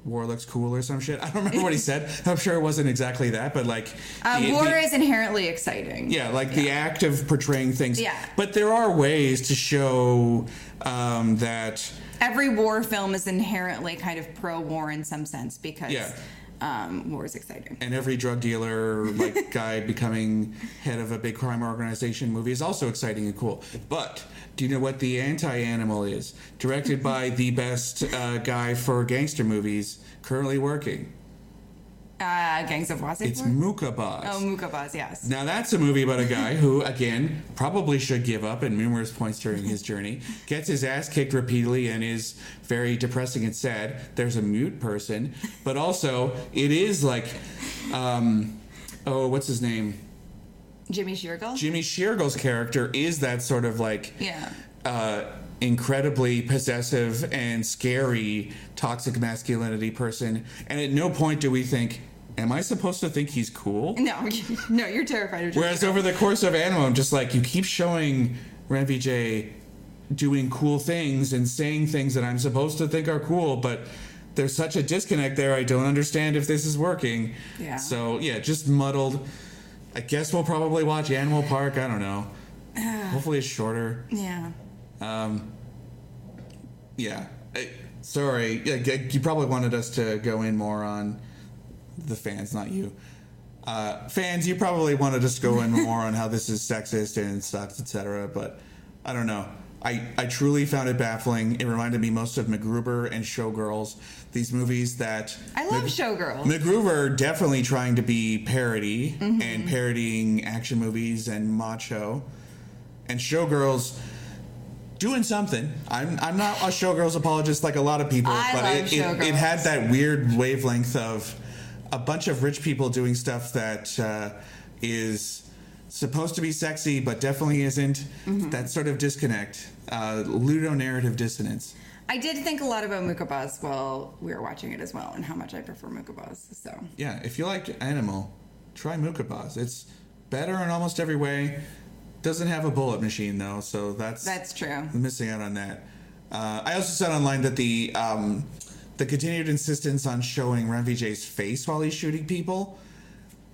[SPEAKER 2] war looks cool or some shit. I don't remember what he said. I'm sure it wasn't exactly that, but like,
[SPEAKER 1] Uh,
[SPEAKER 2] the-
[SPEAKER 1] war
[SPEAKER 2] the-
[SPEAKER 1] is inherently exciting.
[SPEAKER 2] Yeah, like the act of portraying things.
[SPEAKER 1] Yeah.
[SPEAKER 2] But there are ways to show um, that.
[SPEAKER 1] Every war film is inherently kind of pro-war in some sense because
[SPEAKER 2] Yeah.
[SPEAKER 1] um, war is exciting.
[SPEAKER 2] And every drug dealer, like guy becoming head of a big crime organization movie is also exciting and cool. But do you know what the anti-animal is? Directed by the best uh, guy for gangster movies, currently working.
[SPEAKER 1] Uh, Gangs of Wasseypur?
[SPEAKER 2] It's Mukkabaaz.
[SPEAKER 1] Oh, Mukkabaaz, yes.
[SPEAKER 2] Now that's a movie about a guy who, again, probably should give up at numerous points during his journey, gets his ass kicked repeatedly, and is very depressing and sad. There's a mute person, but also it is like, um, oh, what's his name?
[SPEAKER 1] Jimmy Shergill?
[SPEAKER 2] Jimmy Shergill's character is that sort of like,
[SPEAKER 1] Yeah.
[SPEAKER 2] uh, incredibly possessive and scary toxic masculinity person, and at no point do we think. Am I supposed to think he's cool?
[SPEAKER 1] No, no, you're terrified of Jimmy
[SPEAKER 2] Whereas over the course of Animal, I'm just like, you keep showing Ranvijay doing cool things and saying things that I'm supposed to think are cool, but there's such a disconnect there. I don't understand if this is working.
[SPEAKER 1] Yeah.
[SPEAKER 2] So yeah, just muddled. I guess we'll probably watch Animal Park. I don't know. Hopefully it's shorter.
[SPEAKER 1] Yeah.
[SPEAKER 2] Um, yeah. I, sorry. You probably wanted us to go in more on the fans, not you. Uh, fans, you probably wanted us to go in more on how this is sexist and sucks, etc. But I don't know. I, I truly found it baffling. It reminded me most of MacGruber and Showgirls, these movies that
[SPEAKER 1] I love
[SPEAKER 2] Mac-
[SPEAKER 1] Showgirls.
[SPEAKER 2] MacGruber definitely trying to be parody and parodying action movies and macho, and Showgirls doing something. I'm I'm not a Showgirls apologist like a lot of people,
[SPEAKER 1] I
[SPEAKER 2] but it, it, it had that weird wavelength of a bunch of rich people doing stuff that uh, is supposed to be sexy but definitely isn't.
[SPEAKER 1] Mm-hmm.
[SPEAKER 2] That sort of disconnect, uh, ludonarrative dissonance.
[SPEAKER 1] I did think a lot about Mukkabaaz while we were watching it as well, and how much I prefer Mukkabaaz. So
[SPEAKER 2] Yeah, if you like Animal, try Mukkabaaz. It's better in almost every way. Doesn't have a bullet machine though, so that's
[SPEAKER 1] that's true.
[SPEAKER 2] Missing out on that. Uh, I also said online that the um, the continued insistence on showing Ren Vijay's face while he's shooting people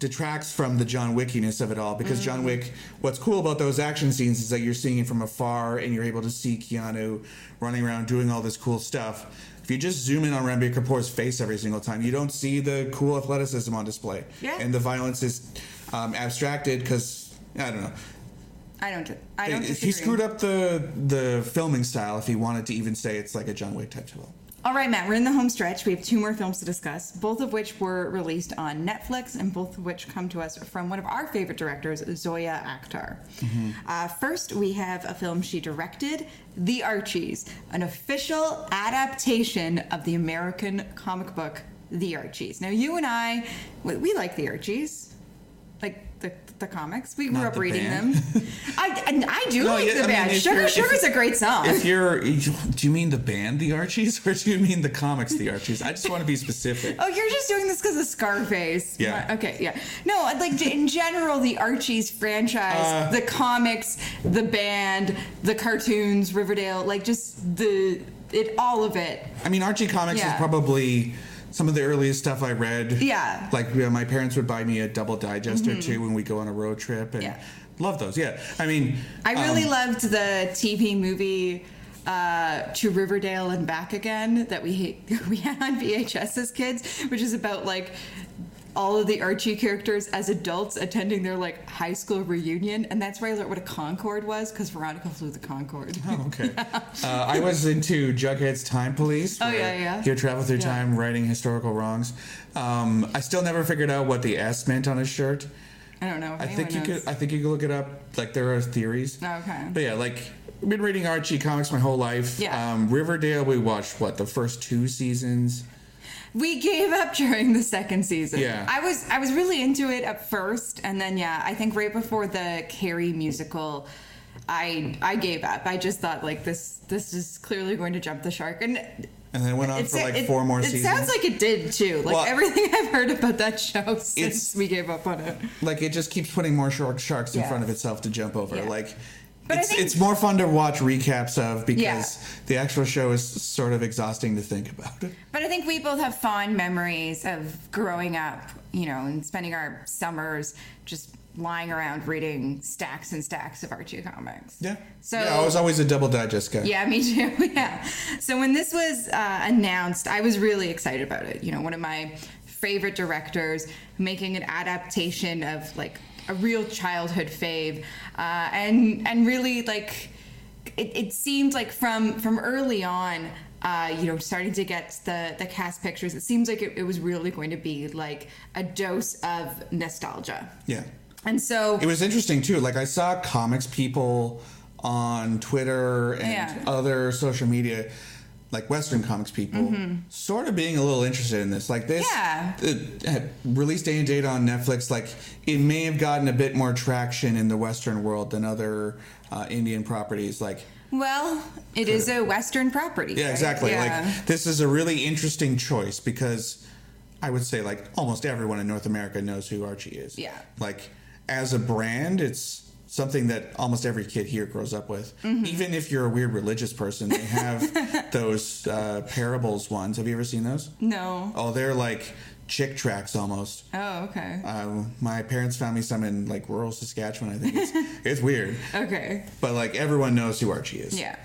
[SPEAKER 2] detracts from the John Wickiness of it all because John Wick. What's cool about those action scenes is that you're seeing it from afar and you're able to see Keanu running around doing all this cool stuff. If you just zoom in on Ranbir Kapoor's face every single time, you don't see the cool athleticism on display.
[SPEAKER 1] Yeah.
[SPEAKER 2] And the violence is um, abstracted because I don't know.
[SPEAKER 1] I don't. I don't.
[SPEAKER 2] He screwed up the the filming style if he wanted to even say it's like a John Wick type film.
[SPEAKER 1] All right, Matt, we're in the home stretch. We have two more films to discuss, both of which were released on Netflix and both of which come to us from one of our favorite directors, Zoya Akhtar. Uh, first, we have a film she directed, The Archies, an official adaptation of the American comic book, The Archies. Now, you and I, we, we like The Archies. The, the comics. We grew
[SPEAKER 2] Not
[SPEAKER 1] up
[SPEAKER 2] the
[SPEAKER 1] reading
[SPEAKER 2] band.
[SPEAKER 1] them. I, I do
[SPEAKER 2] No,
[SPEAKER 1] like
[SPEAKER 2] yeah,
[SPEAKER 1] the
[SPEAKER 2] I mean,
[SPEAKER 1] band.
[SPEAKER 2] if
[SPEAKER 1] Sugar
[SPEAKER 2] you're- if
[SPEAKER 1] Sugar's a great song.
[SPEAKER 2] If you're, do you mean the band The Archies or do you mean the comics The Archies? I just want to be specific.
[SPEAKER 1] Oh, you're just doing this because of Scarface.
[SPEAKER 2] Yeah.
[SPEAKER 1] Okay, yeah. No, like in general, the Archie's franchise,
[SPEAKER 2] Uh.
[SPEAKER 1] the comics, the band, the cartoons, Riverdale, like just the it, all of it.
[SPEAKER 2] I mean, Archie Comics
[SPEAKER 1] Yeah.
[SPEAKER 2] is probably some of the earliest stuff I read.
[SPEAKER 1] Yeah. Mm-hmm.
[SPEAKER 2] Like you know, my parents would buy me a double digest or two when we go on a road trip, and
[SPEAKER 1] Yeah.
[SPEAKER 2] love those. Yeah, I mean,
[SPEAKER 1] I really
[SPEAKER 2] um,
[SPEAKER 1] loved the TV movie uh, to Riverdale and Back Again that we we had on VHS as kids, which is about like all of the Archie characters as adults attending their like high school reunion, and that's where I learned what a Concorde was because Veronica flew the Concorde.
[SPEAKER 2] Oh, okay. uh, I was into Jughead's Time Police.
[SPEAKER 1] Oh, yeah, yeah.
[SPEAKER 2] He would travel through
[SPEAKER 1] Yeah.
[SPEAKER 2] time writing historical wrongs. Um, I still never figured out what the S meant on his shirt.
[SPEAKER 1] I don't know.
[SPEAKER 2] I think you
[SPEAKER 1] knows.
[SPEAKER 2] could. I think you could look it up. Like there are theories.
[SPEAKER 1] Okay.
[SPEAKER 2] But yeah, like I've been reading Archie comics my whole life.
[SPEAKER 1] Yeah.
[SPEAKER 2] Um, Riverdale, we watched what the first two seasons.
[SPEAKER 1] We gave up during the second season.
[SPEAKER 2] Yeah.
[SPEAKER 1] I was I was really into it at first, and then yeah, I think right before the Carrie musical, I I gave up. I just thought like this this is clearly going to jump the shark, and
[SPEAKER 2] And then it went on for like
[SPEAKER 1] it-
[SPEAKER 2] four more
[SPEAKER 1] it
[SPEAKER 2] seasons.
[SPEAKER 1] It sounds like it did too. Like
[SPEAKER 2] Well-
[SPEAKER 1] everything I've heard about that show since we gave up on it.
[SPEAKER 2] like it just keeps putting more shark sharks in
[SPEAKER 1] Yeah.
[SPEAKER 2] front of itself to jump over.
[SPEAKER 1] Yeah.
[SPEAKER 2] Like
[SPEAKER 1] But I
[SPEAKER 2] it's,
[SPEAKER 1] think-
[SPEAKER 2] it's more fun to watch recaps of because
[SPEAKER 1] Yeah.
[SPEAKER 2] the actual show is sort of exhausting to think about.
[SPEAKER 1] But I think we both have fond memories of growing up, you know, and spending our summers just lying around reading stacks and stacks of Archie comics.
[SPEAKER 2] Yeah.
[SPEAKER 1] So
[SPEAKER 2] yeah, I was always a double digest guy.
[SPEAKER 1] Yeah, me too. Yeah. So when this was uh, announced, I was really excited about it. You know, one of my favorite directors making an adaptation of like a real childhood fave, uh, and and really like it, it seemed like from from early on. Uh, you know, starting to get the the cast pictures, it seems like it, it was really going to be like a dose of nostalgia.
[SPEAKER 2] Yeah.
[SPEAKER 1] And so
[SPEAKER 2] It was interesting too. Like I saw comics people on Twitter and
[SPEAKER 1] Yeah.
[SPEAKER 2] other social media, like Western comics people, sort of being a little interested in this. Like this,
[SPEAKER 1] Mm-hmm. Yeah.
[SPEAKER 2] the, release day and date on Netflix. Like it may have gotten a bit more traction in the Western world than other uh, Indian properties. Like
[SPEAKER 1] well, it is a Western property.
[SPEAKER 2] yeah,
[SPEAKER 1] right?
[SPEAKER 2] exactly.
[SPEAKER 1] Yeah.
[SPEAKER 2] Like this is a really interesting choice because I would say like almost everyone in North America knows who Archie is.
[SPEAKER 1] Yeah.
[SPEAKER 2] Like as a brand, it's something that almost every kid here grows up with.
[SPEAKER 1] Mm-hmm.
[SPEAKER 2] Even if you're a weird religious person, they have those uh, parables ones. Have you ever seen those?
[SPEAKER 1] No.
[SPEAKER 2] Oh, they're like chick tracks almost.
[SPEAKER 1] Oh, okay.
[SPEAKER 2] Uh, my parents found me some in like rural Saskatchewan. I think it's it's weird,
[SPEAKER 1] Okay.
[SPEAKER 2] but like everyone knows who Archie is.
[SPEAKER 1] Yeah.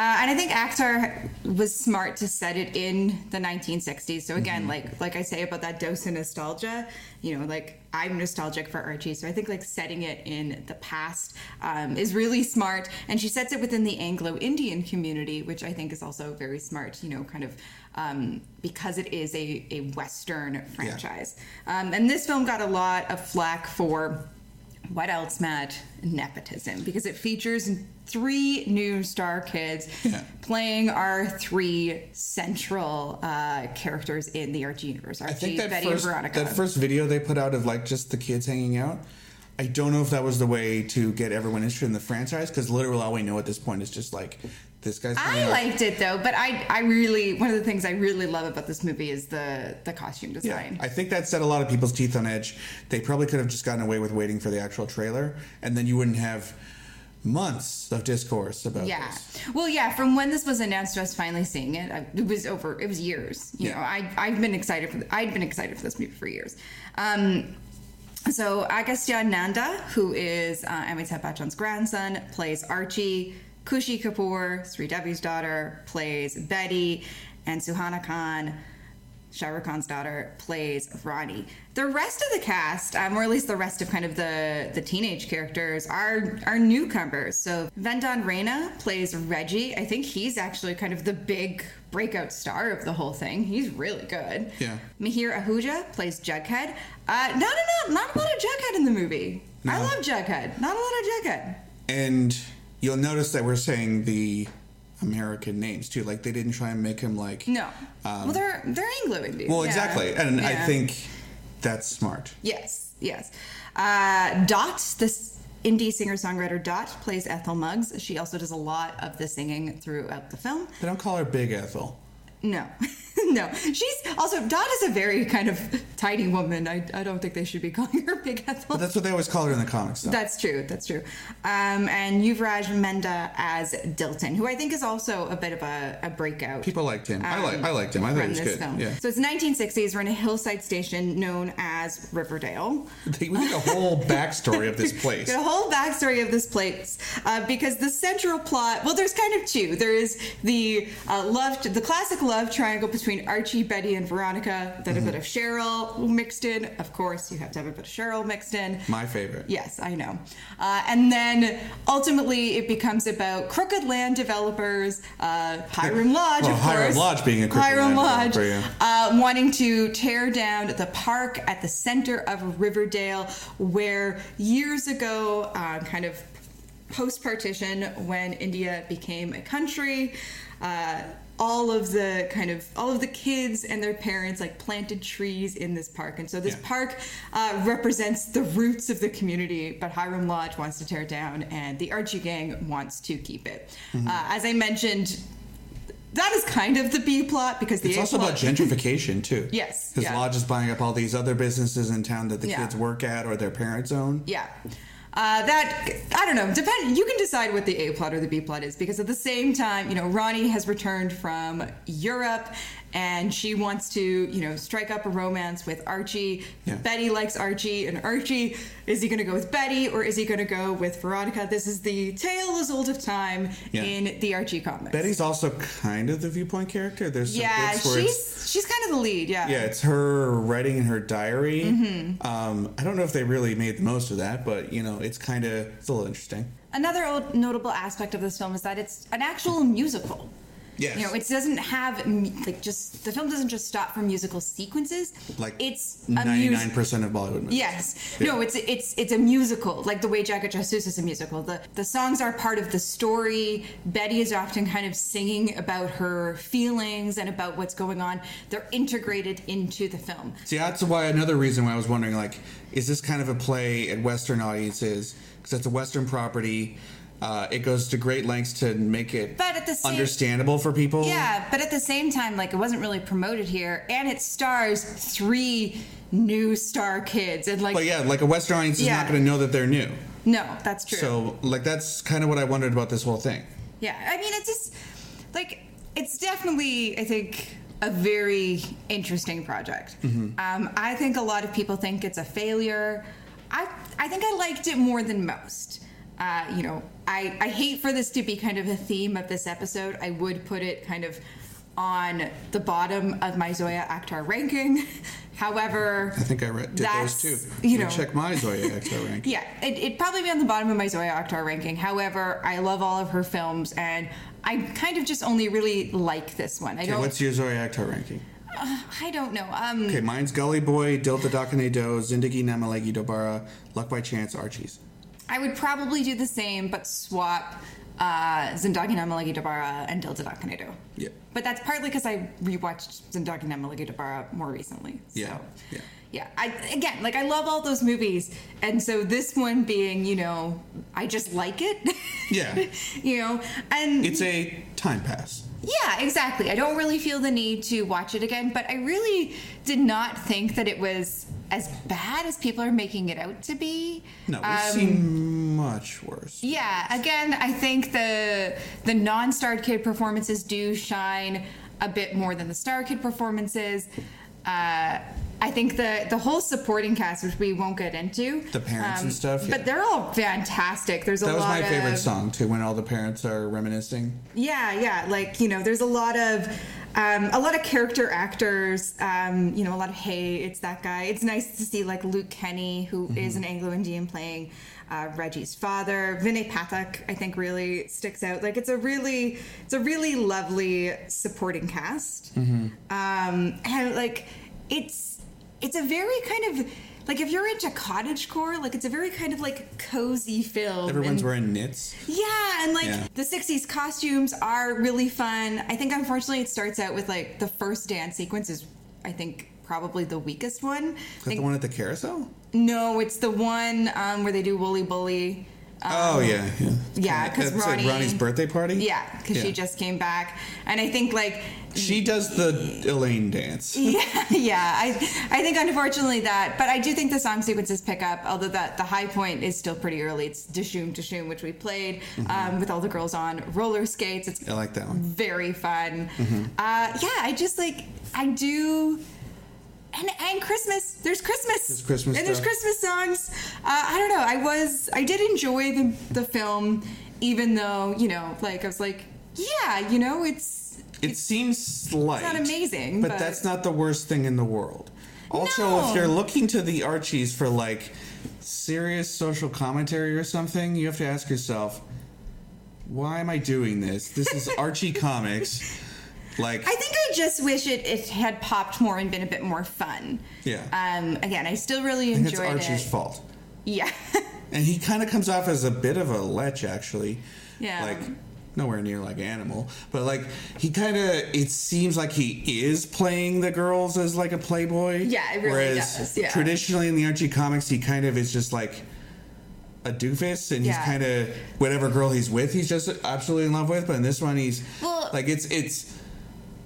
[SPEAKER 1] Uh, and I think Akhtar was smart to set it in the 1960s. So again, like like I say about that dose of nostalgia, you know, like I'm nostalgic for Archie, so I think like setting it in the past um, is really smart. And she sets it within the Anglo-Indian community, which I think is also very smart. You know, kind of um, because it is a a Western franchise. Um, and this film got a lot of flack for what else, Matt? Nepotism, because it features three new star kids
[SPEAKER 2] Yeah.
[SPEAKER 1] playing our three central uh, characters in the Archie universe:
[SPEAKER 2] I think that
[SPEAKER 1] Betty,
[SPEAKER 2] first
[SPEAKER 1] and Veronica.
[SPEAKER 2] that first video they put out of like just the kids hanging out. I don't know if that was the way to get everyone interested in the franchise because literally all we know at this point is just like this guy's.
[SPEAKER 1] I
[SPEAKER 2] out.
[SPEAKER 1] liked it though, but I I really one of the things I really love about this movie is the the costume
[SPEAKER 2] Yeah,
[SPEAKER 1] design.
[SPEAKER 2] I think that set a lot of people's teeth on edge. They probably could have just gotten away with waiting for the actual trailer, and then you wouldn't have months of discourse about
[SPEAKER 1] Yeah.
[SPEAKER 2] this.
[SPEAKER 1] Well, yeah. From when this was announced to us finally seeing it, I, it was over. It was years. You
[SPEAKER 2] Yeah.
[SPEAKER 1] know, I I've been excited for. I'd been excited for this movie for years. Um, so Agastya Nanda, who is uh, Amitabh Bachchan's grandson, plays Archie. Khushi Kapoor, Sridevi's daughter, plays Betty, and Suhana Khan, Shah Rukh Khan's daughter plays Ronnie. The rest of the cast, um, or at least the rest of kind of the the teenage characters, are are newcomers. So Vedang Raina plays Reggie. I think he's actually kind of the big breakout star of the whole thing. He's really good.
[SPEAKER 2] Yeah.
[SPEAKER 1] Mihir Ahuja plays Jughead. Uh, no, no, no, not a lot of Jughead in the movie. I love Jughead. Not a lot of Jughead.
[SPEAKER 2] And you'll notice that we're saying the American names too. Like they didn't try and make him like
[SPEAKER 1] No.
[SPEAKER 2] Um,
[SPEAKER 1] well, they're they're Anglo Indian.
[SPEAKER 2] Well,
[SPEAKER 1] Yeah.
[SPEAKER 2] exactly, and I think that's smart.
[SPEAKER 1] Yes, yes. Uh, Dot, this indie singer songwriter Dot, plays Ethel Muggs. She also does a lot of the singing throughout the film.
[SPEAKER 2] They don't call her Big Ethel.
[SPEAKER 1] No, no. She's also Dot is a very kind of tiny woman. I, I don't think they should be calling her Big Ethel.
[SPEAKER 2] But that's what they always call her in the comics. Though.
[SPEAKER 1] That's true. That's true. Um, and Yuvraj Menda as Dilton, who I think is also a bit of a, a breakout.
[SPEAKER 2] People liked him. I
[SPEAKER 1] um,
[SPEAKER 2] like. I liked him. I thought he was good.
[SPEAKER 1] film.
[SPEAKER 2] Yeah.
[SPEAKER 1] So it's 1960s. We're in a hillside station known as Riverdale.
[SPEAKER 2] we need a whole backstory of this place.
[SPEAKER 1] A whole backstory of this place uh, because the central plot. Well, there's kind of two. There is the uh, love, the classic love triangle between between Archie, Betty, and Veronica, then a bit of Cheryl mixed in. Of course, you have to have a bit of Cheryl mixed in.
[SPEAKER 2] My favorite.
[SPEAKER 1] Yes, I know. Uh, and then ultimately, it becomes about crooked land developers, uh, Hiram Lodge,
[SPEAKER 2] Well,
[SPEAKER 1] of
[SPEAKER 2] Hiram
[SPEAKER 1] course.
[SPEAKER 2] Lodge being a crooked
[SPEAKER 1] Hiram
[SPEAKER 2] land
[SPEAKER 1] Lodge,
[SPEAKER 2] developer,
[SPEAKER 1] uh, wanting to tear down the park at the center of Riverdale, where years ago, uh, kind of post partition, when India became a country. Uh, all of the kind of all of the kids and their parents like planted trees in this park and so this
[SPEAKER 2] Yeah.
[SPEAKER 1] park uh, represents the roots of the community but hiram lodge wants to tear it down and the archie gang wants to keep it
[SPEAKER 2] Mm-hmm.
[SPEAKER 1] uh, as i mentioned that is kind of the b plot because the
[SPEAKER 2] It's
[SPEAKER 1] A
[SPEAKER 2] also
[SPEAKER 1] plot,
[SPEAKER 2] about gentrification too.
[SPEAKER 1] Yes,
[SPEAKER 2] because
[SPEAKER 1] yeah.
[SPEAKER 2] Lodge is buying up all these other businesses in town that the
[SPEAKER 1] Yeah.
[SPEAKER 2] kids work at or their parents own.
[SPEAKER 1] Yeah. Uh, that I don't know. Depend. You can decide what the A plot or the B plot is because at the same time, you know, Ronnie has returned from Europe, and she wants to, you know, strike up a romance with Archie.
[SPEAKER 2] Yeah.
[SPEAKER 1] Betty likes Archie, and Archie is he going to go with Betty or is he going to go with Veronica? This is the tale as old of time
[SPEAKER 2] Yeah.
[SPEAKER 1] in the Archie comics.
[SPEAKER 2] Betty's also kind of the viewpoint character. There's some
[SPEAKER 1] yeah, she's she's kind of the lead. Yeah.
[SPEAKER 2] yeah, it's her writing in her diary.
[SPEAKER 1] Mm-hmm.
[SPEAKER 2] Um, I don't know if they really made the most of that, but you know, it's kind of it's a little interesting.
[SPEAKER 1] Another old notable aspect of this film is that it's an actual musical.
[SPEAKER 2] Yes.
[SPEAKER 1] You know, it doesn't have like just the film doesn't just stop for musical sequences.
[SPEAKER 2] like
[SPEAKER 1] it's a
[SPEAKER 2] ninety nine percent of Bollywood movies.
[SPEAKER 1] Yes.
[SPEAKER 2] Yeah.
[SPEAKER 1] No, it's it's it's a musical, like the way Jagga Jasoos is a musical. The the songs are part of the story. Betty is often kind of singing about her feelings and about what's going on. They're integrated into the film.
[SPEAKER 2] See, that's why another reason why I was wondering, like, is this kind of a play at Western audiences? Because it's a Western property. Uh, it goes to great lengths to make it
[SPEAKER 1] But at the same-
[SPEAKER 2] understandable for people.
[SPEAKER 1] Yeah, but at the same time, like it wasn't really promoted here, and it stars three new star kids, and like
[SPEAKER 2] But yeah, like a Western audience is not going to know that they're new.
[SPEAKER 1] no, that's true.
[SPEAKER 2] So, like, that's kind of what I wondered about this whole thing.
[SPEAKER 1] Yeah, I mean, it's just like it's definitely, I think, a very interesting project. Um, I think a lot of people think it's a failure. I I think I liked it more than most. Uh, you know, I I hate for this to be kind of a theme of this episode. I would put it kind of on the bottom of my Zoya Akhtar ranking. However,
[SPEAKER 2] I think I read did those too.
[SPEAKER 1] you know-
[SPEAKER 2] check my Zoya Akhtar ranking.
[SPEAKER 1] yeah, it, it'd probably be on the bottom of my Zoya Akhtar ranking. However, I love all of her films, and I kind of just only really like this one. I
[SPEAKER 2] Okay,
[SPEAKER 1] don't.
[SPEAKER 2] what's your Zoya Akhtar ranking?
[SPEAKER 1] I don't know. Um,
[SPEAKER 2] Okay, mine's Gully Boy, Dil Dhadakne Do, Zindagi Na Milegi Dobara, Luck by Chance, Archie's.
[SPEAKER 1] I would probably do the same, but swap uh, Zindagi Na Milegi Dobara and Dil Dhadakne Do.
[SPEAKER 2] Yeah.
[SPEAKER 1] But that's partly because I rewatched Zindagi Na Milegi Dobara more recently. So.
[SPEAKER 2] Yeah, yeah.
[SPEAKER 1] Yeah, I again like I love all those movies, and so this one being, you know, I just like it.
[SPEAKER 2] Yeah.
[SPEAKER 1] you know, and
[SPEAKER 2] It's a time pass.
[SPEAKER 1] Yeah, exactly. I don't really feel the need to watch it again, but I really did not think that it was as bad as people are making it out to be.
[SPEAKER 2] No, we've
[SPEAKER 1] Um,
[SPEAKER 2] seen much worse.
[SPEAKER 1] Yeah, again, I think the the non-starred kid performances do shine a bit more than the star kid performances. Uh, I think the the whole supporting cast, which we won't get into,
[SPEAKER 2] The parents and stuff, yeah.
[SPEAKER 1] but they're all fantastic. There's a lot of
[SPEAKER 2] That was my favorite
[SPEAKER 1] of,
[SPEAKER 2] song too, when all the parents are reminiscing.
[SPEAKER 1] Yeah, yeah. Like you know, there's a lot of um, a lot of character actors. Um, you know, a lot of hey, it's that guy. It's nice to see like Luke Kenny, who is an Anglo-Indian playing uh, Reggie's father. Vinay Pathak, I think, really sticks out. Like it's a really, it's a really lovely supporting cast. Um, and like it's it's a very kind of like if you're into cottage core, like it's a very kind of like cozy film.
[SPEAKER 2] Everyone's
[SPEAKER 1] and-
[SPEAKER 2] wearing knits.
[SPEAKER 1] yeah, and like
[SPEAKER 2] Yeah.
[SPEAKER 1] the 60s costumes are really fun. I think unfortunately it starts out with like the first dance sequence is I think probably the weakest one.
[SPEAKER 2] Is that the one at the carousel?
[SPEAKER 1] No, it's the one um, where they do Wooly Bully.
[SPEAKER 2] oh yeah, yeah.
[SPEAKER 1] Um, yeah, 'cause
[SPEAKER 2] That's at
[SPEAKER 1] Ronnie-
[SPEAKER 2] Ronnie's birthday party.
[SPEAKER 1] Yeah, because she just came back, and I think like
[SPEAKER 2] she does the Elaine dance.
[SPEAKER 1] yeah, yeah. I I think unfortunately that, but I do think the song sequences pick up. Although that the high point is still pretty early. It's Dishoom Dishoom, which we played um, with all the girls on roller skates. It's
[SPEAKER 2] I like that one.
[SPEAKER 1] very fun. Uh, yeah, I just like I do. And, and Christmas, there's Christmas,
[SPEAKER 2] There's Christmas
[SPEAKER 1] and there's. Christmas songs. Uh, I don't know. I was, I did enjoy the the film, even though you know, like I was like, yeah, you know, it's
[SPEAKER 2] It seems slight.
[SPEAKER 1] It's not amazing,
[SPEAKER 2] but,
[SPEAKER 1] but-
[SPEAKER 2] that's not the worst thing in the world. Also,
[SPEAKER 1] No.
[SPEAKER 2] if you're looking to the Archies for like serious social commentary or something, you have to ask yourself, why am I doing this? This is Archie Comics. Like,
[SPEAKER 1] I think I just wish it, it had popped more and been a bit more fun.
[SPEAKER 2] Yeah.
[SPEAKER 1] Um. Again, I still really
[SPEAKER 2] think it's Archie's
[SPEAKER 1] it.
[SPEAKER 2] fault.
[SPEAKER 1] Yeah.
[SPEAKER 2] And he kind of comes off as a bit of a lech, actually.
[SPEAKER 1] Yeah.
[SPEAKER 2] Like, nowhere near like Animal. But, like, he kind of, it seems like he is playing the girls as, like, a playboy.
[SPEAKER 1] Yeah, it really
[SPEAKER 2] Whereas
[SPEAKER 1] does, yeah.
[SPEAKER 2] traditionally in the Archie comics, he kind of is just, like, a doofus and he's
[SPEAKER 1] Yeah.
[SPEAKER 2] kind of whatever girl he's with he's just absolutely in love with but in this one he's
[SPEAKER 1] Well-
[SPEAKER 2] like it's it's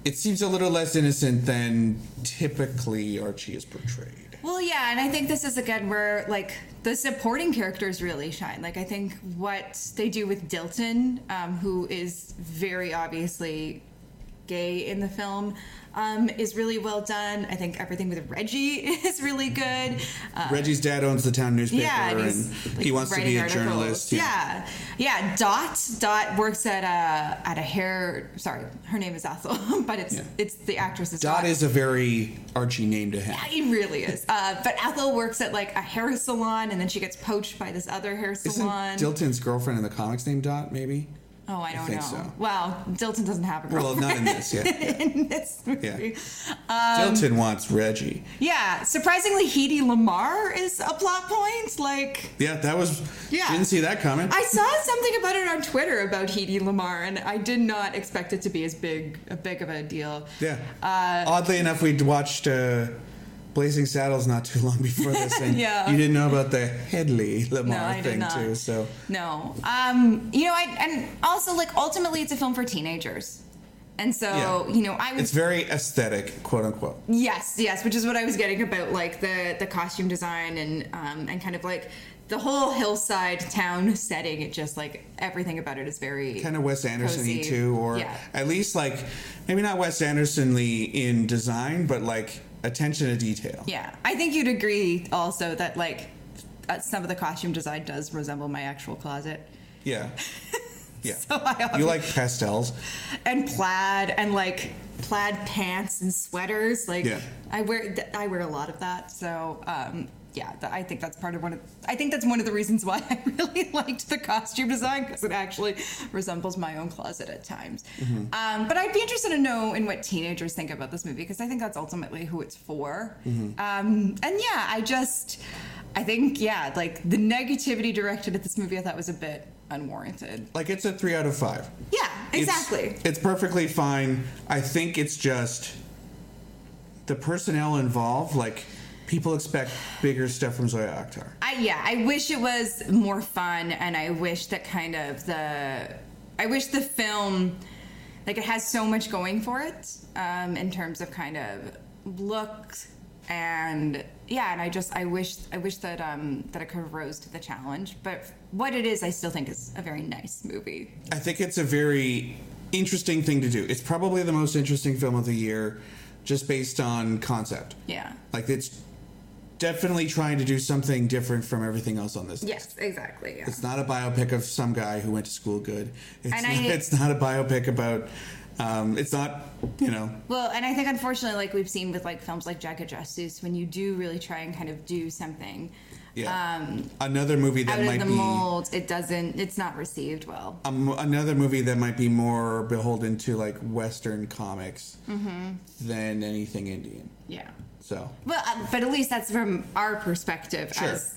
[SPEAKER 2] it seems a little less innocent than typically archie is portrayed
[SPEAKER 1] Well, yeah, and I think this is again where like the supporting characters really shine. Like I think what they do with Dilton, um, who is very obviously gay in the film, um, is really well done. I think everything with Reggie is really good. Uh,
[SPEAKER 2] reggie's dad owns the town newspaper
[SPEAKER 1] yeah, and
[SPEAKER 2] and,
[SPEAKER 1] like,
[SPEAKER 2] he wants to be a
[SPEAKER 1] articles.
[SPEAKER 2] journalist
[SPEAKER 1] Yeah. yeah, Dot Dot works at a at a hair. Sorry, her name is Ethel, but it's
[SPEAKER 2] Yeah.
[SPEAKER 1] it's the actress's
[SPEAKER 2] Dot is a very Archie name to have.
[SPEAKER 1] Yeah, he really is. Uh, but Ethel works at like a hair salon, and then she gets poached by this other hair salon. Isn't.
[SPEAKER 2] Dilton's girlfriend in the comics named Dot, maybe?
[SPEAKER 1] Oh, I
[SPEAKER 2] I
[SPEAKER 1] don't
[SPEAKER 2] think
[SPEAKER 1] know.
[SPEAKER 2] so.
[SPEAKER 1] Well, Dilton doesn't have a
[SPEAKER 2] Well,
[SPEAKER 1] girlfriend
[SPEAKER 2] not in this, yeah.
[SPEAKER 1] in this movie. Um,
[SPEAKER 2] Dilton wants Reggie.
[SPEAKER 1] Yeah, surprisingly, Hedy Lamarr is a plot point. Like,
[SPEAKER 2] Yeah, that was.
[SPEAKER 1] Yeah.
[SPEAKER 2] Didn't see that coming.
[SPEAKER 1] I saw something about it on Twitter about Hedy Lamarr, and I did not expect it to be as big, a big of a deal.
[SPEAKER 2] yeah.
[SPEAKER 1] Uh,
[SPEAKER 2] Oddly enough, we'd watched uh, Blazing Saddles not too long before this, and
[SPEAKER 1] Yeah.
[SPEAKER 2] you didn't know about the Hedley Lamarr
[SPEAKER 1] No,
[SPEAKER 2] thing too. So
[SPEAKER 1] No. Um, you know, I and also like ultimately it's a film for teenagers. And so,
[SPEAKER 2] Yeah.
[SPEAKER 1] you know, I was
[SPEAKER 2] it's very aesthetic, quote unquote.
[SPEAKER 1] Yes, yes, which is what I was getting about like the the costume design and um and kind of like the whole hillside town setting. It just like everything about it is very
[SPEAKER 2] Kind of Wes Anderson y
[SPEAKER 1] cozy.
[SPEAKER 2] too, or
[SPEAKER 1] yeah.
[SPEAKER 2] at least like maybe not Wes Anderson in design, but like attention to detail.
[SPEAKER 1] Yeah, I think you'd agree also that like uh, some of the costume design does resemble my actual closet.
[SPEAKER 2] Yeah. Yeah.
[SPEAKER 1] So I
[SPEAKER 2] You like pastels?
[SPEAKER 1] and plaid and like plaid pants and sweaters. Like
[SPEAKER 2] Yeah.
[SPEAKER 1] I wear I wear a lot of that. So um, yeah, I think that's part of one of I think that's one of the reasons why I really liked the costume design because it actually resembles my own closet at times.
[SPEAKER 2] Mm-hmm.
[SPEAKER 1] Um, but I'd be interested to know in what teenagers think about this movie because I think that's ultimately who it's for.
[SPEAKER 2] Mm-hmm.
[SPEAKER 1] Um, and yeah, I just I think yeah, like the negativity directed at this movie I thought was a bit unwarranted.
[SPEAKER 2] Like it's a three out of five.
[SPEAKER 1] Yeah,
[SPEAKER 2] It's-
[SPEAKER 1] exactly.
[SPEAKER 2] It's, perfectly fine. I think it's just the personnel involved. Like people expect bigger stuff from Zoya Akhtar.
[SPEAKER 1] I yeah, I wish it was more fun, and I wish that kind of the, I wish the film, like it has so much going for it, um, in terms of kind of look and yeah, and I just I wish I wish that um that it could have rose to the challenge, but what it is, I still think is a very nice movie.
[SPEAKER 2] I think it's a very interesting thing to do. It's probably the most interesting film of the year, just based on concept.
[SPEAKER 1] Yeah.
[SPEAKER 2] Like it's definitely trying to do something different from everything else on this list.
[SPEAKER 1] Yes, exactly. Yeah.
[SPEAKER 2] It's not a biopic of some guy who went to school good. It's,
[SPEAKER 1] And
[SPEAKER 2] not,
[SPEAKER 1] I-
[SPEAKER 2] it's not a biopic about. Um, it's not, you know,
[SPEAKER 1] Well, and I think unfortunately, like we've seen with like films like Jagga Jasoos, when you do really try and kind of do something
[SPEAKER 2] yeah.
[SPEAKER 1] um,
[SPEAKER 2] another movie that
[SPEAKER 1] out
[SPEAKER 2] might
[SPEAKER 1] of the
[SPEAKER 2] be
[SPEAKER 1] mold, it doesn't. It's not received well.
[SPEAKER 2] um, another movie that might be more beholden to like Western comics
[SPEAKER 1] Mm-hmm.
[SPEAKER 2] than anything Indian.
[SPEAKER 1] Yeah.
[SPEAKER 2] So
[SPEAKER 1] Well, uh, but at least that's from our perspective
[SPEAKER 2] Sure.
[SPEAKER 1] as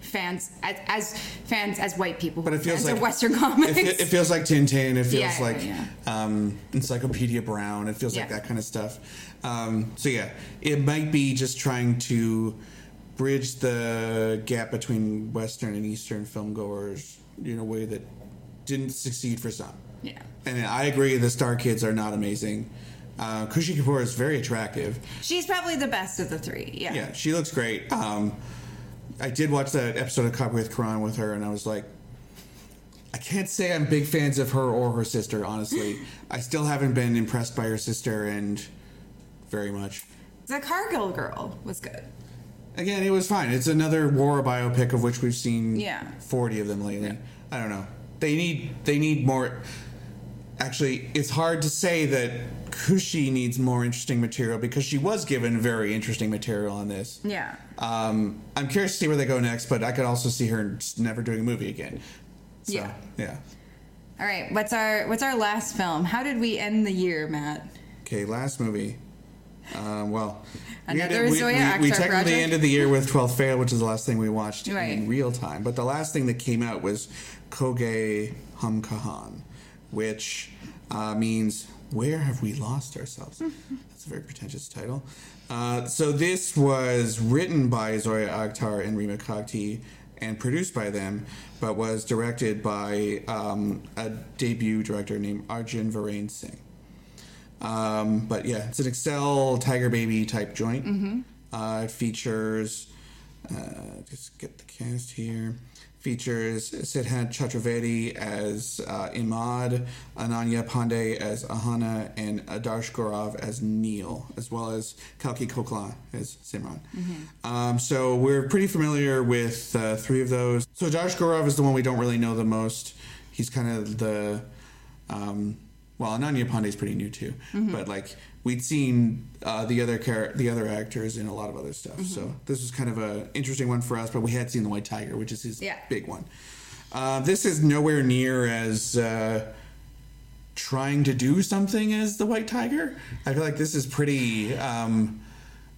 [SPEAKER 1] fans, as, as fans, as white people.
[SPEAKER 2] But it feels like
[SPEAKER 1] Western comics.
[SPEAKER 2] It, it feels like Tintin. It feels
[SPEAKER 1] Yeah, yeah,
[SPEAKER 2] like
[SPEAKER 1] yeah.
[SPEAKER 2] Um, Encyclopedia Brown. It feels like that kind of stuff. Um, so yeah, it might be just trying to bridge the gap between Western and Eastern filmgoers in a way that didn't succeed for some.
[SPEAKER 1] yeah.
[SPEAKER 2] And I agree, the Star Kids are not amazing. Uh, Khushi Kapoor is very attractive.
[SPEAKER 1] She's probably the best of the three. Yeah.
[SPEAKER 2] Yeah, she looks great. Um, I did watch that episode of Koffee with Karan with her, and I was like, I can't say I'm big fans of her or her sister. Honestly, I still haven't been impressed by her sister, and very much.
[SPEAKER 1] The Kargil girl was good.
[SPEAKER 2] Again, it was fine. It's another war biopic of which we've seen
[SPEAKER 1] Yeah.
[SPEAKER 2] forty of them lately. I don't know. They need they need more. Actually, it's hard to say that Khushi needs more interesting material because she was given very interesting material on this.
[SPEAKER 1] Yeah.
[SPEAKER 2] Um, I'm curious to see where they go next, but I could also see her never doing a movie again. So,
[SPEAKER 1] Yeah.
[SPEAKER 2] Yeah.
[SPEAKER 1] All right. What's our What's our last film? How did we end the year, Matt?
[SPEAKER 2] Okay, last movie. Um, well, we
[SPEAKER 1] Another
[SPEAKER 2] ended- we,
[SPEAKER 1] Zoya
[SPEAKER 2] we, we
[SPEAKER 1] Akhtar
[SPEAKER 2] technically
[SPEAKER 1] project?
[SPEAKER 2] ended the year with 12th Fail, which is the last thing we watched
[SPEAKER 1] Right.
[SPEAKER 2] in real time. But the last thing that came out was Koge Hamkahan, which uh, means Where Have We Lost Ourselves? That's a very pretentious title. Uh, so this was written by Zoya Akhtar and Reema Kagti and produced by them, but was directed by um, a debut director named Arjun Varain Singh. Um, but yeah, it's an Excel Tiger Baby type joint.
[SPEAKER 1] Mm-hmm.
[SPEAKER 2] Uh, it features, uh, just get the cast here. Features Siddhant Chaturvedi as uh, Imad, Ananya Panday as Ahana, and Adarsh Gaurav as Neil, as well as Kalki Koechlin as Simran. Um, so we're pretty familiar with uh, three of those. So Adarsh Gaurav is the one we don't really know the most. He's kind of the um, well, Ananya Panday is pretty new too,
[SPEAKER 1] Mm-hmm.
[SPEAKER 2] but like we'd seen uh, the other char- the other actors in a lot of other stuff.
[SPEAKER 1] Mm-hmm.
[SPEAKER 2] So this was kind of a interesting one for us. But we had seen the White Tiger, which is his
[SPEAKER 1] Yeah.
[SPEAKER 2] big one. Uh, this is nowhere near as uh, trying to do something as the White Tiger. I feel like this is pretty. Um,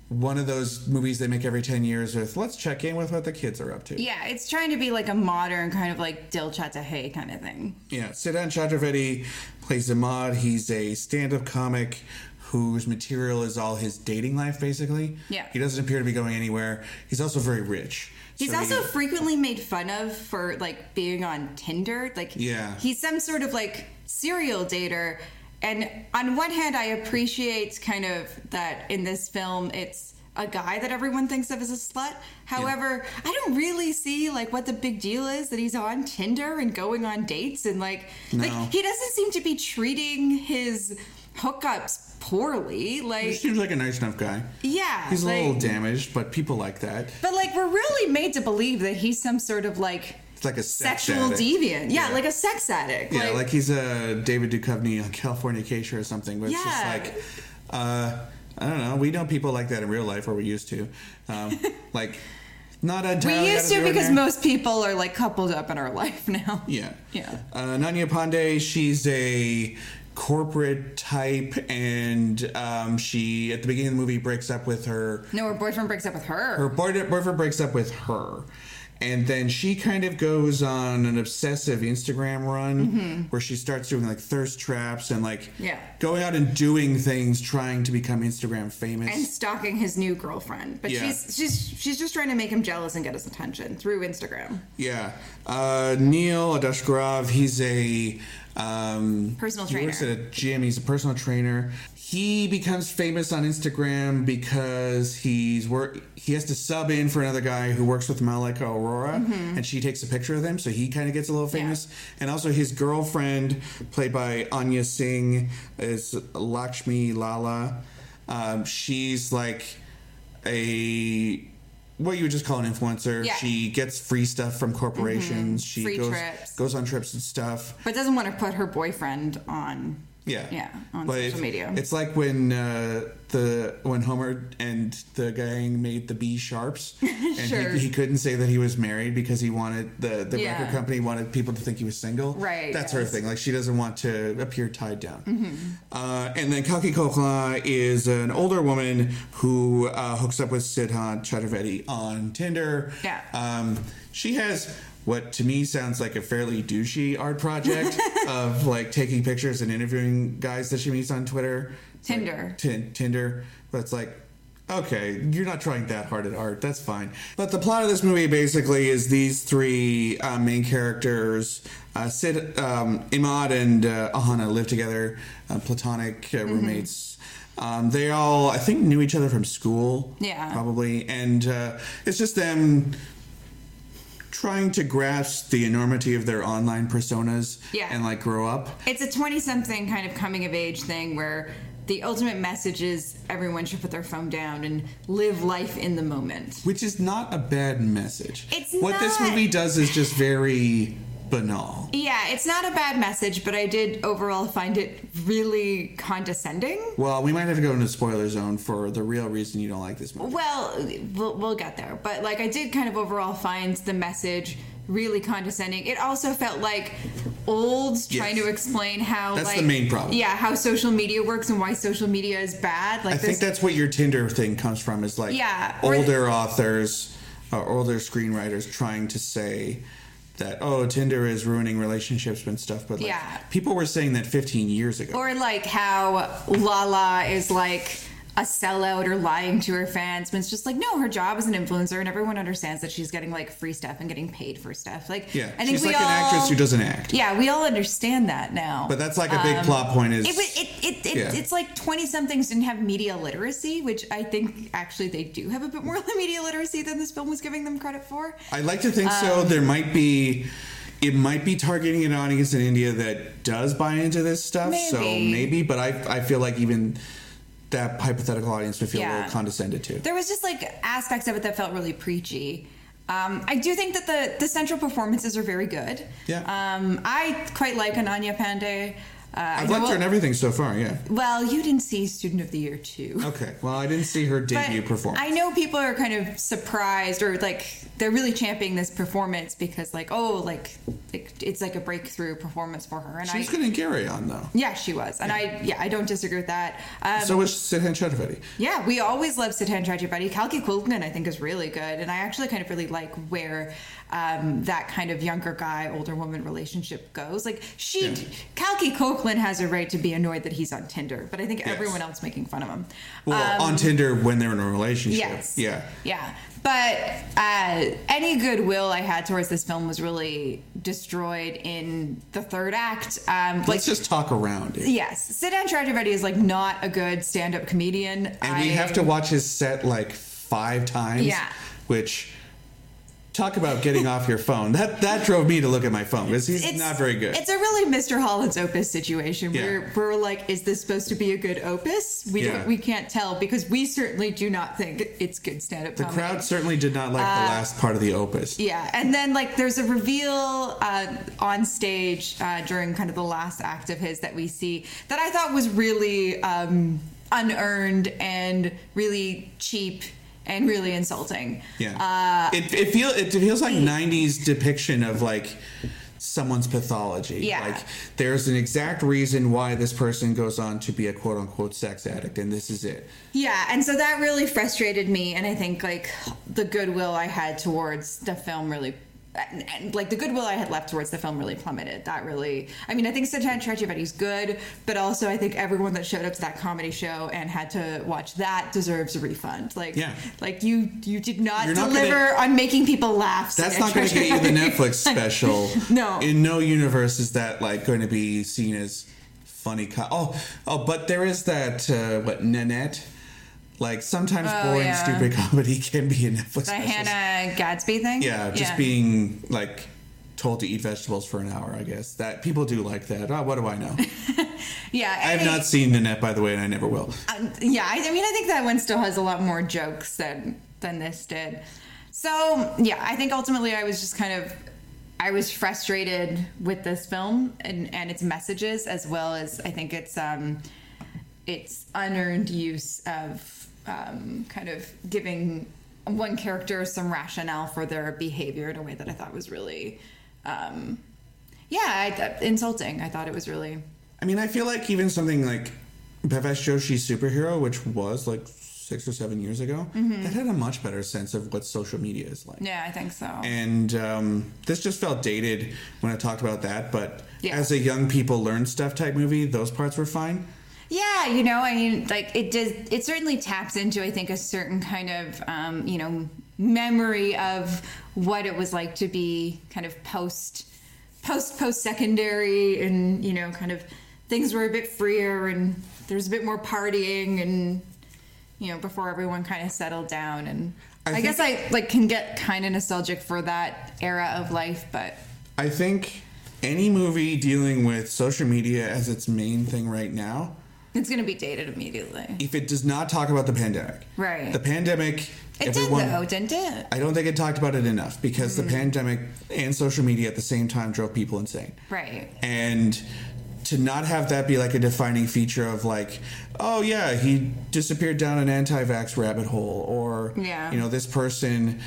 [SPEAKER 2] one of those movies they make every 10 years with let's check in with what the kids are up to.
[SPEAKER 1] Yeah, it's trying to be like a modern kind of like Dil Chahta Hai kind of thing.
[SPEAKER 2] Yeah, Siddhant Chaturvedi plays Imad. He's a stand-up comic whose material is all his dating life, basically.
[SPEAKER 1] Yeah.
[SPEAKER 2] He doesn't appear to be going anywhere. He's also very rich.
[SPEAKER 1] He's
[SPEAKER 2] So
[SPEAKER 1] also
[SPEAKER 2] he-
[SPEAKER 1] frequently made fun of for like being on Tinder. Like,
[SPEAKER 2] Yeah.
[SPEAKER 1] he's some sort of like serial dater. And on one hand, I appreciate kind of that in this film, it's a guy that everyone thinks of as a slut. However, I don't really see like what the big deal is that he's on Tinder and going on dates and like,
[SPEAKER 2] No.
[SPEAKER 1] like he doesn't seem to be treating his hookups poorly.
[SPEAKER 2] Like he
[SPEAKER 1] Like,
[SPEAKER 2] seems like a nice enough guy.
[SPEAKER 1] yeah,
[SPEAKER 2] He's a
[SPEAKER 1] like-
[SPEAKER 2] little damaged, but people like that.
[SPEAKER 1] But like, we're really made to believe that he's some sort of like
[SPEAKER 2] It's like a sex
[SPEAKER 1] sexual
[SPEAKER 2] addict.
[SPEAKER 1] deviant. Yeah,
[SPEAKER 2] Yeah.
[SPEAKER 1] like a sex addict.
[SPEAKER 2] Yeah, like, he's a David Duchovny on Californication or something. But it's just like, uh, I don't know. We know people like that in real life, or we used to. Um, like, not a. we
[SPEAKER 1] used to because
[SPEAKER 2] ordinary.
[SPEAKER 1] most people are like coupled up in our life now.
[SPEAKER 2] Yeah.
[SPEAKER 1] Yeah.
[SPEAKER 2] Uh, Nanya Pandey, she's a corporate type, and um, she, at the beginning of the movie, breaks up with her.
[SPEAKER 1] No, her boyfriend breaks up with her.
[SPEAKER 2] Her boy- boyfriend breaks up with her. And then she kind of goes on an obsessive Instagram run where she starts doing like thirst traps and like
[SPEAKER 1] Mm-hmm. Yeah.
[SPEAKER 2] going out and doing things trying to become Instagram famous.
[SPEAKER 1] and stalking his new girlfriend, but
[SPEAKER 2] Yeah.
[SPEAKER 1] she's she's she's just trying to make him jealous and get his attention through Instagram.
[SPEAKER 2] Yeah. Uh, Neil Adarsh Gaurav, he's a um,
[SPEAKER 1] Personal
[SPEAKER 2] he works at a gym. He's a personal trainer. He becomes famous on Instagram because he's work. He has to sub in for another guy who works with Malaika Arora, and she takes a picture of him, so he kind of gets a little famous. And also, his girlfriend, played by Anya Singh, is Lakshmi Lala. Um, she's like a what you would just call an influencer.
[SPEAKER 1] Yeah.
[SPEAKER 2] She gets free stuff from corporations. Mm-hmm. She
[SPEAKER 1] Free
[SPEAKER 2] goes
[SPEAKER 1] trips.
[SPEAKER 2] goes on trips and stuff.
[SPEAKER 1] But doesn't want to put her boyfriend on.
[SPEAKER 2] Yeah,
[SPEAKER 1] Yeah, on
[SPEAKER 2] But
[SPEAKER 1] social media.
[SPEAKER 2] It's like when uh, the when Homer and the gang made the Be Sharps, and
[SPEAKER 1] Sure.
[SPEAKER 2] he, he couldn't say that he was married because he wanted the the
[SPEAKER 1] Yeah.
[SPEAKER 2] record company wanted people to think he was single.
[SPEAKER 1] Right,
[SPEAKER 2] that sort of thing. Like she doesn't want to appear tied down.
[SPEAKER 1] Mm-hmm.
[SPEAKER 2] Uh, and then Kalki Koechlin is an older woman who uh, hooks up with Siddhant Chaturvedi on Tinder.
[SPEAKER 1] Yeah.
[SPEAKER 2] Um, she has what to me sounds like a fairly douchey art project of like taking pictures and interviewing guys that she meets on Twitter. It's like
[SPEAKER 1] Tinder.
[SPEAKER 2] Tinder. But it's like, okay, you're not trying that hard at art. That's fine. But the plot of this movie basically is these three uh, main characters. Uh, Sid, um, Imad, and uh, Ahana live together, uh, platonic uh,
[SPEAKER 1] Mm-hmm.
[SPEAKER 2] roommates. Um, they all, I think, knew each other from school.
[SPEAKER 1] Yeah.
[SPEAKER 2] Probably. And uh, it's just them trying to grasp the enormity of their online personas
[SPEAKER 1] Yeah.
[SPEAKER 2] and like grow up.
[SPEAKER 1] It's a 20 something kind of coming of age thing where the ultimate message is everyone should put their phone down and live life in the moment.
[SPEAKER 2] Which is not a bad message.
[SPEAKER 1] It's
[SPEAKER 2] what this movie does is just very banal.
[SPEAKER 1] Yeah, it's not a bad message, but I did overall find it really condescending.
[SPEAKER 2] Well, we might have to go into spoiler zone for the real reason you don't like this movie.
[SPEAKER 1] Well, we'll, we'll get there. But like, I did kind of overall find the message really condescending. It also felt like old trying to explain how
[SPEAKER 2] That's
[SPEAKER 1] like
[SPEAKER 2] the main problem.
[SPEAKER 1] Yeah, how social media works and why social media is bad. Like
[SPEAKER 2] I think that's what your Tinder thing comes from is like
[SPEAKER 1] Yeah,
[SPEAKER 2] older authors or older screenwriters trying to say that oh Tinder is ruining relationships and stuff but like
[SPEAKER 1] Yeah.
[SPEAKER 2] people were saying that 15 years ago.
[SPEAKER 1] Or like how Lala is like a sellout or lying to her fans, but it's just like no, her job is an influencer, and everyone understands that she's getting like free stuff and getting paid for stuff. Like,
[SPEAKER 2] yeah,
[SPEAKER 1] I think
[SPEAKER 2] she's
[SPEAKER 1] we
[SPEAKER 2] like
[SPEAKER 1] all,
[SPEAKER 2] an actress who doesn't act.
[SPEAKER 1] Yeah, we all understand that now.
[SPEAKER 2] But that's like a big plot point is
[SPEAKER 1] It, it, it,
[SPEAKER 2] Yeah.
[SPEAKER 1] It's like 20 somethings didn't have media literacy, which I think actually they do have a bit more media literacy than this film was giving them credit for.
[SPEAKER 2] I like to think
[SPEAKER 1] Um,
[SPEAKER 2] so. There might be, it might be targeting an audience in India that does buy into this stuff. So
[SPEAKER 1] Maybe.
[SPEAKER 2] maybe, but I, I feel like even that hypothetical audience would feel a little condescended to.
[SPEAKER 1] There was just like aspects of it that felt really preachy. Um, I do think that the, the central performances are very good.
[SPEAKER 2] Yeah.
[SPEAKER 1] Um, I quite like Ananya Panday. Uh,
[SPEAKER 2] I've her in everything so far. Yeah.
[SPEAKER 1] Well, you didn't see Student of the Year too.
[SPEAKER 2] Okay. Well, I didn't see her
[SPEAKER 1] But
[SPEAKER 2] debut performance.
[SPEAKER 1] I know people are kind of surprised or like they're really championing this performance because like oh like, like it's like a breakthrough performance for her and
[SPEAKER 2] She's
[SPEAKER 1] I
[SPEAKER 2] in Gehraiyaan though.
[SPEAKER 1] yeah she was and I yeah I don't disagree with that. Um,
[SPEAKER 2] So was Sidhan Chaturvedi.
[SPEAKER 1] yeah, we always love Sitan Chakrabarti. Kalki Kulkarni, I think, is really good, and I actually kind of really like where um, that kind of younger guy, older woman relationship goes. Like she,
[SPEAKER 2] Yeah.
[SPEAKER 1] Kalki Copeland has a right to be annoyed that he's on Tinder, but I think
[SPEAKER 2] Yes.
[SPEAKER 1] everyone else making fun of him.
[SPEAKER 2] Well,
[SPEAKER 1] Um,
[SPEAKER 2] on Tinder when they're in a relationship.
[SPEAKER 1] Yes.
[SPEAKER 2] Yeah.
[SPEAKER 1] Yeah. But uh, any goodwill I had towards this film was really destroyed in the third act. Um, like,
[SPEAKER 2] Let's just talk around it.
[SPEAKER 1] yes, Siddhan Chakrabarti is like not a good stand-up comedian.
[SPEAKER 2] And we have to watch his set like five times.
[SPEAKER 1] Yeah.
[SPEAKER 2] Which talk about getting off your phone. That that drove me to look at my phone because he's
[SPEAKER 1] It's
[SPEAKER 2] not very good.
[SPEAKER 1] It's a really Mr. Holland's opus situation
[SPEAKER 2] Yeah.
[SPEAKER 1] where we're like, is this supposed to be a good opus? We
[SPEAKER 2] Yeah.
[SPEAKER 1] we can't tell because we certainly do not think it's good stand-up
[SPEAKER 2] the
[SPEAKER 1] comedy.
[SPEAKER 2] crowd certainly did not like the last part of the opus.
[SPEAKER 1] Uh, Yeah, and then like there's a reveal uh, on stage uh, during kind of the last act of his that we see that I thought was really um, unearned and really cheap and really insulting.
[SPEAKER 2] Yeah.
[SPEAKER 1] Uh,
[SPEAKER 2] it it feel it feels like '90s depiction of like someone's pathology.
[SPEAKER 1] Yeah.
[SPEAKER 2] Like there's an exact reason why this person goes on to be a quote unquote sex addict, and this is it.
[SPEAKER 1] Yeah, and so that really frustrated me, and I think like the goodwill I had towards the film really. And, and, like the goodwill I had left towards the film really plummeted. That really, I mean, I think Satan Chakrabarti's good, but also I think everyone that showed up to that comedy show and had to watch that deserves a refund. Like,
[SPEAKER 2] Yeah.
[SPEAKER 1] like you, you did not
[SPEAKER 2] You're not
[SPEAKER 1] deliver on making people laugh.
[SPEAKER 2] That's not going to get you the Netflix special.
[SPEAKER 1] No.
[SPEAKER 2] In no universe is that like going to be seen as funny. Co- oh, oh, but there is that uh, what Nanette. Like sometimes
[SPEAKER 1] Oh,
[SPEAKER 2] boring,
[SPEAKER 1] yeah.
[SPEAKER 2] stupid comedy can be a Netflix
[SPEAKER 1] The
[SPEAKER 2] special.
[SPEAKER 1] Hannah Gadsby thing.
[SPEAKER 2] Yeah, just being like told to eat vegetables for an hour. I guess that people do like that. Oh, what do I know?
[SPEAKER 1] Yeah,
[SPEAKER 2] I have not seen Nanette, by the way, and I never will.
[SPEAKER 1] Um, yeah, I, I mean, I think that one still has a lot more jokes than than this did. So yeah, I think ultimately I was just kind of I was frustrated with this film and and its messages as well as I think it's um its unearned use of um, kind of giving one character some rationale for their behavior in a way that I thought was really um, yeah I, insulting. I thought it was really
[SPEAKER 2] I mean, I feel like even something like Bhavesh Joshi's superhero, which was like six or seven years ago, that had a much better sense of what social media is like.
[SPEAKER 1] yeah I think so.
[SPEAKER 2] And um, this just felt dated when I talked about that, but
[SPEAKER 1] Yeah.
[SPEAKER 2] as a young people learn stuff type movie, those parts were fine.
[SPEAKER 1] Yeah, you know, I mean, like it does. It certainly taps into, I think, a certain kind of, um, you know, memory of what it was like to be kind of post, post, post secondary, and you know, kind of things were a bit freer, and there's a bit more partying, and you know, before everyone kind of settled down, and
[SPEAKER 2] I
[SPEAKER 1] I, guess I like can get kind of nostalgic for that era of life, but
[SPEAKER 2] I think any movie dealing with social media as its main thing right now
[SPEAKER 1] It's gonna be dated immediately.
[SPEAKER 2] if it does not talk about the pandemic.
[SPEAKER 1] Right.
[SPEAKER 2] The pandemic.
[SPEAKER 1] It
[SPEAKER 2] everyone-
[SPEAKER 1] did though, didn't it?
[SPEAKER 2] I don't think it talked about it enough because
[SPEAKER 1] Mm.
[SPEAKER 2] the pandemic and social media at the same time drove people insane.
[SPEAKER 1] Right.
[SPEAKER 2] And to not have that be like a defining feature of like, oh yeah, he disappeared down an anti-vax rabbit hole, or
[SPEAKER 1] Yeah.
[SPEAKER 2] you know, this person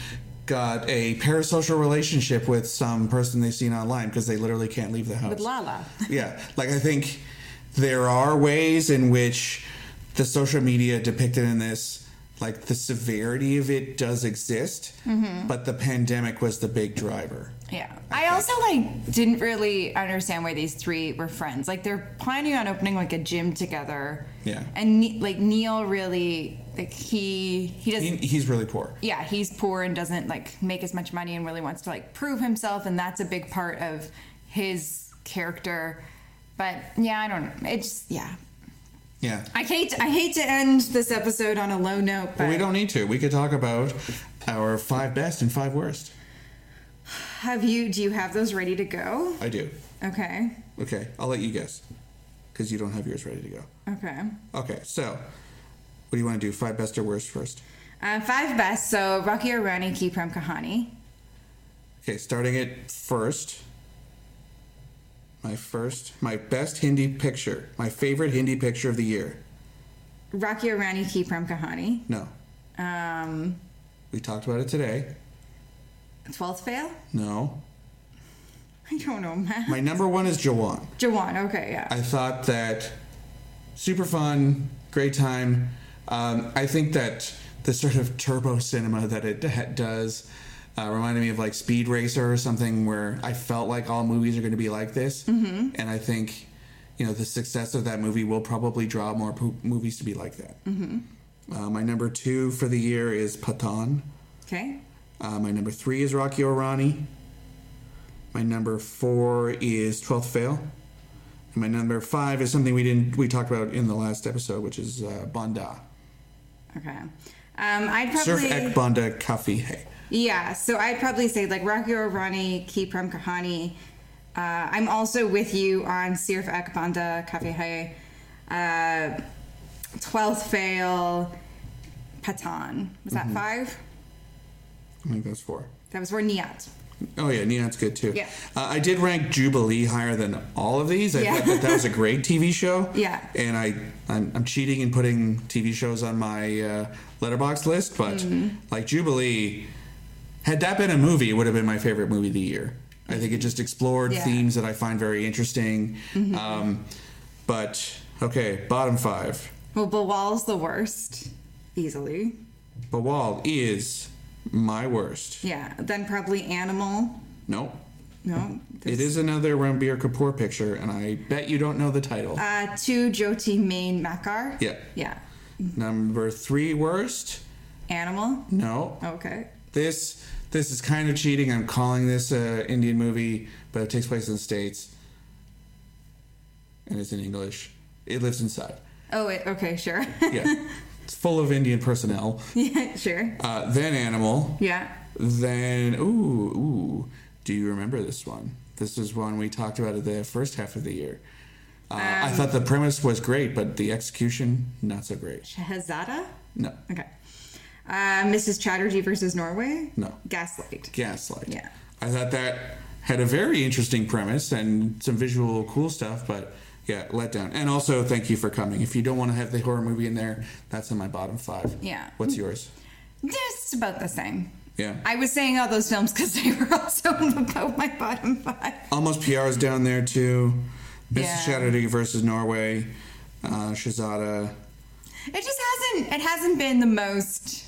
[SPEAKER 2] got a parasocial relationship with some person they've seen online because they literally can't leave the house.
[SPEAKER 1] With Lala.
[SPEAKER 2] yeah, like I think there are ways in which the social media depicted in this, like the severity of it does exist,
[SPEAKER 1] Mm-hmm.
[SPEAKER 2] but the pandemic was the big driver.
[SPEAKER 1] Yeah. I also like didn't really understand why these three were friends. Like they're planning on opening like a gym together.
[SPEAKER 2] Yeah.
[SPEAKER 1] And like Neil really like he he doesn't
[SPEAKER 2] He, he's really poor.
[SPEAKER 1] yeah, he's poor and doesn't like make as much money and really wants to like prove himself and that's a big part of his character. But yeah, I don't know. It's yeah.
[SPEAKER 2] Yeah.
[SPEAKER 1] I hate I hate to end this episode on a low note, but
[SPEAKER 2] But we don't need to. We could talk about our five best and five worst.
[SPEAKER 1] have you do you have those ready to go?
[SPEAKER 2] I do.
[SPEAKER 1] Okay.
[SPEAKER 2] Okay, I'll let you guess because you don't have yours ready to go.
[SPEAKER 1] Okay.
[SPEAKER 2] Okay, so what do you want to do? Five best or worst first?
[SPEAKER 1] Uh, five best. So Rocky Aur Rani, Ki Prem Kahani.
[SPEAKER 2] Okay, starting it first. My first, my best Hindi picture, my favorite Hindi picture of the year.
[SPEAKER 1] Rocky rani Ki Prem Kahani.
[SPEAKER 2] No,
[SPEAKER 1] Um,
[SPEAKER 2] we talked about it today.
[SPEAKER 1] Twelfth fail.
[SPEAKER 2] No,
[SPEAKER 1] I don't know, man.
[SPEAKER 2] my number one is Jawan.
[SPEAKER 1] Jawan. Okay, yeah.
[SPEAKER 2] I thought that super fun, great time. Um, I think that the sort of turbo cinema that it does uh, reminded me of like Speed Racer or something, where I felt like all movies are going to be like this, mm-hmm. and I think you know the success of that movie will probably draw more po- movies to be like that. Mm-hmm. Uh, my number two for the year is Pathaan.
[SPEAKER 1] okay.
[SPEAKER 2] Uh, my number three is Rocky Aur Rani. My number four is Twelfth Fail. And my number five is something we didn't we talked about in the last episode, which is uh, Banda.
[SPEAKER 1] Okay. Um, I'd
[SPEAKER 2] Sirf
[SPEAKER 1] probably
[SPEAKER 2] Ek Banda Kafi Hey.
[SPEAKER 1] Yeah. So I'd probably say like Rocky Aur Rani, Ki Prem Kahani. Uh, I'm also with you on Sirf Ek Banda Kafe Hai. Uh, Twelfth fail. Pathaan. Was
[SPEAKER 2] Mm-hmm.
[SPEAKER 1] that five?
[SPEAKER 2] I think that's four.
[SPEAKER 1] That was for Neeyat.
[SPEAKER 2] Oh yeah, Neon's good too.
[SPEAKER 1] Yeah.
[SPEAKER 2] Uh, I did rank Jubilee higher than all of these. I
[SPEAKER 1] Yeah.
[SPEAKER 2] thought that that was a great TV show.
[SPEAKER 1] Yeah.
[SPEAKER 2] And I I'm, I'm cheating and putting TV shows on my uh, Letterboxd list, but
[SPEAKER 1] Mm-hmm.
[SPEAKER 2] like Jubilee, had that been a movie, it would have been my favorite movie of the year. I think it just explored
[SPEAKER 1] Yeah. Mm-hmm.
[SPEAKER 2] themes that I find very interesting. Um, but okay, bottom five.
[SPEAKER 1] Well, Bawal's the worst, easily.
[SPEAKER 2] Bawal is my worst.
[SPEAKER 1] Yeah. Then probably Animal.
[SPEAKER 2] Nope.
[SPEAKER 1] No.
[SPEAKER 2] It is another Ranbir Kapoor picture, and I bet you don't know the title.
[SPEAKER 1] Uh, Tu Jhoothi Main Makkaar.
[SPEAKER 2] Yeah.
[SPEAKER 1] Yeah.
[SPEAKER 2] Number three worst?
[SPEAKER 1] Animal.
[SPEAKER 2] No.
[SPEAKER 1] Okay.
[SPEAKER 2] This this is kind of cheating. I'm calling this an Indian movie, but it takes place in the States. And it's in English. It lives inside.
[SPEAKER 1] Oh, wait, okay, sure.
[SPEAKER 2] Yeah. it's full of Indian personnel.
[SPEAKER 1] yeah, sure.
[SPEAKER 2] Uh, then Animal.
[SPEAKER 1] Yeah.
[SPEAKER 2] Then ooh, ooh. Do you remember this one? This is one we talked about at the first half of the year. Uh, I
[SPEAKER 1] Um,
[SPEAKER 2] thought the premise was great, but the execution not so great.
[SPEAKER 1] Shehzada?
[SPEAKER 2] No.
[SPEAKER 1] Okay. Uh, Mrs. Chatterjee versus Norway?
[SPEAKER 2] No.
[SPEAKER 1] Gaslight.
[SPEAKER 2] Gaslight.
[SPEAKER 1] Yeah.
[SPEAKER 2] I thought that had a very interesting premise and some visual cool stuff, but yeah, let down. And also, thank you for coming. If you don't want to have the horror movie in there, that's in my bottom five.
[SPEAKER 1] Yeah.
[SPEAKER 2] What's yours?
[SPEAKER 1] Just about the same.
[SPEAKER 2] Yeah.
[SPEAKER 1] I was saying all those films because they were also about my bottom five.
[SPEAKER 2] Almost PR is down there too. Mrs.
[SPEAKER 1] Yeah.
[SPEAKER 2] Chatterjee versus Norway. Uh, Shehzada.
[SPEAKER 1] It just hasn't. It hasn't been the most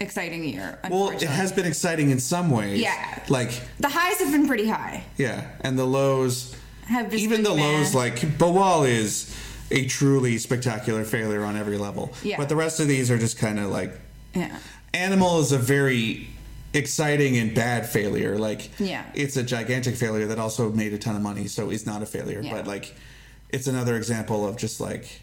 [SPEAKER 1] exciting year.
[SPEAKER 2] Well, it has been exciting in some ways.
[SPEAKER 1] Yeah.
[SPEAKER 2] Like,
[SPEAKER 1] The highs have been pretty high.
[SPEAKER 2] yeah. And the lows.
[SPEAKER 1] Have just
[SPEAKER 2] even the
[SPEAKER 1] meh.
[SPEAKER 2] lows, like, Bawal is a truly spectacular failure on every level.
[SPEAKER 1] Yeah.
[SPEAKER 2] But the rest of these are just kind of like
[SPEAKER 1] Yeah.
[SPEAKER 2] Animal is a very exciting and bad failure. Like,
[SPEAKER 1] Yeah.
[SPEAKER 2] it's a gigantic failure that also made a ton of money, so it's not a failure.
[SPEAKER 1] Yeah.
[SPEAKER 2] But like, it's another example of just like,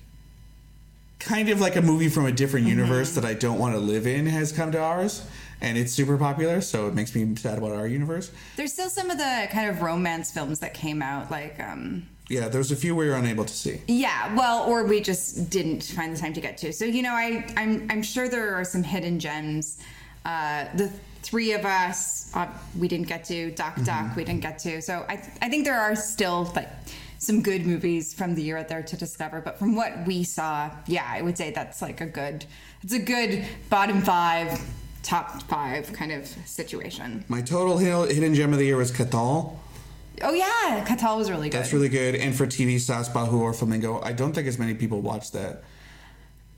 [SPEAKER 2] kind of like a movie from a different
[SPEAKER 1] Mm-hmm.
[SPEAKER 2] universe that I don't want to live in has come to ours, and it's super popular, so it makes me sad about our universe.
[SPEAKER 1] There's still some of the kind of romance films that came out, like um,
[SPEAKER 2] yeah, there's a few we were unable to see.
[SPEAKER 1] Yeah, well, or we just didn't find the time to get to. So you know, I I'm I'm sure there are some hidden gems. Uh, the three of us uh, we didn't get to. Dhak Dhak we didn't get to. So I I think there are still like some good movies from the year out there to discover. But from what we saw, yeah, I would say that's like a good. It's a good bottom five, top five kind of situation.
[SPEAKER 2] My total hidden gem of the year was Kathal.
[SPEAKER 1] Oh yeah, Kathal was really good.
[SPEAKER 2] That's really good. And for TV, Saas Bahu Aur Flamingo. I don't think as many people watch that.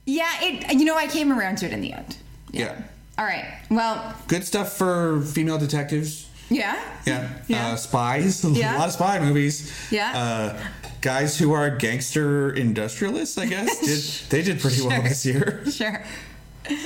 [SPEAKER 1] yeah. It you know I came around to it in the end.
[SPEAKER 2] Yeah.
[SPEAKER 1] All right. Well,
[SPEAKER 2] Good stuff for female detectives.
[SPEAKER 1] Yeah.
[SPEAKER 2] Yeah.
[SPEAKER 1] Yeah.
[SPEAKER 2] Uh, spies.
[SPEAKER 1] Yeah.
[SPEAKER 2] A lot of spy movies.
[SPEAKER 1] Yeah.
[SPEAKER 2] Uh, guys who are gangster industrialists, I guess. did, they did pretty well
[SPEAKER 1] Sure.
[SPEAKER 2] this year.
[SPEAKER 1] Sure.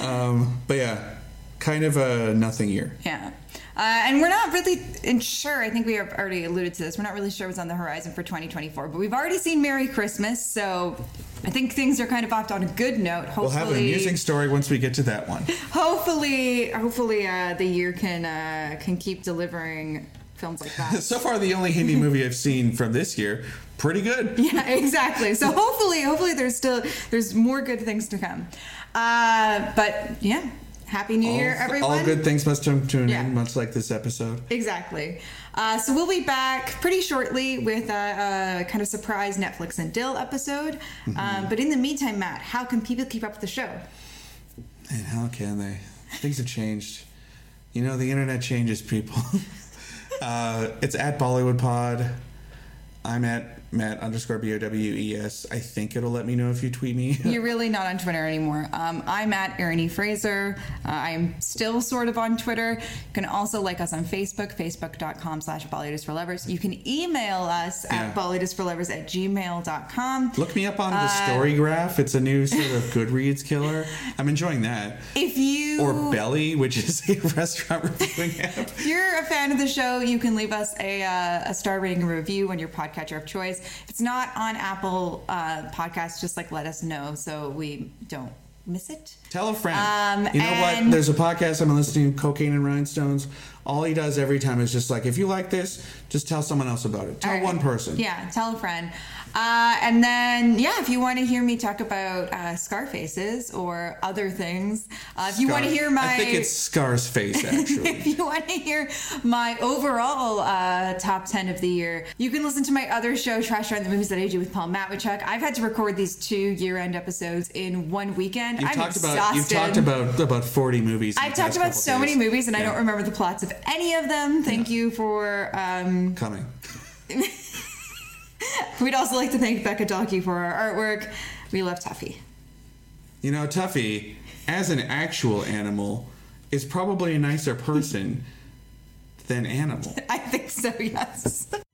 [SPEAKER 2] Um, but yeah, kind of a nothing year.
[SPEAKER 1] Yeah. Uh, and we're not really sure. I think we have already alluded to this. We're not really sure what's on the horizon for 2024, but we've already seen Merry Christmas, so I think things are kind of off on a good note. Hopefully,
[SPEAKER 2] We'll have an amusing story once we get to that one.
[SPEAKER 1] hopefully, hopefully, uh, the year can uh, can keep delivering films like that.
[SPEAKER 2] So far, the only Hindi movie I've seen from this year, pretty good.
[SPEAKER 1] yeah, exactly. So hopefully, hopefully, there's still there's more good things to come. Uh, but yeah, Happy New Year,
[SPEAKER 2] all,
[SPEAKER 1] everyone.
[SPEAKER 2] all good things must come to an
[SPEAKER 1] Yeah.
[SPEAKER 2] end, much like this episode.
[SPEAKER 1] Exactly. Uh, so we'll be back pretty shortly with a, a kind of surprise Netflix and Dil episode. Um, but in the meantime, Matt, how can people keep up with the show?
[SPEAKER 2] And how can they? Things have changed. You know, the internet changes people. uh, it's at Bollywood Pod. I'm at Matt underscore B O W E S. I think it'll let me know if you tweet me.
[SPEAKER 1] You're really not on Twitter anymore. Um, I'm at Erin E. Fraser. Uh, I'm still sort of on Twitter. You can also like us on Facebook, facebook.com slash Bollywood for Lovers. You can email us
[SPEAKER 2] Yeah.
[SPEAKER 1] at bollywoodisforlovers at gmail.com.
[SPEAKER 2] Look me up on
[SPEAKER 1] Uh,
[SPEAKER 2] the StoryGraph. It's a new sort of Goodreads killer. I'm enjoying that.
[SPEAKER 1] If you
[SPEAKER 2] Or Belly, which is a restaurant reviewing app.
[SPEAKER 1] If you're a fan of the show, you can leave us a, uh, a star rating review on your podcatcher of choice. If it's not on Apple uh, Podcasts, just like let us know so we don't miss it.
[SPEAKER 2] Tell a friend.
[SPEAKER 1] Um,
[SPEAKER 2] you know what? There's a podcast I'm listening to, Cocaine and Rhinestones. All he does every time is just like, if you like this, just tell someone else about it. Tell
[SPEAKER 1] right.
[SPEAKER 2] one person.
[SPEAKER 1] Yeah, tell a friend. Uh, and then, yeah, if you want to hear me talk about uh, Scarfaces or other things, uh, if you want to hear my.
[SPEAKER 2] I think it's Scar's face, actually.
[SPEAKER 1] if you want to hear my overall uh, top 10 of the year, you can listen to my other show, Trash Around the Movies That I Do with Paul Matwychuk. I've had to record these two year end episodes in one weekend.
[SPEAKER 2] You've
[SPEAKER 1] I'm
[SPEAKER 2] talked
[SPEAKER 1] exhausted.
[SPEAKER 2] about you've talked about about 40 movies.
[SPEAKER 1] I've talked about so many movies and I don't remember the plots of any of them. Thank you for. Um,
[SPEAKER 2] coming.
[SPEAKER 1] we'd also like to thank Becca Donkey for our artwork. We love Tuffy.
[SPEAKER 2] You know, Tuffy, as an actual animal, is probably a nicer person than animal.
[SPEAKER 1] I think so, yes.